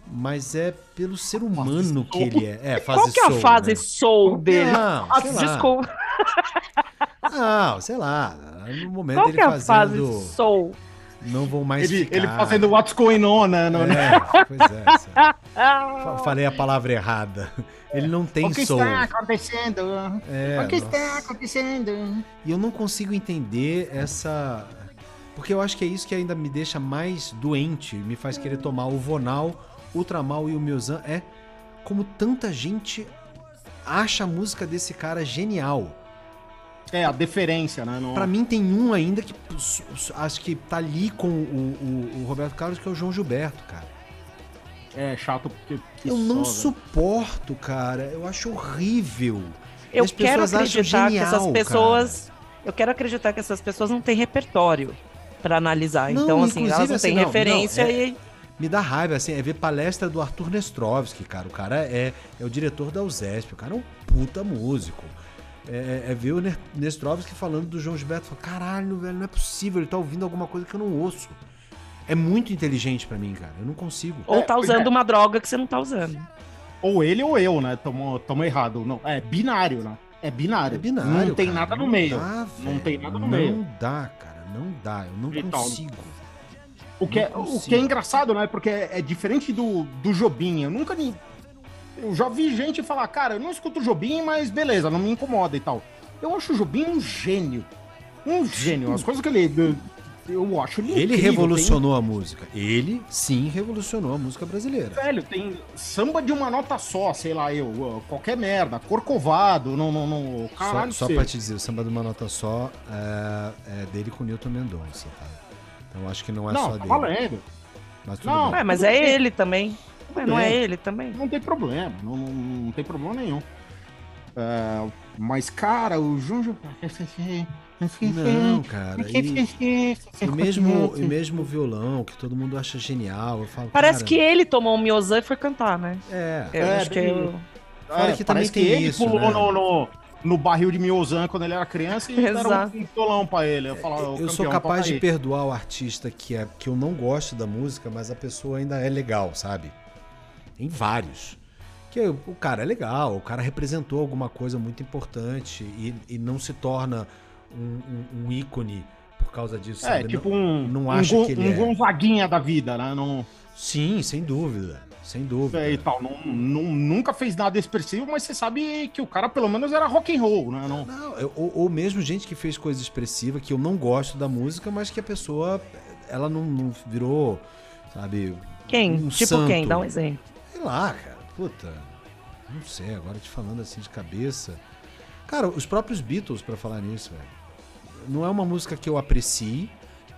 Speaker 1: Mas é pelo ser humano que ele é. É, fase
Speaker 4: Qual que é a
Speaker 1: soul,
Speaker 4: fase
Speaker 1: né?
Speaker 4: soul dele?
Speaker 1: Não,
Speaker 4: Ah,
Speaker 1: sei lá.
Speaker 4: Desculpa.
Speaker 1: Não, sei lá. No momento
Speaker 4: Qual
Speaker 1: ele
Speaker 4: que é a fase
Speaker 1: fazendo.
Speaker 4: soul?
Speaker 1: Não vou mais
Speaker 2: Ele,
Speaker 1: ficar.
Speaker 2: ele fazendo What's Going On, né? no-
Speaker 1: É, pois é. Falei a palavra errada. Ele não tem
Speaker 2: O que
Speaker 1: soul.
Speaker 2: está acontecendo?
Speaker 1: É,
Speaker 2: o que
Speaker 1: nossa.
Speaker 2: está acontecendo?
Speaker 1: E eu não consigo entender essa. Porque eu acho que é isso que ainda me deixa mais doente, me faz querer tomar o Vonal, Ultramal e o Miozan. É como tanta gente acha a música desse cara genial.
Speaker 2: É, a deferência, né? No...
Speaker 1: Pra mim tem um ainda que acho que tá ali com o, o- o Roberto Carlos, que é o João Gilberto, cara.
Speaker 2: É chato porque. que
Speaker 1: eu não suporto, cara. Eu acho horrível.
Speaker 4: Eu quero acreditar que essas
Speaker 1: genial,
Speaker 4: pessoas. Eu quero acreditar que essas pessoas não têm repertório pra analisar.
Speaker 1: Não,
Speaker 4: então, assim, elas não
Speaker 1: assim,
Speaker 4: têm
Speaker 1: não,
Speaker 4: referência
Speaker 1: não, é-
Speaker 4: e.
Speaker 1: Me dá raiva, assim, é ver palestra do Arthur Nestrovski, cara. O cara é, é o diretor da USESP, o cara é um puta músico. É, é ver o Ne- Nestrovski falando do João Gilberto, fala, caralho, velho, não é possível, ele tá ouvindo alguma coisa que eu não ouço. É muito inteligente pra mim, cara, eu não consigo.
Speaker 4: Ou
Speaker 2: É,
Speaker 4: tá
Speaker 2: pois
Speaker 4: usando
Speaker 2: é.
Speaker 4: uma droga que você não tá usando.
Speaker 2: Ou ele ou eu, né? Tamo, tamo errado. Não, é binário, né? É binário.
Speaker 1: É binário,
Speaker 2: Não tem
Speaker 1: cara,
Speaker 2: nada no
Speaker 1: não
Speaker 2: meio.
Speaker 1: dá,
Speaker 2: não tem nada no
Speaker 1: não
Speaker 2: meio.
Speaker 1: Não dá, cara, não dá, eu não
Speaker 2: Então,
Speaker 1: consigo.
Speaker 2: O que, é, o que é engraçado, né? Porque é, é diferente do, do Jobim. Eu nunca nem. Eu já vi gente falar, cara, eu não escuto Jobim, mas beleza, não me incomoda e tal. Eu acho o Jobim um gênio. Um gênio. As coisas que ele. Eu acho ele.
Speaker 1: Ele
Speaker 2: incrível.
Speaker 1: revolucionou a música. Ele, sim, revolucionou a música brasileira.
Speaker 2: Tem, velho, tem samba de uma nota só, sei lá, eu. Qualquer merda. Corcovado, não. não, não
Speaker 1: Só,
Speaker 2: caralho,
Speaker 1: só
Speaker 2: sei.
Speaker 1: pra te dizer, o samba de uma nota só é, é dele com o Newton Mendonça, tá? Então eu acho que não é só
Speaker 2: Não, tá
Speaker 1: dele.
Speaker 2: valendo.
Speaker 1: Mas tudo
Speaker 2: Não,
Speaker 1: bem.
Speaker 4: Ué, mas
Speaker 2: tudo
Speaker 4: é
Speaker 2: bem.
Speaker 4: ele também. Ué, não é ele também?
Speaker 2: Não tem problema, não, não, não tem problema nenhum. É, mas, cara, o João
Speaker 1: Não, cara. E, e mesmo, e mesmo o violão, que todo mundo acha genial. Eu falo,
Speaker 4: Parece
Speaker 1: cara,
Speaker 4: que ele tomou um Miozan e foi cantar, né?
Speaker 1: É.
Speaker 4: Eu
Speaker 2: É,
Speaker 4: acho que eu...
Speaker 1: Fora que também
Speaker 2: parece que
Speaker 1: tem
Speaker 2: ele
Speaker 1: isso,
Speaker 2: pulou
Speaker 1: né?
Speaker 2: no, no, no barril de Miozan quando ele era criança e deram um, tolão pra ele. Eu, falava, "Ô,
Speaker 1: Eu sou capaz de
Speaker 2: aí."
Speaker 1: perdoar o artista que, é, que eu não gosto da música, mas a pessoa ainda é legal, sabe? Em vários. Que o o cara é legal, o cara representou alguma coisa muito importante e, e não se torna um, um- um ícone por causa disso,
Speaker 2: É,
Speaker 1: sabe?
Speaker 2: tipo
Speaker 1: Não-
Speaker 2: um,
Speaker 1: não
Speaker 2: um,
Speaker 1: acho
Speaker 2: Gon-
Speaker 1: que ele
Speaker 2: um
Speaker 1: é.
Speaker 2: Gonzaguinha da vida, né? Não,
Speaker 1: Sim, sem dúvida. Sem dúvida.
Speaker 2: é, e tal. Não, não- nunca fez nada expressivo, mas você sabe que o cara pelo menos era rock and roll, né? Não,
Speaker 1: Não, eu- ou, ou mesmo gente que fez coisa expressiva, que eu não gosto da música, mas que a pessoa, ela não, não virou, sabe?
Speaker 4: Quem?
Speaker 1: um
Speaker 4: tipo
Speaker 1: santo.
Speaker 4: quem? Dá um exemplo.
Speaker 1: Sei lá, cara. Puta. Não sei, agora te falando assim de cabeça. Cara, os próprios Beatles, pra falar nisso, velho. Não é uma música que eu aprecie,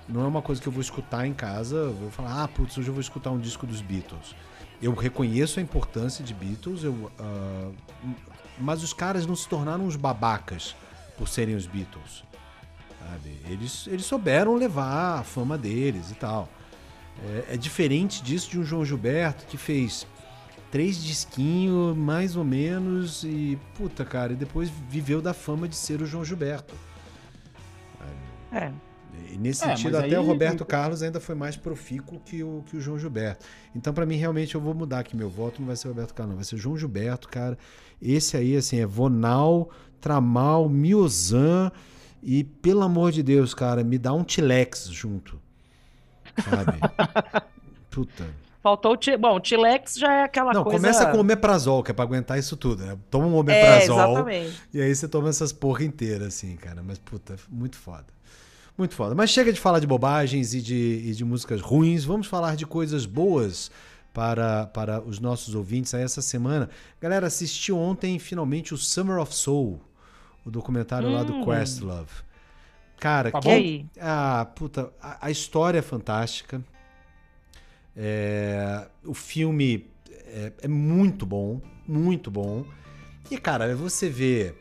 Speaker 1: não é uma coisa que eu vou escutar em casa. Eu vou falar, ah, putz, hoje eu vou escutar um disco dos Beatles. Eu reconheço a importância de Beatles, eu, ah, mas os caras não se tornaram uns babacas por serem os Beatles. Sabe? Eles, eles souberam levar a fama deles e tal. É, é diferente disso de um João Gilberto que fez três disquinhos, mais ou menos, e puta, cara, e depois viveu da fama de ser o João Gilberto.
Speaker 4: É.
Speaker 1: E nesse
Speaker 2: É,
Speaker 1: sentido, até
Speaker 2: aí-
Speaker 1: o Roberto Carlos ainda foi mais profícuo que o, que o João Gilberto. Então, pra mim, realmente, eu vou mudar aqui. Meu voto não vai ser o Roberto Carlos, não. Vai ser o João Gilberto, cara. Esse aí, assim, é Vonal, Tramal, Miozan e, pelo amor de Deus, cara, me dá um Tilex junto. Sabe? Puta.
Speaker 4: Faltou o... Bom, o Tilex já é aquela
Speaker 1: Não,
Speaker 4: coisa...
Speaker 1: começa com omeprazol, que é pra aguentar isso tudo, né? Toma um
Speaker 4: É,
Speaker 1: omeprazol
Speaker 4: exatamente.
Speaker 1: e aí você toma essas porra inteiras, assim, cara. Mas, puta, muito foda. Muito foda. Mas chega de falar de bobagens e de, e de músicas ruins. Vamos falar de coisas boas para, para os nossos ouvintes aí essa semana. Galera, assisti ontem finalmente o Summer of Soul, o documentário lá do
Speaker 4: Hum.
Speaker 1: Questlove. Cara,
Speaker 2: Tá
Speaker 1: que ah, puta, a, a história é fantástica. É, o filme é, é muito bom, muito bom. E, cara, você vê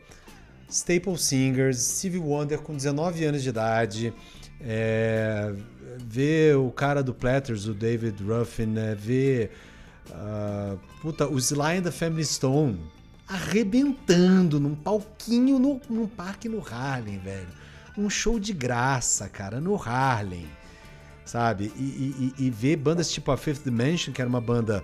Speaker 1: Staple Singers, Stevie Wonder com 19 anos de idade, é, vê o cara do Platters, o David Ruffin, né, vê ah, puta, o Sly and the Family Stone arrebentando num palquinho no, num parque no Harlem, velho. Um show de graça, cara, no Harlem sabe? E, e, e- ver bandas tipo a Fifth Dimension, que era uma banda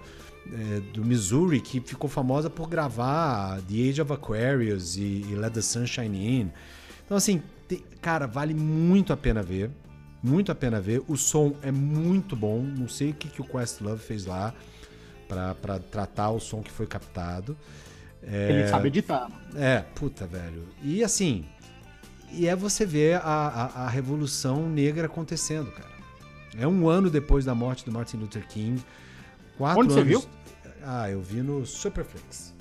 Speaker 1: é, do Missouri, que ficou famosa por gravar The Age of Aquarius e, e Let the Sunshine In. Então, assim, te- cara, vale muito a pena ver. Muito a pena ver. O som é muito bom. Não sei o que, que o Questlove fez lá pra pra tratar o som que foi captado.
Speaker 2: Ele sabe editar.
Speaker 1: É, puta, velho. E assim, e é você ver a, a, a revolução negra acontecendo, cara. É um ano depois da morte do Martin Luther King. Quatro
Speaker 2: Onde você
Speaker 1: anos...
Speaker 2: viu?
Speaker 1: Ah, eu vi no Superflix.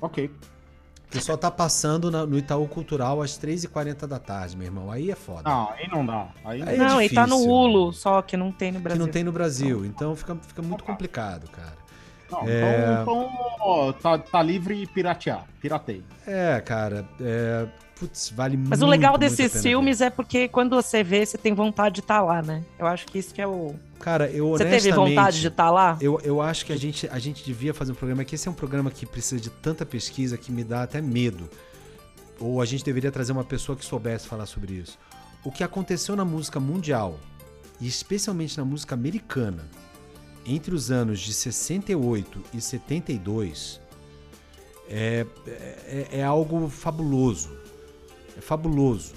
Speaker 2: Ok.
Speaker 1: Que só tá passando na- no Itaú Cultural às 3h40 da tarde, meu irmão. Aí é foda.
Speaker 2: Não, aí não dá. Aí
Speaker 1: Aí é
Speaker 4: não, e tá no. Hulu, só que não tem no
Speaker 1: que
Speaker 4: Brasil.
Speaker 1: não tem no Brasil. Então fica, fica muito complicado, cara.
Speaker 2: Não,
Speaker 1: É.
Speaker 2: Então, então, ó, tá, tá livre piratear. Piratei.
Speaker 1: É, cara. É... Putz, vale muito
Speaker 4: Mas o legal
Speaker 1: muito
Speaker 4: desses filmes é porque quando você vê, você tem vontade de estar lá, né? Eu acho que isso que é o.
Speaker 1: Cara, eu
Speaker 4: Você teve vontade de estar lá?
Speaker 1: Eu, eu acho que a gente, a gente devia fazer um programa, que esse é um programa que precisa de tanta pesquisa que me dá até medo. Ou a gente deveria trazer uma pessoa que soubesse falar sobre isso. O que aconteceu na música mundial, e especialmente na música americana, entre os anos de 68 e 72, é, é, é algo fabuloso. É fabuloso.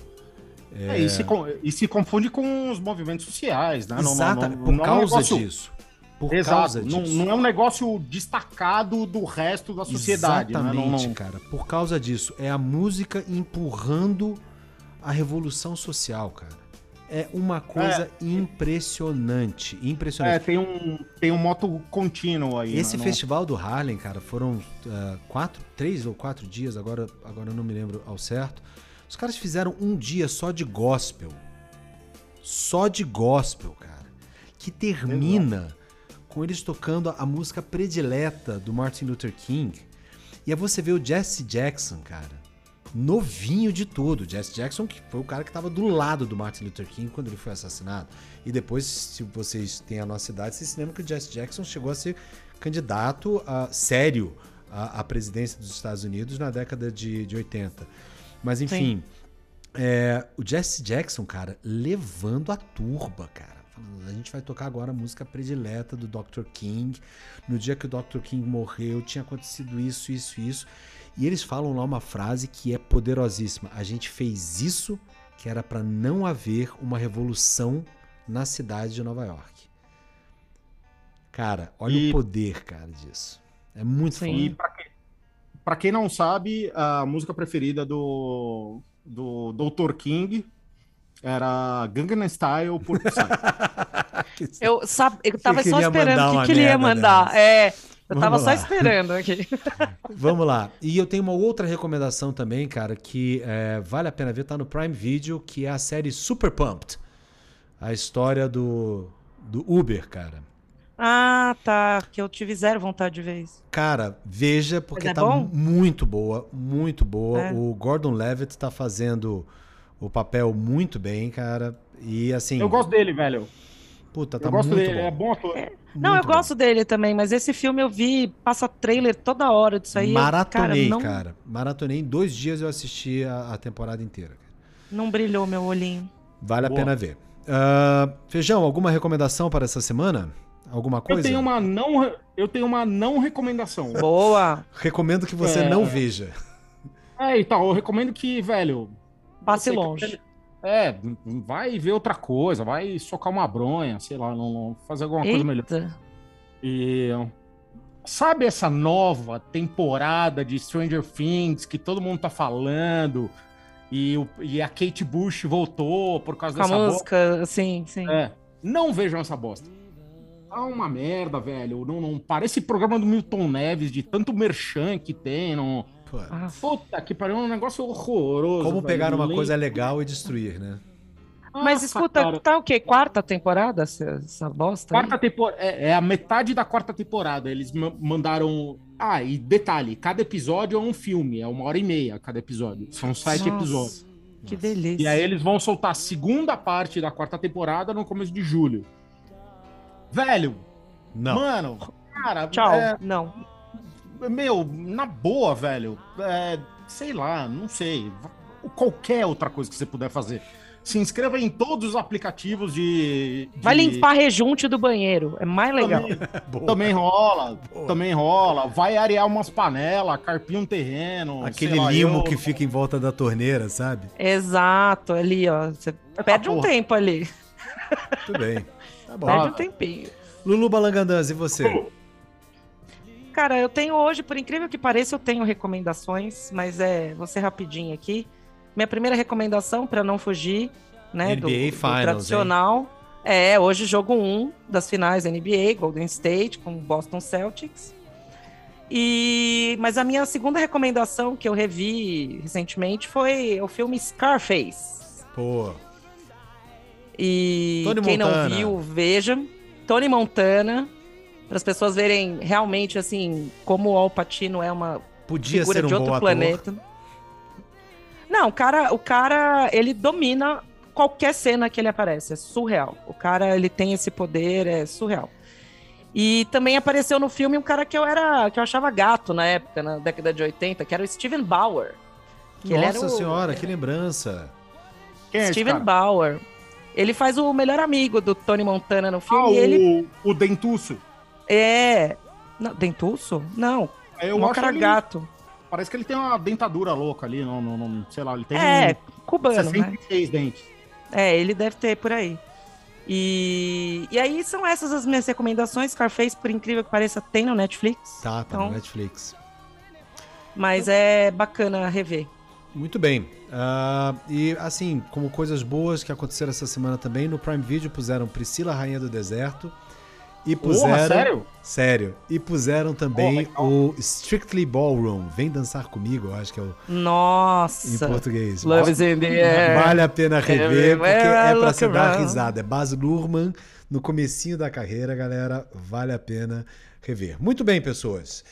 Speaker 2: É, e, se, e se confunde com os movimentos sociais, né? Não- não- não-
Speaker 1: por
Speaker 2: não é
Speaker 1: causa
Speaker 2: negócio-
Speaker 1: disso. Por
Speaker 2: Exato,
Speaker 1: causa
Speaker 2: não,
Speaker 1: disso.
Speaker 2: não é um negócio destacado do resto da sociedade. né? Não-
Speaker 1: Exatamente,
Speaker 2: não-
Speaker 1: cara. Por causa disso. É a música empurrando a revolução social, cara. É uma coisa impressionante.
Speaker 2: É,
Speaker 1: Impressionante.
Speaker 2: tem um, tem um moto contínuo aí.
Speaker 1: Esse
Speaker 2: né?
Speaker 1: festival do Harlem, cara, foram ah, quatro, três ou quatro dias, agora, agora eu não me lembro ao certo. Os caras fizeram um dia só de gospel. Só de gospel, cara. Que termina com eles tocando a, música predileta do Martin Luther King. E aí você vê o Jesse Jackson, cara. Novinho de tudo. Jesse Jackson, que foi o cara que tava do lado do Martin Luther King quando ele foi assassinado. E depois, se vocês têm a nossa idade, vocês se lembram que o Jesse Jackson chegou a ser candidato a, sério à, à presidência dos Estados Unidos na década de, de 80. Mas enfim, é, o Jesse Jackson, cara, levando a turba, cara. Falando, A gente vai tocar agora a música predileta do Dr. King. No dia que o Dr. King morreu, tinha acontecido isso, isso, isso. E eles falam lá uma frase que é poderosíssima. A gente fez isso que era para não haver uma revolução na cidade de Nova York. Cara, olha
Speaker 2: E-
Speaker 1: o poder, cara, disso. É muito
Speaker 4: Sim.
Speaker 2: E
Speaker 1: foda.
Speaker 2: pra, pra quem não sabe, a música preferida do, do Dr. King era Gangnam Style por Psy.
Speaker 4: Eu, sabe, eu tava só esperando o que, que ele ia mandar. É, eu
Speaker 1: Vamos
Speaker 4: tava
Speaker 1: lá.
Speaker 4: só esperando aqui.
Speaker 1: Vamos lá. E eu tenho uma outra recomendação também, cara, que é, vale a pena ver, tá no Prime Video, que é a série Super Pumped. A história do, do Uber, cara.
Speaker 4: Ah, tá. Que eu tive zero vontade de ver isso.
Speaker 1: Cara, veja, porque
Speaker 4: Mas é
Speaker 1: tá
Speaker 4: bom?
Speaker 1: muito boa, muito boa.
Speaker 4: É.
Speaker 1: O Gordon Levitt tá fazendo o papel muito bem, cara. E assim,
Speaker 2: Eu gosto dele, velho.
Speaker 1: puta, tá
Speaker 2: Eu gosto
Speaker 1: muito
Speaker 2: dele,
Speaker 1: bom.
Speaker 2: é bom ator.
Speaker 4: Não,
Speaker 1: Muito
Speaker 4: eu
Speaker 1: bom.
Speaker 4: gosto dele também, mas esse filme eu vi, passa trailer toda hora disso aí. eu,
Speaker 1: Maratonei,
Speaker 4: não,
Speaker 1: cara. Maratonei. Em dois dias eu assisti a, a temporada inteira. cara.
Speaker 4: Não brilhou meu olhinho.
Speaker 1: Vale
Speaker 2: Boa.
Speaker 1: a pena ver. Ah, Feijão, alguma recomendação para essa semana? Alguma coisa?
Speaker 2: Eu tenho uma não, eu tenho uma não recomendação.
Speaker 4: Boa.
Speaker 1: Recomendo que você
Speaker 2: É.
Speaker 1: não veja.
Speaker 2: É, então, eu recomendo que, velho.
Speaker 4: Passe
Speaker 2: você que-
Speaker 4: longe.
Speaker 2: É, vai ver outra coisa, vai socar uma bronha, sei lá, não, não- fazer alguma coisa melhor.
Speaker 4: Eita.
Speaker 2: E sabe essa nova temporada de Stranger Things que todo mundo tá falando e, o- e a Kate Bush voltou por causa
Speaker 4: Com a
Speaker 2: dessa bosta?
Speaker 4: música, sim, sim.
Speaker 2: É, não vejam essa bosta. Tá uma merda, velho. Não, não parece programa do Milton Neves de tanto merchan que tem. Não...
Speaker 4: Ah,
Speaker 2: Puta que pariu, é um negócio horroroso.
Speaker 1: como
Speaker 2: velho.
Speaker 1: pegar uma
Speaker 2: Nem-
Speaker 1: coisa legal e destruir, né?
Speaker 4: mas
Speaker 2: Nossa,
Speaker 4: escuta,
Speaker 2: cara.
Speaker 4: tá o quê? Quarta temporada essa, essa bosta?
Speaker 2: Quarta temporada. É, é a metade da quarta temporada. Eles ma- mandaram. Ah, e detalhe: cada episódio é um filme, é uma hora e meia cada episódio. São sete
Speaker 4: Nossa,
Speaker 2: episódios.
Speaker 4: Que delícia.
Speaker 2: E aí eles vão soltar a segunda parte da quarta temporada no começo de julho. Velho,
Speaker 1: Não.
Speaker 2: mano, cara,
Speaker 4: Tchau.
Speaker 2: é,
Speaker 4: Não.
Speaker 2: meu, na boa, velho. é, sei lá, não sei. Qualquer outra coisa que você puder fazer. Se inscreva em todos os aplicativos de. de-
Speaker 4: Vai limpar rejunte do banheiro. É mais legal.
Speaker 2: Também, também rola,
Speaker 1: Boa.
Speaker 2: também rola. Vai arear umas panelas, carpir um terreno.
Speaker 1: Aquele
Speaker 2: sei lá,
Speaker 1: limo
Speaker 2: eu-
Speaker 1: que fica em volta da torneira, sabe?
Speaker 4: Exato, ali, ó. Você perde um
Speaker 2: porra.
Speaker 4: tempo ali.
Speaker 1: Tudo bem. Tá bom.
Speaker 4: Perde um tempinho.
Speaker 1: Lulu Balangandãs, e você?
Speaker 4: Cara, eu tenho hoje, por incrível que pareça, eu tenho recomendações, mas é, vou ser rapidinho aqui. Minha primeira recomendação, para não fugir, né, do,
Speaker 1: NBA
Speaker 4: do
Speaker 1: Finals,
Speaker 4: tradicional, é hoje jogo 1 das finais NBA, Golden State com Boston Celtics. E mas a minha segunda recomendação que eu revi recentemente foi o filme Scarface.
Speaker 1: Pô,
Speaker 4: E
Speaker 1: Tony
Speaker 4: quem
Speaker 1: Montana.
Speaker 4: não viu, veja. Tony Montana, para as pessoas verem realmente assim como o Al Pacino é uma
Speaker 1: podia
Speaker 4: figura
Speaker 1: um
Speaker 4: de outro planeta. Não, o cara, o cara, ele domina qualquer cena que ele aparece, é surreal. O cara, ele tem esse poder, é surreal. E também apareceu no filme um cara que eu era, que eu achava gato na época, na década de 80, que era o Steven Bauer.
Speaker 1: Nossa
Speaker 4: o-
Speaker 1: senhora, que lembrança.
Speaker 2: Quem é
Speaker 4: Steven
Speaker 2: cara?
Speaker 4: Bauer. Ele faz o melhor amigo do Tony Montana no filme
Speaker 2: Ah,
Speaker 4: e ele
Speaker 2: o, o Dentuço.
Speaker 4: é. Não, Dentuço? Não,
Speaker 2: Eu
Speaker 4: um cara
Speaker 2: ele-
Speaker 4: gato.
Speaker 2: Parece que ele tem uma dentadura louca ali, não, não, não- sei lá, ele tem
Speaker 4: É, cubano, né?
Speaker 2: 66 dentes.
Speaker 4: É, ele deve ter por aí. E, e aí são essas as minhas recomendações. Scarface, por incrível que pareça, tem no Netflix.
Speaker 1: Tá, tá
Speaker 4: Então-
Speaker 1: no Netflix.
Speaker 4: Mas é bacana rever.
Speaker 1: Muito bem. Ah, e assim, como coisas boas que aconteceram essa semana também, no Prime Video puseram Priscila Rainha do Deserto. E puseram.
Speaker 2: sério?
Speaker 1: Sério. E puseram também
Speaker 2: legal.
Speaker 1: o Strictly Ballroom. Vem dançar comigo, eu acho que é o em
Speaker 4: Nossa.
Speaker 1: português.
Speaker 4: Love is in the air.
Speaker 1: Vale a pena rever, porque é pra se dar risada. É Baz Luhrmann no comecinho da carreira, galera. Vale a pena rever. Muito bem, pessoas.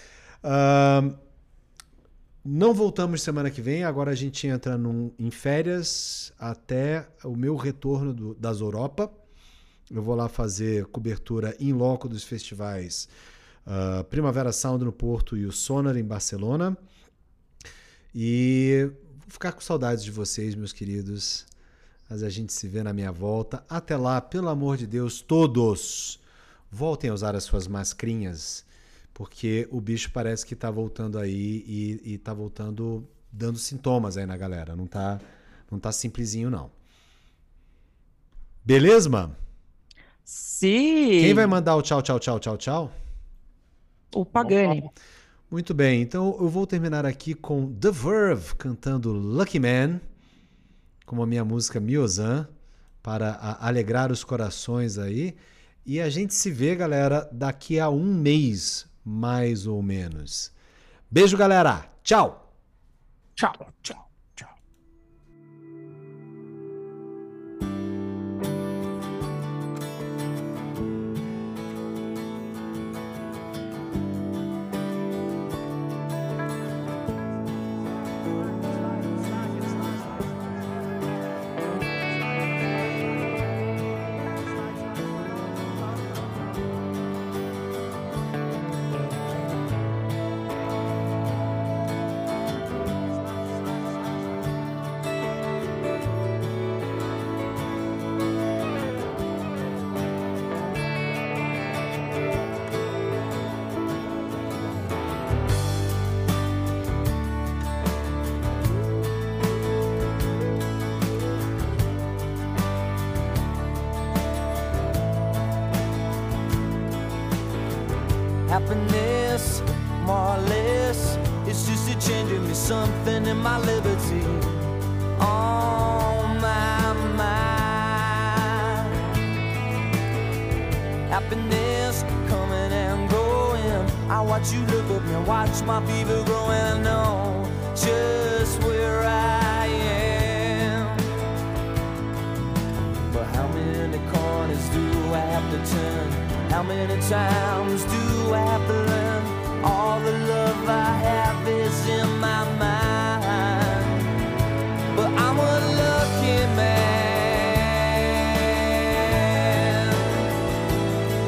Speaker 1: Ahn, não voltamos semana que vem. Agora a gente entra num- em férias até o meu retorno do- das Europa. Eu vou lá fazer cobertura em loco dos festivais ah, Primavera Sound no Porto e o Sonar em Barcelona. E vou ficar com saudades de vocês, meus queridos. Mas a gente se vê na minha volta. Até lá, pelo amor de Deus, todos voltem a usar as suas mascrinhas, porque o bicho parece que tá voltando aí e, e tá voltando dando sintomas aí na galera. Não tá, não tá simplesinho, não. Beleza, mano?
Speaker 4: Sim.
Speaker 1: Quem vai mandar o tchau, tchau, tchau, tchau, tchau?
Speaker 4: O Pagani.
Speaker 1: Muito bem, então eu vou terminar aqui com The Verve cantando Lucky Man, como a minha música Miozan, para alegrar os corações aí. E a gente se vê, galera, daqui a um mês, mais ou menos. Beijo, galera. Tchau.
Speaker 2: Tchau, tchau,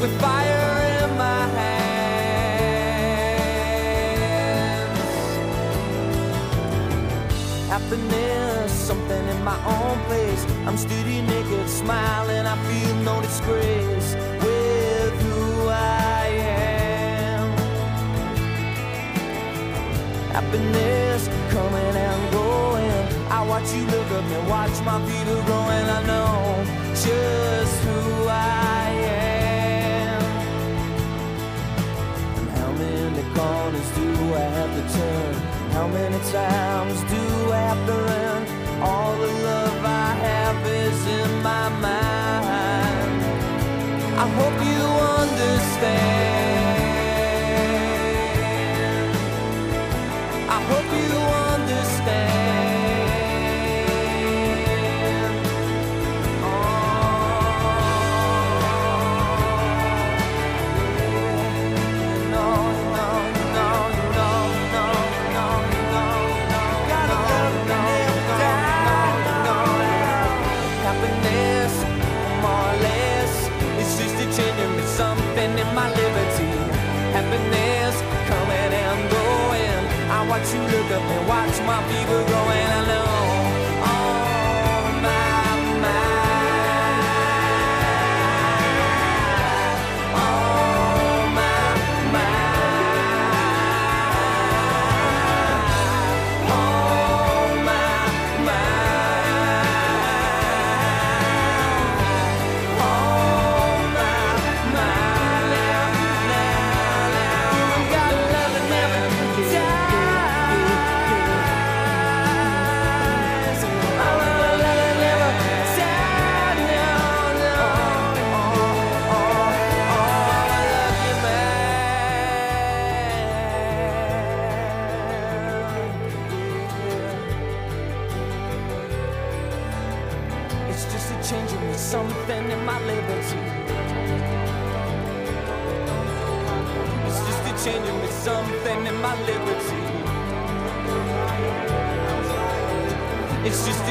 Speaker 6: with fire in my hands. Happiness, something in my own place. I'm naked, smiling. I feel no disgrace with who I am. Happiness coming and going. I watch you look at me, watch my feet are growing. I know just who I am. To turn? How many times do I have to run? All the love I have is in my mind. I hope you understand.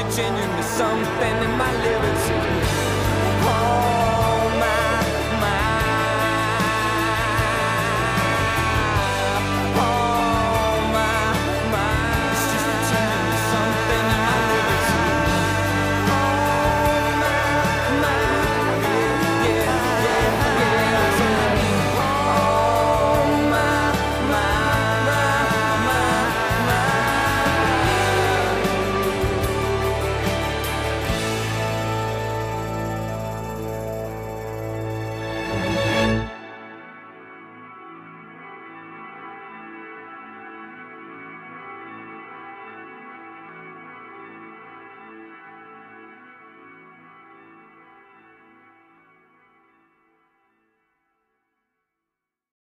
Speaker 6: It's just a changing me something in my liberty. Oh.